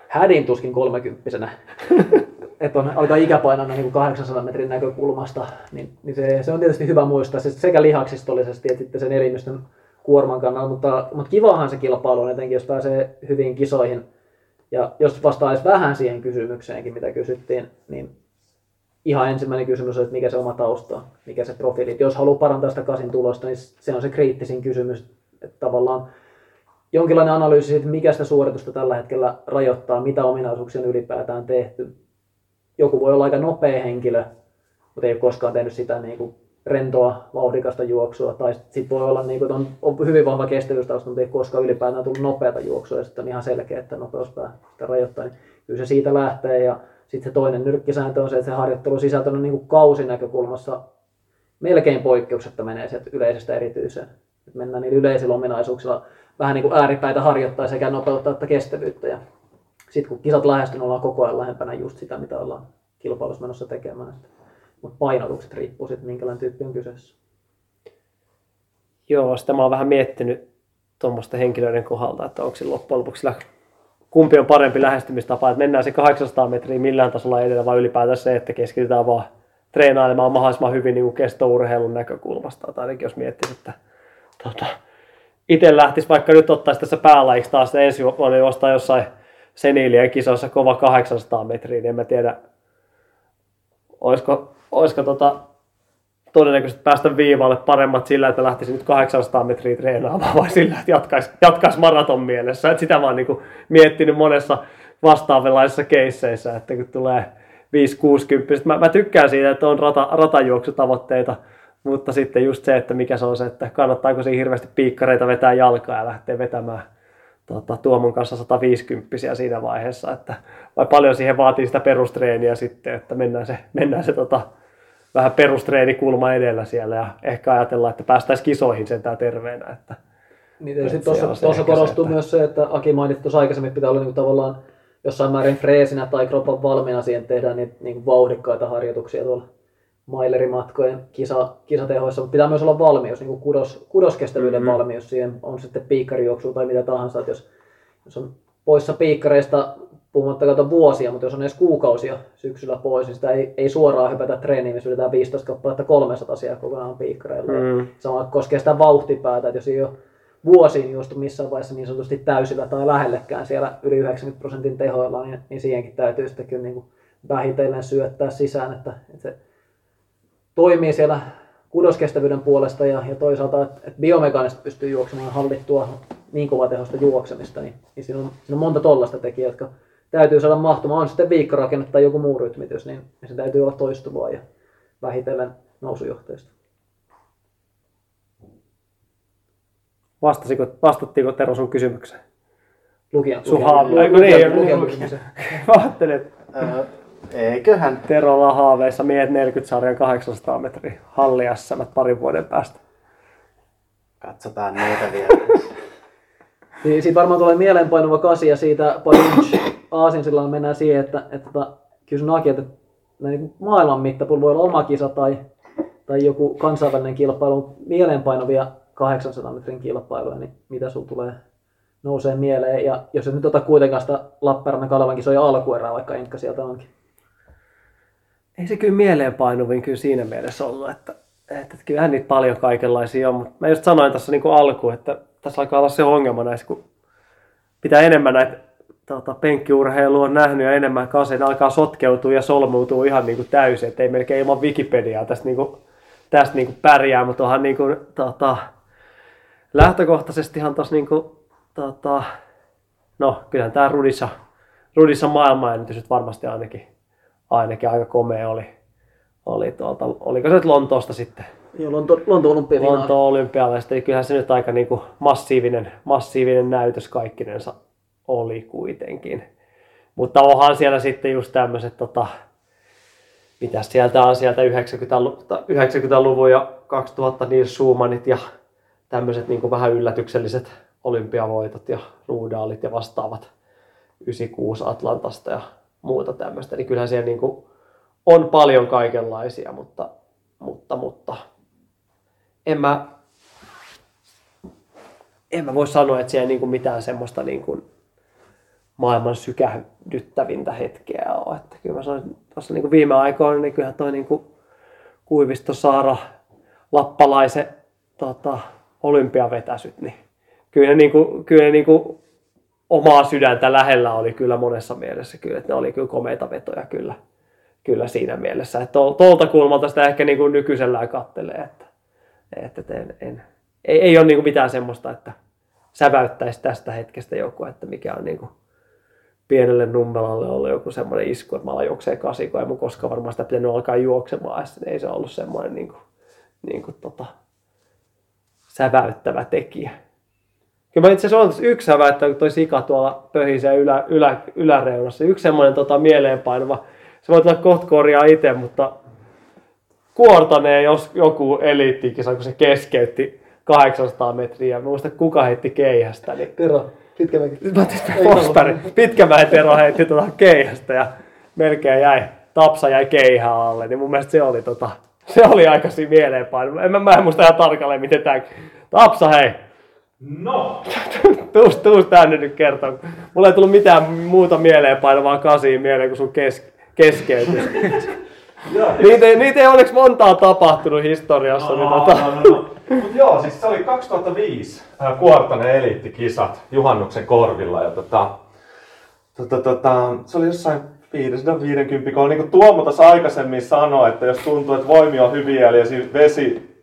hädin tuskin kolmekymppisenä. [LAUGHS] että on, alkaa ikäpainona niin 800 metrin näkökulmasta, niin, niin se, se, on tietysti hyvä muistaa se sekä lihaksistollisesti että sitten sen elimistön kuorman kannalta, mutta, mutta kivahan se kilpailu on etenkin, jos pääsee hyviin kisoihin – ja jos vastaisi vähän siihen kysymykseenkin, mitä kysyttiin, niin ihan ensimmäinen kysymys on, että mikä se oma tausta on, mikä se profiili. Jos haluaa parantaa sitä kasin tulosta, niin se on se kriittisin kysymys, että tavallaan jonkinlainen analyysi siitä, mikä sitä suoritusta tällä hetkellä rajoittaa, mitä ominaisuuksia on ylipäätään tehty. Joku voi olla aika nopea henkilö, mutta ei ole koskaan tehnyt sitä niin kuin rentoa, vauhdikasta juoksua, tai sitten voi olla, niin kuin, on, on hyvin vahva kestävyystausta, mutta ei koskaan ylipäätään tullut nopeata juoksua, ja sitten on ihan selkeä, että nopeus sitä rajoittaa. Niin kyllä se siitä lähtee, ja sitten se toinen nyrkkisääntö on se, että se harjoittelu sisältö on niin kuin kausinäkökulmassa melkein poikkeuksetta menee sieltä yleisestä erityiseen. Et mennään niillä yleisillä ominaisuuksilla vähän niin kuin ääripäitä harjoittaa sekä nopeuttaa että kestävyyttä. Ja sitten kun kisat lähestyy, ollaan koko ajan lähempänä just sitä, mitä ollaan kilpailussa menossa tekemään. Mutta painotukset riippuu sitten, minkälainen tyyppi on kyseessä. Joo, sitä mä oon vähän miettinyt tuommoista henkilöiden kohdalta, että onko sillä loppujen lopuksi kumpi on parempi lähestymistapa, että mennään se 800 metriä millään tasolla edellä vai ylipäätään se, että keskitytään vaan treenailemaan mahdollisimman hyvin niin kestourheilun näkökulmasta. Tai ainakin jos miettisi, että tota, itse lähtisi vaikka nyt ottaisi tässä päälajiksi taas ensi vuonna jostain jossain seniilien kisoissa kova 800 metriä, niin en mä tiedä, olisiko, olisiko tota, todennäköisesti päästä viivalle paremmat sillä, että lähtisi nyt 800 metriä treenaamaan vai sillä, että jatkaisi, jatkaisi maraton mielessä. Et sitä mä oon niin miettinyt monessa vastaavanlaisissa keisseissä, että kun tulee 5-60. Mä, mä tykkään siitä, että on rata, ratajuoksutavoitteita, mutta sitten just se, että mikä se on se, että kannattaako siinä hirveästi piikkareita vetää jalkaa ja lähteä vetämään tota, Tuomon kanssa 150 siinä vaiheessa, että vai paljon siihen vaatii sitä perustreeniä sitten, että mennään se, mennään se tota, vähän perustreenikulma edellä siellä ja ehkä ajatellaan, että päästäisiin kisoihin sentään terveenä. Että, niin, ja sitten tuossa korostuu se, että... myös se, että Aki mainitsi tuossa aikaisemmin, pitää olla niin tavallaan jossain määrin freesinä tai kropan valmiina siihen tehdään niitä niin vauhdikkaita harjoituksia tuolla mailerimatkojen kisa, kisatehoissa, mutta pitää myös olla valmius, niin kuin kudos, kudoskestävyyden mm-hmm. valmius siihen, on sitten piikkarijuoksu tai mitä tahansa, että jos, jos on poissa piikkareista puhumattakaan vuosia, mutta jos on edes kuukausia syksyllä pois, niin sitä ei, ei suoraan hypätä treeniin, missä yritetään 15 kappaletta 300 siellä kokonaan piikkareilla. Mm. Sama koskee sitä vauhtipäätä, että jos ei ole vuosiin juostu missään vaiheessa niin sanotusti täysillä tai lähellekään siellä yli 90 prosentin tehoilla, niin, niin siihenkin täytyy sitten kyllä niin kuin vähitellen syöttää sisään, että, että se toimii siellä kudoskestävyyden puolesta ja, ja toisaalta, että, että biomekaanisesti pystyy juoksemaan hallittua niin tehosta juoksemista, niin, niin siinä, on, siinä on monta tollasta tekijää, jotka täytyy saada mahtumaan. On sitten viikkorakenne tai joku muu rytmitys, niin, niin se täytyy olla toistuvaa ja vähitellen nousujohteista. Vastasiko, vastattiinko Tero sun kysymykseen? Lukijan. Niin, lukijan kysymykseen. [LAUGHS] Ajattelin, Eiköhän. Terolla haaveissa miehet 40 sarjan 800 metriä halli parin vuoden päästä. Katsotaan niitä vielä. [LAUGHS] niin, siitä varmaan tulee mieleenpainuva kasi ja siitä Aasin silloin mennään siihen, että, että, että tota, kyllä Aki, että niin maailman mittapulla voi olla oma kisa tai, tai joku kansainvälinen kilpailu, mutta mieleenpainuvia 800 metrin kilpailuja, niin mitä sulla tulee nousee mieleen? Ja jos et nyt ota kuitenkaan sitä Lappeenrannan Kalevan kisoja alkuerää, vaikka Enkka sieltä onkin. Ei se kyllä mieleenpainuvin kyllä siinä mielessä ollut, että, että kyllähän niitä paljon kaikenlaisia on, mutta mä just sanoin tässä niin alkuun, että tässä alkaa olla se ongelma näissä, kun pitää enemmän näitä tota, penkkiurheilua on nähnyt ja enemmän kanssa, alkaa sotkeutua ja solmuutua ihan niin kuin täysin, että ei melkein ilman Wikipediaa tästä, niin kuin, tästä niin kuin pärjää, mutta onhan niin kuin, tota, lähtökohtaisestihan tuossa niin kuin, tota, no kyllähän tämä Rudissa, Rudissa maailmanennätys nyt varmasti ainakin, ainakin aika komea oli. oli tuolta, oliko se nyt Lontoosta sitten? Joo, Lonto, Lonto olympialaista. Lonto olympialaista, niin kyllähän se nyt aika niin kuin massiivinen, massiivinen näytös kaikkinensa oli kuitenkin. Mutta onhan siellä sitten just tämmöiset, tota, mitä sieltä on sieltä 90-luvun ja 2000 niin Schumannit ja tämmöiset niin vähän yllätykselliset olympiavoitot ja ruudaalit ja vastaavat 96 Atlantasta ja muuta tämmöistä. Niin kyllähän siellä niin on paljon kaikenlaisia, mutta, mutta, mutta en mä, en mä voi sanoa, että siellä ei niin mitään semmoista niin kuin maailman sykähdyttävintä hetkeä ole. Että kyllä mä sanoin, tuossa niin viime aikoina, niin kyllähän toi niin Kuivisto Saara Lappalaisen tota, olympiavetäsyt, niin kyllä ne, niin kuin, kyllä ne niin kuin omaa sydäntä lähellä oli kyllä monessa mielessä kyllä, että ne oli kyllä komeita vetoja kyllä, kyllä siinä mielessä. Että tuolta kulmalta sitä ehkä niin kuin nykyisellään kattelee, että, että en, en, ei, ei ole niin kuin mitään semmoista, että säväyttäisi tästä hetkestä joku, että mikä on niin kuin pienelle nummelalle ollut joku semmoinen isku, että mä aloin juoksee kasiko, ei mun koskaan varmaan sitä pitänyt alkaa juoksemaan, ja ei se ollut semmoinen niin kuin, niin kuin tota, säväyttävä tekijä. Kyllä mä itse asiassa on yksi säväyttävä, kun toi sika tuolla pöhisee ylä, ylä, yläreunassa. Yksi semmoinen tota, mieleenpainuva se voi tulla kohta korjaa itse, mutta Kuortaneen jos joku eliittikisa, kun se keskeytti 800 metriä. Mä muistan, kuka heitti keihästä. Niin... Tero, pitkä mäki. Forsberg, Pitkämäen Tero heitti tuota keihästä ja melkein jäi, Tapsa jäi keihää alle. Niin mun mielestä se oli, tota, se oli aika siinä mieleenpaino. En, mä, mä en muista ihan tarkalleen, miten tää... Tapsa, hei! No! [LAUGHS] Tuus, tuus tänne nyt kertoa. Mulla ei tullut mitään muuta mieleenpainavaa kasiin mieleen kuin sun kes, keskeytys. [LAUGHS] niitä, ei, niitä ei onneksi montaa tapahtunut historiassa. Niin No, tota, no, no, no. Mut joo, siis se oli 2005 äh, Kuortanen eliittikisat juhannuksen korvilla ja tota, tota, tota, se oli jossain 550 kohdalla. Niin kuin Tuomo tuossa aikaisemmin sanoi, että jos tuntuu, että voimi on hyviä eli siinä vesi,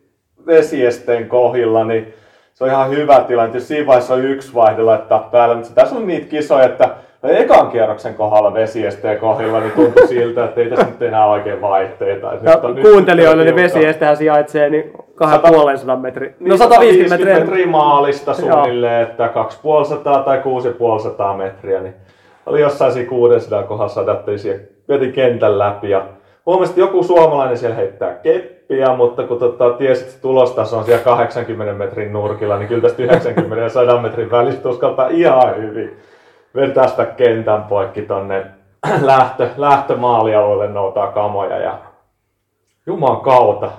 vesiesteen kohdilla, niin se on ihan hyvä tilanne. Jos siinä vaiheessa on yksi vaihde laittaa päälle, mutta tässä on niitä kisoja, että ekan kierroksen kohdalla vesiesteen kohdilla, niin tuntui siltä, että ei tässä nyt enää oikein vaihteita. Että ja nyt kuuntelijoille niin vesiestehän sijaitsee niin Sata- 250 metriä. Niin No 150 metriä. metriä maalista suunnilleen, että 2500 tai 6500 metriä, niin oli jossain siinä 600 kohdassa siellä, veti kentän läpi ja huomasin, että joku suomalainen siellä heittää keppiä, mutta kun tota, tiesit, että tulostaso on siellä 80 metrin nurkilla, niin kyllä tästä 90 ja 100 metrin välistä uskaltaa ihan hyvin vetää sitä kentän poikki tonne [CLEARS THROAT] lähtö, lähtömaalialueelle noutaa kamoja ja Juman kautta.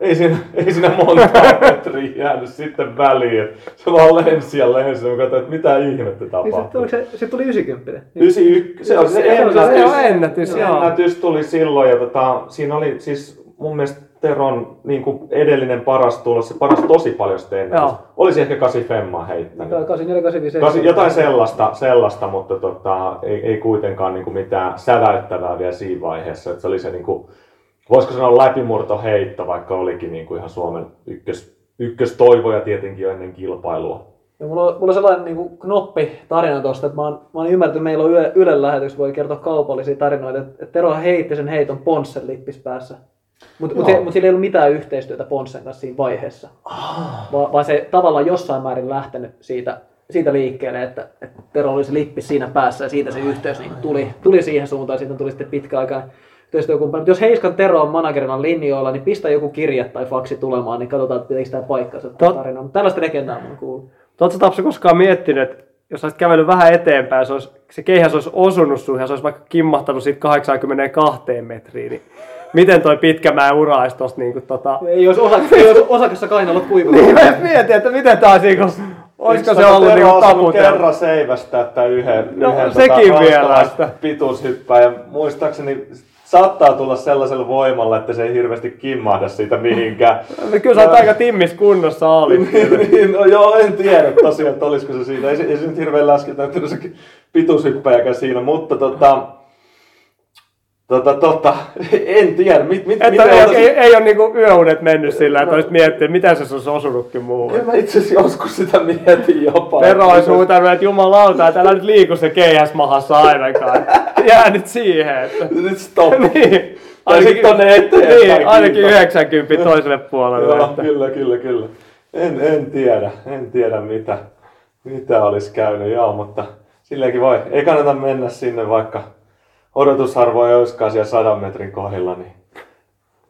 Ei siinä, ei siinä monta [LAUGHS] metriä jäänyt sitten väliin. Se vaan lensi ja lensi. Mä katsoin, että mitä ihmettä Niin se, tapahtuu. oliko se, se tuli 90. Niin. 91, se se Se se ennätys. ennätys, joo. ennätys tuli silloin ja tota, siinä oli siis mun mielestä Teron niin kuin edellinen paras tulos, se paras tosi paljon. Joo. Olisi ehkä 8 femmaa heittänyt. 84, 85, Kasi, jotain sellaista, sellaista mutta tota, ei, ei kuitenkaan niin kuin mitään säväyttävää vielä siinä vaiheessa. Että se oli se, niin kuin, voisiko sanoa läpimurtoheitto, vaikka olikin niin kuin ihan Suomen ykkös, ykköstoivoja tietenkin jo ennen kilpailua. Ja mulla, on, mulla on sellainen niin kuin knoppi tarina tosta, että mä oon, mä oon ymmärtänyt, että meillä on Yle, Ylen lähetys, voi kertoa kaupallisia tarinoita, että, että Tero heitti sen heiton Ponssen lippis päässä. Mutta mut, mut sillä ei ollut mitään yhteistyötä Ponssen kanssa siinä vaiheessa. Va, vaan se tavallaan jossain määrin lähtenyt siitä, siitä liikkeelle, että, että Tero oli se lippis siinä päässä ja siitä se yhteys niin tuli, tuli siihen suuntaan. Siitä tuli sitten pitkä aika yhteistyökumppani. Mutta jos Heiskan Tero on managerina linjoilla, niin pistä joku kirja tai faksi tulemaan, niin katsotaan, että pitäisi tämä paikkansa Tot- tarina. Mutta tällaista legendaa oon kuullut. Oletko Tapsa koskaan miettinyt, että jos olisit kävellyt vähän eteenpäin, se, olisi, se keihäs olisi osunut sun ja se olisi vaikka kimmahtanut siitä 82 metriin, niin miten toi pitkämään ura olisi tosta niinku tota... Ei olisi, osa, ei olisi osakassa kainalot kuivunut. Niin mä just mietin, että miten tää olisi niinku... Olisiko se Yksi ollut niinku osunut taputeltu? kerran seivästä, että yhden, No, yhden sekin tota, vielä, että- pituushyppää. Ja muistaakseni saattaa tulla sellaisella voimalla, että se ei hirveästi kimmahda siitä mihinkään. Kyllä sä oot aika timmis kunnossa olit. niin, no joo, en tiedä tosiaan, että olisiko se siinä. Ei, se- ei se nyt hirveän läski näyttänyt se pituushyppäjäkään siinä, mutta tota, tota, tota, [LAUGHS] en tiedä. Mit, mit, Että mitä ei, oltais- ei, ei ole niinku yöunet mennyt sillä, että olisit miettinyt, mitä se olisi osunutkin muuhun. Kyllä mä itse asiassa joskus sitä mietin jopa. Tero olisi huutanut, että jumalauta, että älä nyt liiku se keihäs mahassa ainakaan. [LAUGHS] Jää nyt siihen, että... [LAUGHS] Nyt stop. niin. Sit tonne eteenpäin Niin, ainakin kiinni. 90 toiselle puolelle. Joo, että. kyllä, kyllä, kyllä. En, en tiedä, en tiedä mitä, mitä olisi käynyt, joo, mutta silleenkin voi. Ei kannata mennä sinne, vaikka odotusarvo ei olisikaan siellä sadan metrin kohdilla, niin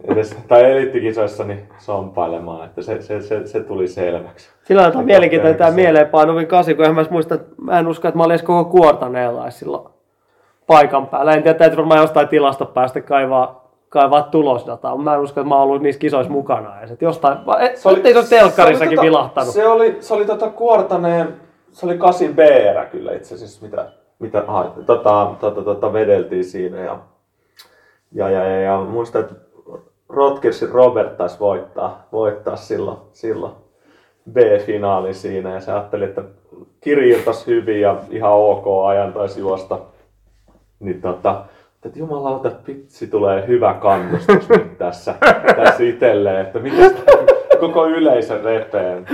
edes, tai eliittikisoissa niin sompailemaan, että se, se, se, se tuli selväksi. Sillä on mielenkiintoinen tämä Pelkästään. mieleenpainuvin kasi, kun en mä muista, että mä en usko, että mä olin edes koko kuortaneella silloin paikan päällä. En tiedä, täytyy varmaan jostain tilasta päästä kaivaa, kaivaa tulosdataa, mutta mä en usko, että mä oon ollut niissä kisoissa mukana edes. Että jostain, et, se oli, ei se ole telkkarissakin tota- vilahtanut. Se oli, se oli tota Kuortaneen, se oli 8 b kyllä itse asiassa, mitä, mitä aha, tota, tota, tota, vedeltiin siinä. Ja, ja, ja, ja, ja muistan, että Rotkersin Robert taisi voittaa, voittaa silloin, silloin B-finaali siinä ja se ajatteli, että kiri irtosi hyvin ja ihan ok ajan taisi juosta. Niin tota, että jumalauta, pitsi tulee hyvä kannustus nyt tässä, [LAUGHS] tässä itselleen, että miten koko yleisö repeen.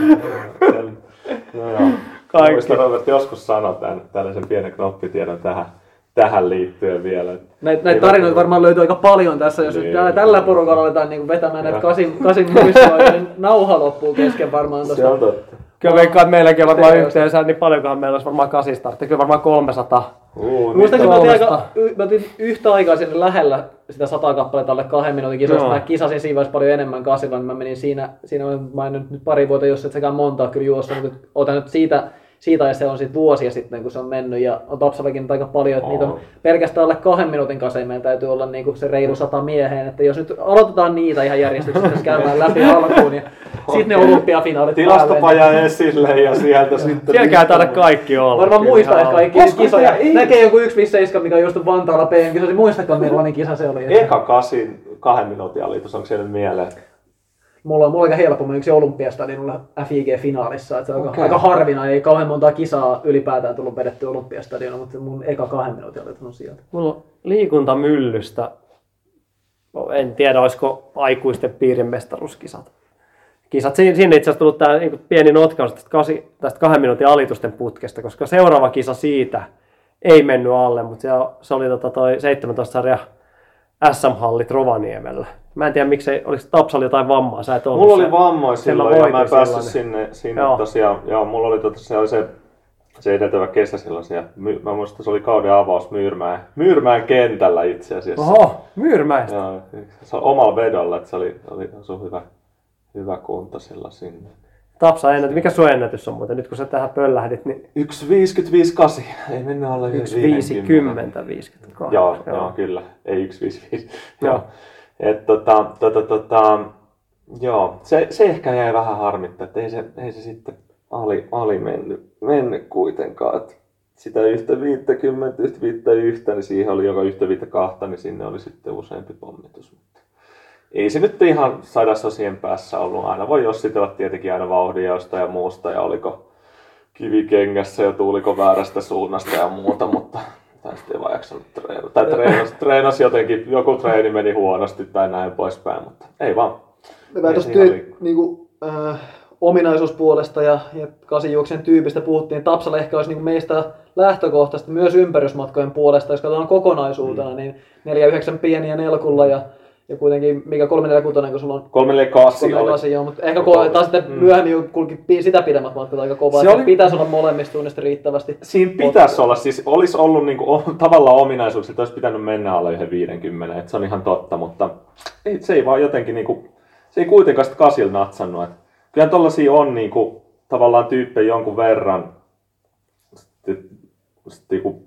No [LAUGHS] joo. Kaikki. Muistan Robert joskus sanoi tämän, tällaisen pienen knoppitiedon tähän, tähän liittyen vielä. että Näitä, näitä tarinoita varmaan löytyy aika paljon tässä, jos Niin. nyt täällä- tällä porukalla aletaan niin vetämään näitä kasin, kasin muistoja, niin nauha loppuu kesken varmaan Se tuosta. on totta. Kyllä veikkaan, että meilläkin on varmaan yhteensä, niin paljonkohan meillä olisi varmaan kasista. Kyllä varmaan 300, Uh, Muistan, kun nyt mä aika, mä otin yhtä aikaa sinne lähellä sitä sata kappaletta alle kahden minuutin kisoissa. Joo. Mä kisasin siinä vaiheessa paljon enemmän kasilla, niin mä menin siinä, siinä mä en nyt, nyt pari vuotta, jos et sekään montaa kyllä juossa, mutta otan nyt siitä, siitä ajasta se on sitten vuosia sitten, kun se on mennyt ja on Tapsallakin nyt aika paljon, että niitä on pelkästään alle kahden minuutin kaseja, meillä täytyy olla niinku se reilu sata mieheen, että jos nyt aloitetaan niitä ihan järjestyksessä käymään läpi alkuun [LAUGHS] ja sitten ne olympiafinaalit Tilastopaja esille ja sieltä sitten... Sielläkään ei taida kaikki olla. Varmaan muistaa, että kaikki Koska kisoja. Näkee joku 1.7, mikä on just Vantaalla PM-kisoissa. Muistakaa millainen kisa se oli. Eka kasin kahden minuutin alitus, onko siellä mieleen? Mulla on, mulla aika helppo, mä yksi olympiastadionilla FIG-finaalissa. Että se on aika, Okei. aika harvinainen, ei kauhean montaa kisaa ylipäätään tullut vedetty olympiastadionilla, mutta mun eka kahden minuutin alitus on sieltä. Mulla on liikuntamyllystä, en tiedä olisiko aikuisten piirin mestaruuskisat. Kisat, Siin- sinne itse asiassa tullut tämä niin pieni notkaus tästä, kasi, tästä kahden minuutin alitusten putkesta, koska seuraava kisa siitä ei mennyt alle, mutta se, se oli tota toi 17 sarja SM-hallit Rovaniemellä. Mä en tiedä, miksei, oliko Tapsalla jotain vammaa, sä et ollut Mulla oli vammoja silloin ja mä en päässyt sinne, sinne Joo. tosiaan. Joo, mulla oli tota, se, oli se, se edeltävä kesä silloin siellä. My, mä muistan, että se oli kauden avaus Myyrmäen, Myyrmäen kentällä itse asiassa. Oho, Myyrmäistä. Joo, se oli omalla vedolla, että se oli, oli sun hyvä, hyvä kunto silloin sinne. Tapsa ennätys. Mikä sun ennätys on muuten? Nyt kun sä tähän pöllähdit, niin 1.55.8, ei mennä alle 1.50, 52. Joo, joo. joo, kyllä. Ei 1.55. Joo. joo. Et, tota, tota, tota, joo, se, se, ehkä jäi vähän harmittaa, että ei se, ei se sitten ali, ali mennyt, mennyt kuitenkaan. Et sitä yhtä 50, yhtä viittä yhtä, niin siihen oli joka yhtä viittä kahta, niin sinne oli sitten useampi pommitus. Ei se nyt ihan sadasosien päässä ollut. Aina voi jossitella tietenkin aina vauhdinjaosta ja muusta ja oliko kivikengässä ja tuuliko väärästä suunnasta ja muuta, mutta tästä ei vaan jaksanut treenata. Tai treenasi, treenasi jotenkin, joku treeni meni huonosti tai näin poispäin, mutta ei vaan. Me Ei tuosta tyy- niinku, äh, ominaisuuspuolesta ja, ja kasijuoksen tyypistä puhuttiin. Tapsalla ehkä olisi niinku meistä lähtökohtaisesti myös ympärysmatkojen puolesta, jos katsotaan kokonaisuutena, mm. niin 4-9 pieniä nelkulla ja, ja kuitenkin mikä 346, kun sulla on 348 oli. 3 joo, mutta ehkä taas sitten myöhemmin jo kulki sitä pidemmät matkat aika kovaa. Se oli- Pitäisi olla molemmista suunnista riittävästi. Siinä pitäisi olla, siis olisi ollut niinku, o- [LAUGHS] tavallaan ominaisuuksia, että olisi pitänyt mennä alle yhden 50, että se on ihan totta, mutta ei, se ei vaan jotenkin, niinku, se ei kuitenkaan sitä kasilla natsannut. Et kyllähän tollasia on niinku, tavallaan tyyppejä jonkun verran sitten, sitten niinku,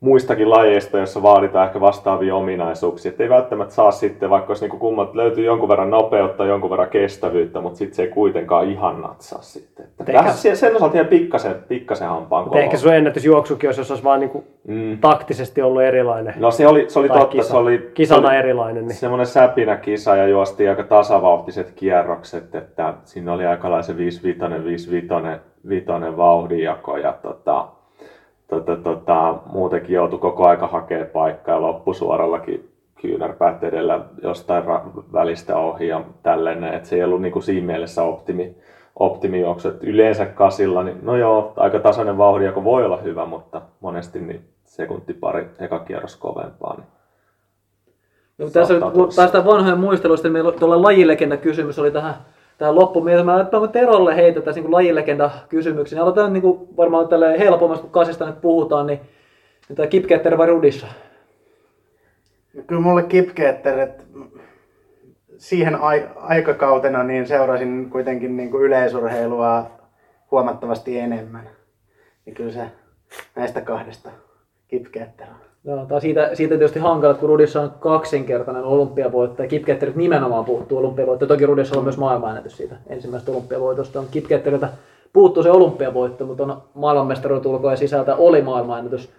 muistakin lajeista, joissa vaaditaan ehkä vastaavia ominaisuuksia. Et ei välttämättä saa sitten, vaikka olisi niinku kummat, löytyy jonkun verran nopeutta, jonkun verran kestävyyttä, mutta sitten se ei kuitenkaan ihan natsaa sitten. Että Ehkä- vähän se- sen osalta ihan pikkasen, pikkasen hampaan Mutta ehkä sun ennätysjuoksukin olisi, jos olisi vaan niinku Mm. taktisesti ollut erilainen. No se oli, se oli Tai totta, kisa. se oli, Kisana se oli erilainen. Niin. semmoinen säpinä kisa ja juosti aika tasavauhtiset kierrokset, että siinä oli aikalaisen 5-5, 5-5 vitonen vauhdinjako ja tota, tota, tota, muutenkin joutui koko aika hakemaan paikkaa ja loppusuorallakin kyynärpäät edellä jostain ra- välistä ohi ja tälleen, että se ei ollut niinku siinä mielessä optimi, optimijuoksu. Et yleensä kasilla, niin no joo, aika tasainen vauhdinjako voi olla hyvä, mutta monesti niin sekunti pari eka kierros kovempaa. Niin No, tässä päästään vanhojen muisteluista, niin meillä tuolla lajilegenda kysymys oli tähän, tähän loppuun. Mä että Terolle heitettäisiin niin lajilegenda kysymyksiä. Aloitetaan niin varmaan tälle helpommasta, kun kasista nyt puhutaan, niin, niin tämä Kipketter vai Rudissa? Kyllä mulle Kipkeetter, että siihen ai- aikakautena niin seurasin kuitenkin niin kuin yleisurheilua huomattavasti enemmän. Niin kyllä se näistä kahdesta Kipkeetter on. Joo, on siitä, siitä tietysti hankala, kun Rudissa on kaksinkertainen olympiavoittaja, Kipketterit nimenomaan puuttuu olympiavoittaja. Toki Rudissa on myös maailmanennätys siitä ensimmäisestä olympiavoitosta. On Kipketteriltä puuttuu se olympiavoitto, mutta on maailmanmestaruudet ulkoa ja sisältä oli maailmanennätys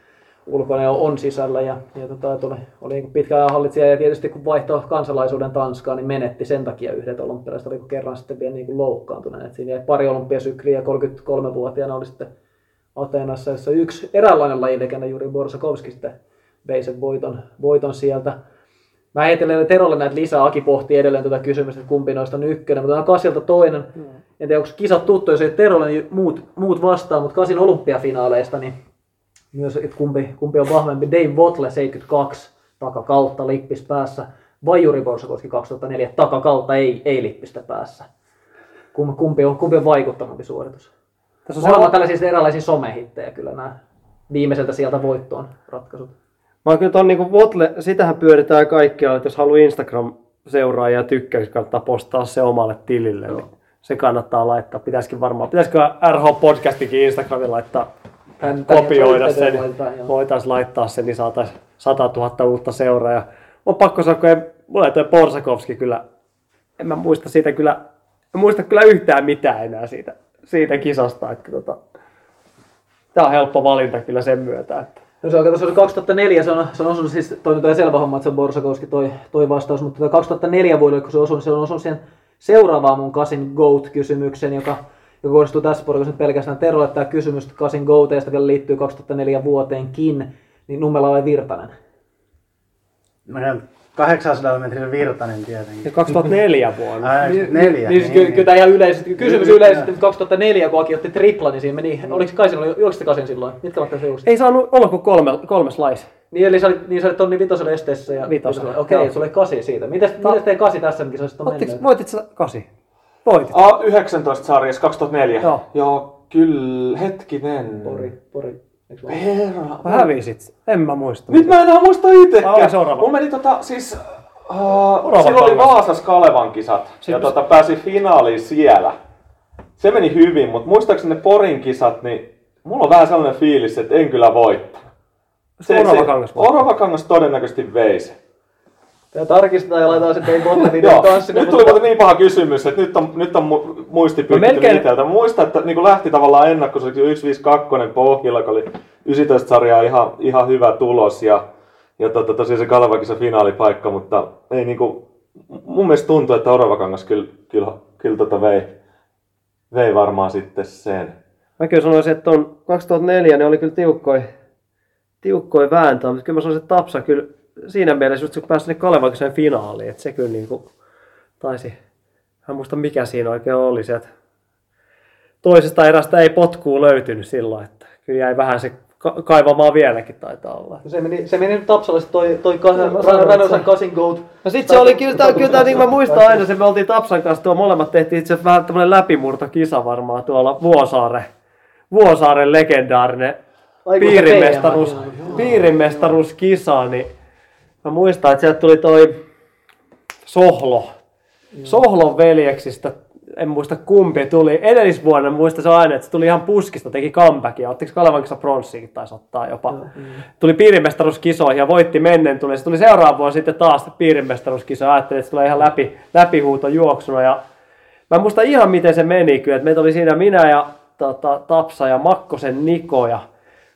ulkona ja on sisällä. Ja, ja tota, että oli, oli pitkään hallitsija ja tietysti kun vaihtoi kansalaisuuden Tanskaan, niin menetti sen takia yhdet olympialaiset, oliko kerran sitten vielä niin kuin loukkaantuneen. Et siinä jäi pari olympiasykliä ja 33-vuotiaana oli sitten Ateenassa, jossa yksi eräänlainen lajilegenda Juri Borsakovski sitten vei sen voiton, voiton sieltä. Mä heitelen Terolle näitä lisää. Aki pohti edelleen tätä kysymystä, että kumpi noista on ykkönen, mutta on Kasilta toinen. Mm. En tiedä, onko kisat tuttu, jos ei Terolle, niin muut, muut vastaa, mutta Kasin olympiafinaaleista, niin myös, että kumpi, kumpi on vahvempi. Dave Botle 72 takakautta lippis päässä. Vai Juri Borsakovski 2004 takakautta ei, ei lippistä päässä. Kum- Kumpi on, kumpi on vaikuttavampi suoritus? Tässä on Molemmat tällaisia erilaisia somehittejä kyllä nämä. viimeiseltä sieltä voittoon ratkaisut. Oon kyllä ton niinku Votle, sitähän pyöritään kaikkialla, että jos haluaa Instagram seuraajia ja tykkäys, kannattaa postaa se omalle tilille. Niin se kannattaa laittaa. Pitäisikin varmaan, pitäisikö RH Podcastikin Instagramin laittaa Tän- kopioida sen, voitaisiin laittaa sen, niin saataisiin 100 000 uutta seuraajaa. On pakko sanoa, kun ei, mulla ei toi Porsakovski kyllä, en mä muista siitä kyllä, en muista kyllä yhtään mitään enää siitä, siitä kisasta, että tota, tää on helppo valinta kyllä sen myötä, että No se on, kato, se oli 2004, se on, se on osunut siis, toi nyt on selvä homma, että se on Borsakowski toi, toi vastaus, mutta toi 2004 vuodelle, kun se osui, se on osunut siihen seuraavaan mun Kasin GOAT-kysymyksen, joka, joka kohdistuu tässä porukassa nyt pelkästään Terolle. Tämä kysymys Kasin GOATeista vielä liittyy 2004 vuoteenkin, niin Nummela oli Virtanen. No, 800 metrin virtanen tietenkin. Ja 2004 vuonna. Ai, neljä. Niin, siis kyllä, kyllä tämä ihan yleisesti, kysymys Niin, yleisesti, niin. mutta 2004, kun Aki otti tripla, niin siinä meni, oliko Kaisin, oli, juoksitte Kasin silloin? Mitkä ovat tässä juoksit? Ei saanut olla kuin kolme, kolmes lais. Niin, eli sä olit, niin sä olit tonni vitoselle esteessä ja Vitosella, Okei, joo. sulla oli kasi siitä. Mites, mites teidän kasi tässä kisoissa on Ottiko, mennyt? voitit sä kasi? Voitit. A19 sarjassa 2004. Joo. Joo, kyllä, hetkinen. Pori, pori. Herra. Mä hävisit. En mä muista. Nyt mä en enää muista itsekään. seuraava. Mulla meni tota, siis... Uh, Orava silloin oli. Vaasas Kalevan kisat ja Siis- tota, pääsi finaaliin siellä. Se meni hyvin, mutta muistaakseni ne Porin kisat, niin mulla on vähän sellainen fiilis, että en kyllä voittanut. Orava kangas voitti. Orava kangas todennäköisesti vei se. Tää tarkistetaan ja laitetaan sitten Joo, videon kanssa. nyt tuli muuten niin paha kysymys, että nyt on, nyt on mu- muisti No melkein- itseltä. Mä muistan, että niin lähti tavallaan ennakkoiseksi 152 pohjilla, kun oli 19 sarjaa ihan, ihan hyvä tulos ja, ja tota, tosiaan se Kalevakisa finaalipaikka, mutta ei niinku, mun mielestä tuntuu, että Oravakangas kyllä, kyllä, kyllä tota vei, vei varmaan sitten sen. Mä kyllä sanoisin, että on 2004 ne oli kyllä tiukkoja tiukkoi vääntöä, mutta kyllä mä sanoisin, että Tapsa kyllä siinä mielessä, just kun pääsi sinne Kalevakisen finaaliin, että se kyllä niin kuin taisi, en muista mikä siinä oikein oli se, että toisesta erästä ei potkuu löytynyt silloin, että kyllä jäi vähän se ka- kaivamaan vieläkin taitaa olla. Se meni, se meni nyt Tapsalle se toi, toi Ranosan kasin goat. No sit se oli kyllä, tää, kyllä tää, niin mä muistan aina, se me oltiin Tapsan kanssa tuo molemmat tehtiin itse asiassa vähän tämmönen läpimurtokisa varmaan tuolla Vuosaaren, Vuosaaren legendaarinen piirimestaruus, piirimestaruuskisa, niin mä muistan, että sieltä tuli toi Sohlo. Sohlon veljeksistä, en muista kumpi tuli. Edellisvuonna muistan se aina, että se tuli ihan puskista, teki comebackia. Ottiko Kalavankissa pronssiikin taisi ottaa jopa. Tuli piirimestaruuskisoihin ja voitti mennen tuli. Se tuli seuraava vuonna sitten taas piirimestaruuskisoihin. Ajattelin, että se tulee ihan läpi, läpihuuto juoksuna. Ja mä en muista ihan miten se meni kyllä. Että meitä oli siinä minä ja tota, Tapsa ja Makkosen Niko ja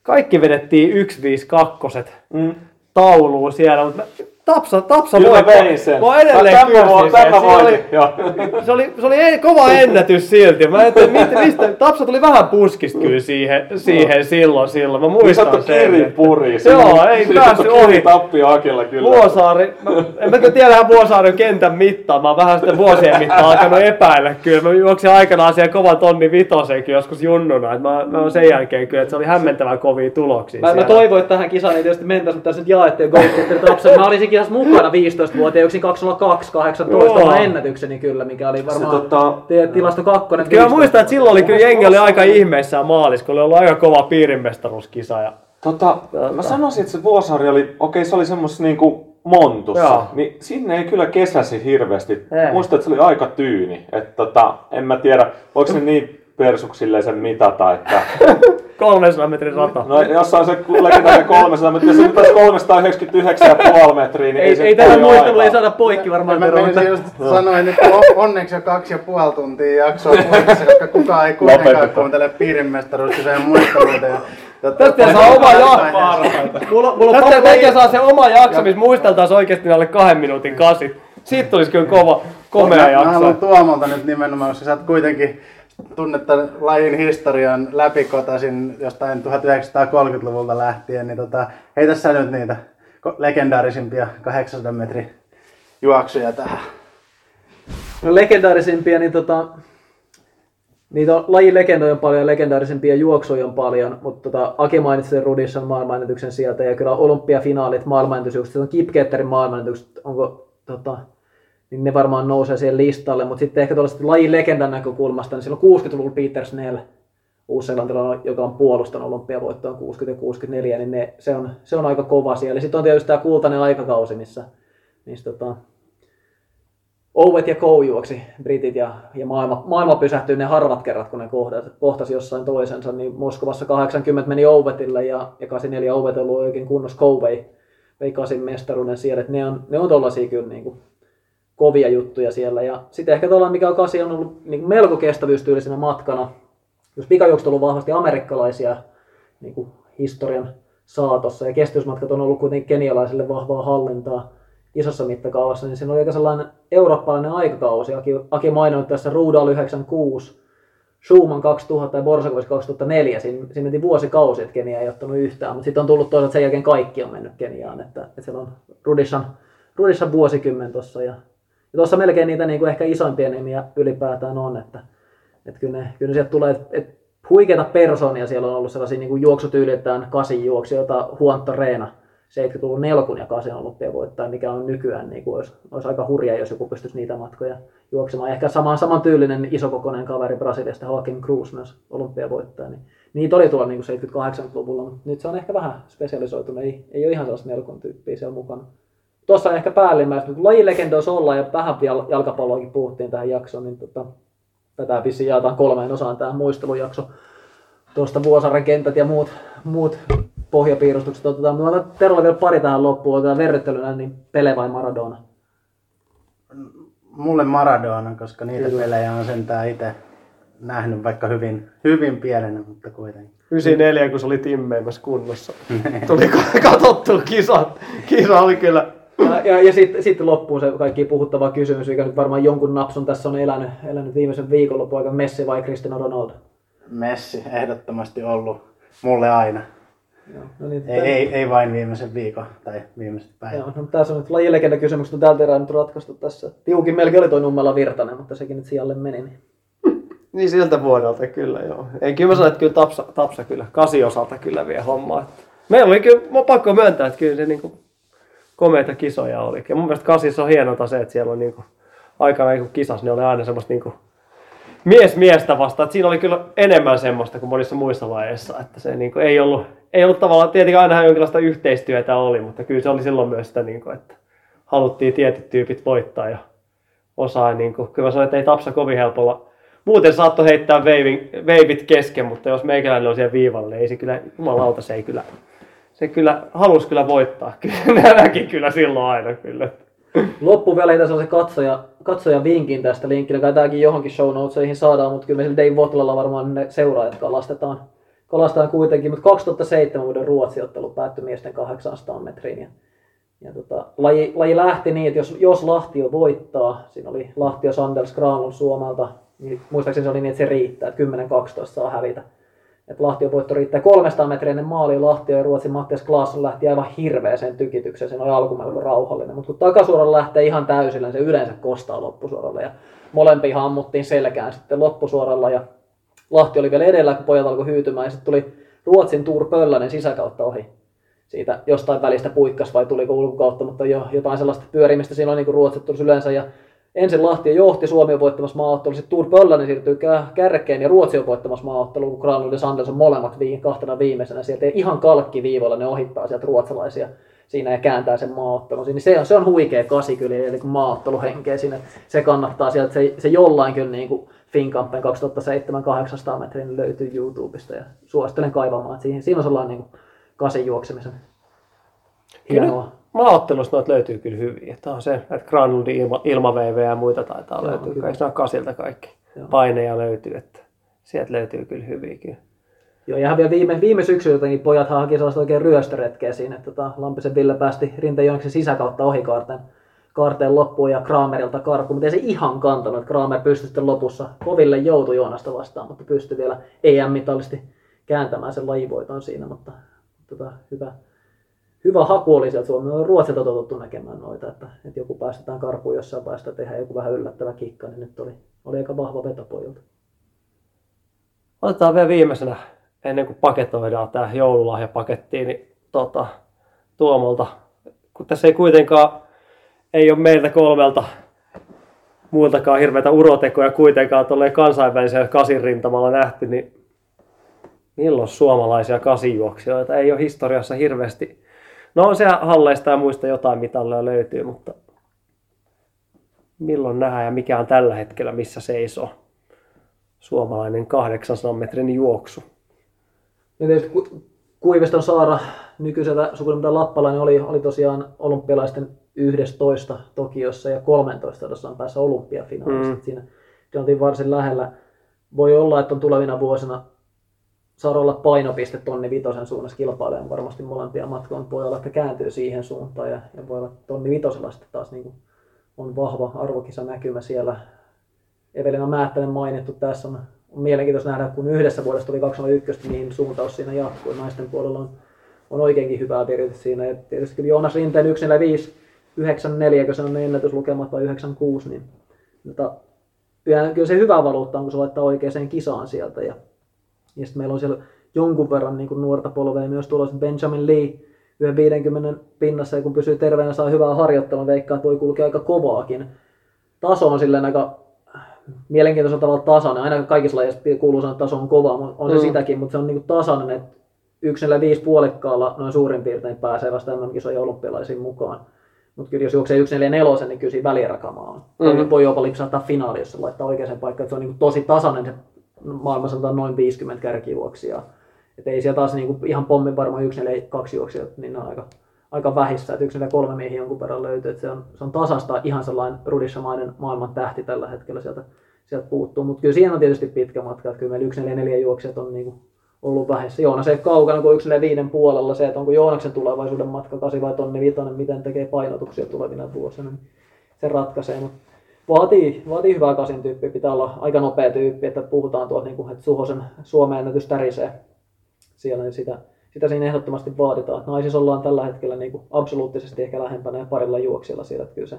kaikki vedettiin 152 Mm. Tauluun siellä, mutta Tapsa, Tapsa Kyllä mä voitti. vein sen. Mä edelleen Tämä vo- sen. Tämä voitin, oli, joo. [LAUGHS] se oli, se oli ei- kova ennätys silti. Mä ajattelin, mistä, mistä, Tapsa tuli vähän puskista kyllä siihen, siihen silloin, silloin. Mä Niin muistan sattu sen. kiri puri. Joo, ei päässyt ohi. Tappio Akilla kyllä. Vuosaari, mä, en mä kyllä tiedä Vuosaaren kentän mittaa, mä oon vähän sitten vuosien mittaan alkanut epäillä kyllä. Mä juoksin aikanaan siellä kovan tonni vitosenkin joskus junnuna, että mä, mä oon sen jälkeen kyllä, että se oli hämmentävän kovia tuloksia Mä, mä toivoin, että tähän kisaan ei tietysti mentäisi, mutta tässä nyt jaettiin Tapsa. Mä olisin kisassa mukana 15-vuotiaan, yksin 202 18 Joo. oma ennätykseni kyllä, mikä oli varmaan tota- te- tilasto kakkonen. Kyllä mä 15. muistan, että silloin oli kyllä jengi oli aika ihmeissään maalissa, kun oli ollut aika kova piirimestaruuskisa. Ja... Tota, mä sanoisin, että se Vuosaari oli, okei se oli semmos niinku montussa, Joo. niin sinne ei kyllä kesäsi hirveästi. Ei. Muistan, että se oli aika tyyni. Että tota, en mä tiedä, voiko se niin persuksilleen sen mitata, että [LAUGHS] 300 metrin rata. no jossain se legendaarinen 300 metriä, se nyt taisi 399,5 metriä, niin ei, Ei, se ei tätä paljon muistelua ei saada poikki varmaan. Mä menisin mutta- just sanoin, että on- onneksi jo kaksi ja puoli tuntia jaksoa puolessa, koska kukaan ei kuitenkaan kuuntele piirimestaruuskiseen ja- Tästä saa oma Jatkaa. Mulla, mulla on Tästä tekee saa se oma jakso, missä muisteltaisiin oikeasti alle kahden minuutin kasit. Siitä tulisi kyllä kova, komea Mä, mä jakso. haluan Tuomolta nyt nimenomaan, koska sä oot kuitenkin tunnetta lajin historian läpikotasin jostain 1930-luvulta lähtien, niin tota, heitä sä nyt niitä legendaarisimpia 800 metrin juoksuja tähän. No legendaarisimpia, niin tota, niitä on, lajin legendoja on paljon, legendaarisimpia juoksuja on paljon, mutta tota, Aki mainitsi sen Rudisson maailmanennätyksen sieltä, ja kyllä olympiafinaalit, maailmanennätykset, on Kipketterin maailmanennätykset, onko tota, niin ne varmaan nousee siihen listalle, mutta sitten ehkä tuollaista lajin legendan näkökulmasta, niin silloin 60-luvulla Peter Snell, uusseelantilainen, joka on puolustanut olympiavoittoon 60 ja 64, niin ne, se, on, se on aika kova siellä. Sitten on tietysti tämä kultainen aikakausi, missä, missä tota, Ovet ja Kou juoksi britit ja, ja maailma, maailma pysähtyi ne harvat kerrat, kun ne kohtasi, jossain toisensa, niin Moskovassa 80 meni Ovetille ja, ja 84 Ovet on ollut oikein kunnossa Kou vei, mestaruuden siellä, että ne on, ne on tollasia kyllä niin kuin, kovia juttuja siellä. Ja sitten ehkä tuolla, mikä on kasi on ollut niin melko kestävyystyylisenä matkana, jos pikajuokset on ollut vahvasti amerikkalaisia niin kuin historian saatossa ja kestävyysmatkat on ollut kuitenkin kenialaisille vahvaa hallintaa, isossa mittakaavassa, niin siinä oli aika sellainen eurooppalainen aikakausi. Aki, Aki maininnut tässä Rudal 96, Schumann 2000 ja Borsakovic 2004. Siinä, siinä meni vuosikausi, että Kenia ei ottanut yhtään, mutta sitten on tullut toisaalta sen jälkeen kaikki on mennyt Keniaan. Että, että siellä on Rudishan, Rudishan vuosikymmen tuossa. Ja, ja tuossa melkein niitä niin kuin ehkä isoimpia nimiä ylipäätään on, että, että kyllä, ne, kyllä ne sieltä tulee, että, että huikeita persoonia siellä on ollut sellaisia niin kuin juoksutyyliltään kasin juoksijoita, Huonto Reena, 70-luvun nelkun ja kasin olympiavoittaja, mikä on nykyään, niin kuin olisi, olisi, aika hurja, jos joku pystyisi niitä matkoja juoksemaan. Ehkä saman, samantyylinen isokokoinen kaveri Brasiliasta, Joaquin Cruz myös olympiavoittaja, niin niitä oli tuolla niin 70-80-luvulla, mutta nyt se on ehkä vähän spesialisoitunut, ei, ei ole ihan sellaista nelkun tyyppiä siellä mukana. Tuossa on ehkä päällimmäistä, mutta lajilegendois olla ja vähän jalkapalloakin puhuttiin tähän jaksoon, niin tota, tätä vissiin jaetaan kolmeen osaan tämä muistelujakso. Tuosta Vuosaaren kentät ja muut, muut pohjapiirustukset otetaan. Mä otan Terolle vielä pari tähän loppuun, otetaan verryttelynä, niin Pele vai Maradona? Mulle Maradona, koska niitä Kyllä. pelejä on sentään itse nähnyt vaikka hyvin, hyvin pienenä, mutta kuitenkin. 94, kun se oli timmeimässä kunnossa. [LAUGHS] Tuli katsottu kisa. Kisa oli kyllä ja, ja, ja sitten sit loppuun se kaikki puhuttava kysymys, mikä nyt varmaan jonkun napsun tässä on elänyt, elänyt viimeisen viikonlopun aika Messi vai Cristiano Ronaldo? Messi ehdottomasti ollut mulle aina. Joo, no niin, ei, ei, ei, vain viimeisen viikon tai viimeiset päivät. Joo, no, tässä on nyt lajilegenda kysymys, on tältä erää nyt ratkaistu tässä. Tiukin melkein oli toi Nummela Virtanen, mutta sekin nyt sijalle meni. Niin. [LAUGHS] niin siltä vuodelta kyllä joo. Ei kyllä mä sanon, että kyllä Tapsa, Tapsa kyllä kasiosalta kyllä vie hommaa. Meillä oli kyllä, mä pakko myöntää, että kyllä se niinku komeita kisoja oli. Ja mun mielestä kasissa on hienota se, että siellä on niinku, aikana kun kisas, niin oli aina semmoista niinku, mies miestä vastaan. Että siinä oli kyllä enemmän semmoista kuin monissa muissa lajeissa. Että se niinku, ei, ollut, ei ollut tavallaan, tietenkin aina jonkinlaista yhteistyötä oli, mutta kyllä se oli silloin myös sitä, niinku, että haluttiin tietyt tyypit voittaa ja osaa. Niinku, kyllä mä sanoin, että ei Tapsa kovin helpolla Muuten saattoi heittää veivin, veivit kesken, mutta jos meikäläinen on siellä viivalla, niin ei se kyllä, jumalauta, se ei kyllä se kyllä halusi kyllä voittaa. [LAUGHS] Kyllä, näki kyllä silloin aina kyllä. Loppuväleitä se katsoja, katsoja vinkin tästä linkkinä, kai tämäkin johonkin show notesihin saadaan, mutta kyllä me sillä Dave Votlalla varmaan ne seuraajat kalastetaan. Kalastetaan kuitenkin, mutta 2007 vuoden Ruotsi-ottelu päättyi miesten 800 metriin. Ja, ja tota, laji, laji, lähti niin, että jos, jos Lahtio voittaa, siinä oli Lahtio Sandels Granul Suomelta, niin muistaakseni se oli niin, että se riittää, että 10-12 saa hävitä että Lahtion voitto riittää 300 metriä ennen maaliin Lahtio ja Ruotsin Mattias Klaasson lähti aivan hirveäseen tykitykseen, se oli alku melko rauhallinen, mutta kun takasuoralla lähtee ihan täysillä, niin se yleensä kostaa loppusuoralla ja molempiin ammuttiin selkään sitten loppusuoralla. Ja Lahti oli vielä edellä, kun pojat alkoi hyytymään. Ja sitten tuli Ruotsin Tuur Pöllänen sisäkautta ohi siitä jostain välistä puikkas vai tuliko ulkokautta, mutta jo, jotain sellaista pyörimistä siinä on niin kuin Ruotsit yleensä. Ja ensin Lahti johti, Suomi on voittamassa maaottelu, sitten Tour Pöllänen siirtyy kärkeen ja Ruotsi on voittamassa maaottelu, kun Granlund ja Sanders on molemmat viin, kahtena viimeisenä. Sieltä ihan kalkkiviivalla ne ohittaa sieltä ruotsalaisia siinä ja kääntää sen maaottelun. Niin se on, se on huikea kasi kyllä, eli maaotteluhenkeä siinä, se kannattaa sieltä, se, se jollain kyllä niin kuin Finkampen 2007 800 metrin löytyy YouTubesta ja suosittelen kaivamaan, että siinä, siinä on sellainen niin kuin kasin juoksemisen hienoa. Kyllä maaottelusta noita löytyy kyllä hyvin. Että on se, että Granlundin ilma, ilma ja muita taitaa Joo, löytyä. Kaikki on kasilta kaikki Joo. paineja löytyy, että sieltä löytyy kyllä hyviä kyllä. Joo, ja vielä viime, viime syksyltä niin pojat haki sellaista oikein ryöstöretkeä siinä, että tota, Lampisen Ville päästi Rinteen sisäkautta ohi kaarteen, kaarteen loppuun ja Kramerilta karkuun, mutta ei se ihan kantanut, että Kramer pystyi sitten lopussa koville joutu Joonasta vastaan, mutta pystyi vielä EM-mitallisti kääntämään sen lajivoiton siinä, mutta tota, hyvä, hyvä haku oli sieltä Suomessa. On Ruotsilta totuttu näkemään noita, että, että joku päästetään karkuun jossain päästä tehdä joku vähän yllättävä kikka, niin nyt oli, oli aika vahva veto pojilta. Otetaan vielä viimeisenä, ennen kuin paketoidaan tämä joululahjapaketti, niin tota, Tuomolta, kun tässä ei kuitenkaan, ei ole meiltä kolmelta muiltakaan hirveitä urotekoja kuitenkaan tuolle kansainvälisellä kasin rintamalla nähty, niin milloin suomalaisia kasijuoksijoita ei ole historiassa hirveästi. No on se halleista ja muista jotain mitalleja löytyy, mutta milloin nähdään ja mikä on tällä hetkellä, missä seisoo suomalainen 800 metrin juoksu. Ja tietysti Ku- Kuiviston Saara nykyiseltä sukunimeltä Lappalainen oli, oli tosiaan olympialaisten 11 Tokiossa ja 13 jossain päässä olympiafinaalissa. Mm. Siinä oltiin varsin lähellä. Voi olla, että on tulevina vuosina saada olla painopiste tonni vitosen suunnassa kilpailemaan varmasti molempia matkoja. Voi olla, että kääntyy siihen suuntaan ja, ja voi olla, että tonni vitosella sitten taas niin kuin on vahva arvokisa näkymä siellä. Evelina Määttänen mainittu tässä on, on mielenkiintoista nähdä, kun yhdessä vuodessa tuli 201, mihin suuntaus siinä jatkuu. Naisten puolella on, on oikeinkin hyvää virite siinä. Ja tietysti kyllä Joonas Rinteen 145, 94, kun se on ne ennätyslukemat vai 96, niin mutta kyllä se hyvä valuutta on, kun se laittaa oikeaan kisaan sieltä. Ja, ja sitten meillä on siellä jonkun verran niin kuin nuorta polvea myös tulossa Benjamin Lee, yhden 50 pinnassa, ja kun pysyy terveenä saa hyvää harjoittelua, veikkaa, että voi kulkea aika kovaakin. Taso on silleen aika mielenkiintoisella tavalla tasainen. Aina kaikissa lajeissa kuuluu sanoa, että taso on kova, mutta on se Mm. sitäkin, mutta se on niin tasainen, että yksi neljä viisi puolikkaalla noin suurin piirtein pääsee vasta MM-kisojen ja olympialaisiin mukaan. Mutta kyllä jos juoksee 144, niin kyllä siinä välierakamaa on. Mm. Voi jopa lipsahtaa finaali, jos se laittaa oikeaan paikkaan. että Se on niin tosi tasainen se maailmassa sanotaan noin 50 kärkijuoksijaa. Et ei siellä taas niin ihan pommin varmaan 142 juoksijat, niin ne on aika, aika vähissä. Että 143 miehiä jonkun verran löytyy. Et se, on, se on tasasta ihan sellainen rudissamainen maailman tähti tällä hetkellä sieltä, sieltä puuttuu. Mutta kyllä siinä on tietysti pitkä matka. Että kyllä meillä 144 juoksijat on niin ollut vähissä. Joonas ei kaukana kuin 145 puolella. Se, että onko Joonaksen tulevaisuuden matka 8 vai tonni vitonen, miten tekee painotuksia tulevina vuosina, niin se ratkaisee. Mutta vaatii, vaatii hyvää kasin tyyppiä, pitää olla aika nopea tyyppi, että puhutaan tuolta, niin kuin, että Suhosen Suomen ennätys tärisee siellä, niin sitä, sitä siinä ehdottomasti vaaditaan. Naisissa ollaan tällä hetkellä niin kuin absoluuttisesti ehkä lähempänä ja parilla juoksijalla siellä, että kyllä se,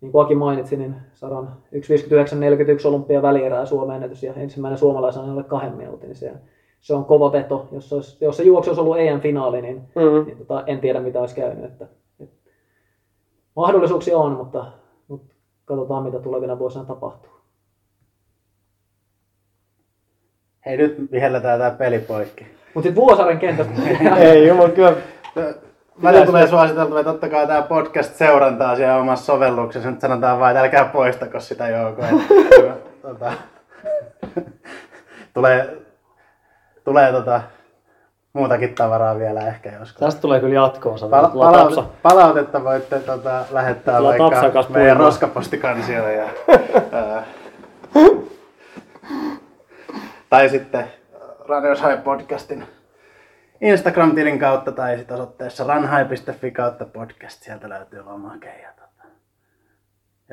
niin kuin Aki mainitsi, niin saadaan 1.59.41 olympia välierää Suomen ennätys ja ensimmäinen suomalaisen alle kahden minuutin, niin se, se on kova veto. Jos, se olisi, jos se juoksu olisi ollut EM-finaali, niin, Mm. niin tota, en tiedä mitä olisi käynyt. Että, että mahdollisuuksia on, mutta katsotaan mitä tulevina vuosina tapahtuu. Hei nyt vihelletään tää peli poikki. Mutta sitten Vuosaaren kentästä. [LAUGHS] Ei, mutta kyllä Välillä tulee suositeltua, että ottakaa tää podcast seurantaa siellä omassa sovelluksessa. Nyt sanotaan vain, että älkää poistako sitä joukoa. [LAUGHS] tota, [LAUGHS] tulee tulee tota, muutakin tavaraa vielä ehkä joskus. tästä tulee kyllä jatkoa. Pala- Pala- palaute- palautetta voitte tota, lähettää Tapsan vaikka meidän puimaan. roskapostikansiolle. Ja, ää, tai sitten Radios High podcastin Instagram-tilin kautta tai sitten osoitteessa ranhai.fi kautta podcast. Sieltä löytyy lomake. Ja, tota,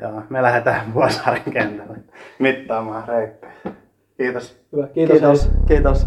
joo, me lähdetään [LAUGHS] Vuosaaren kentälle mittaamaan reippejä. Kiitos. Hyvä, kiitos. Kiitos. Kiitos.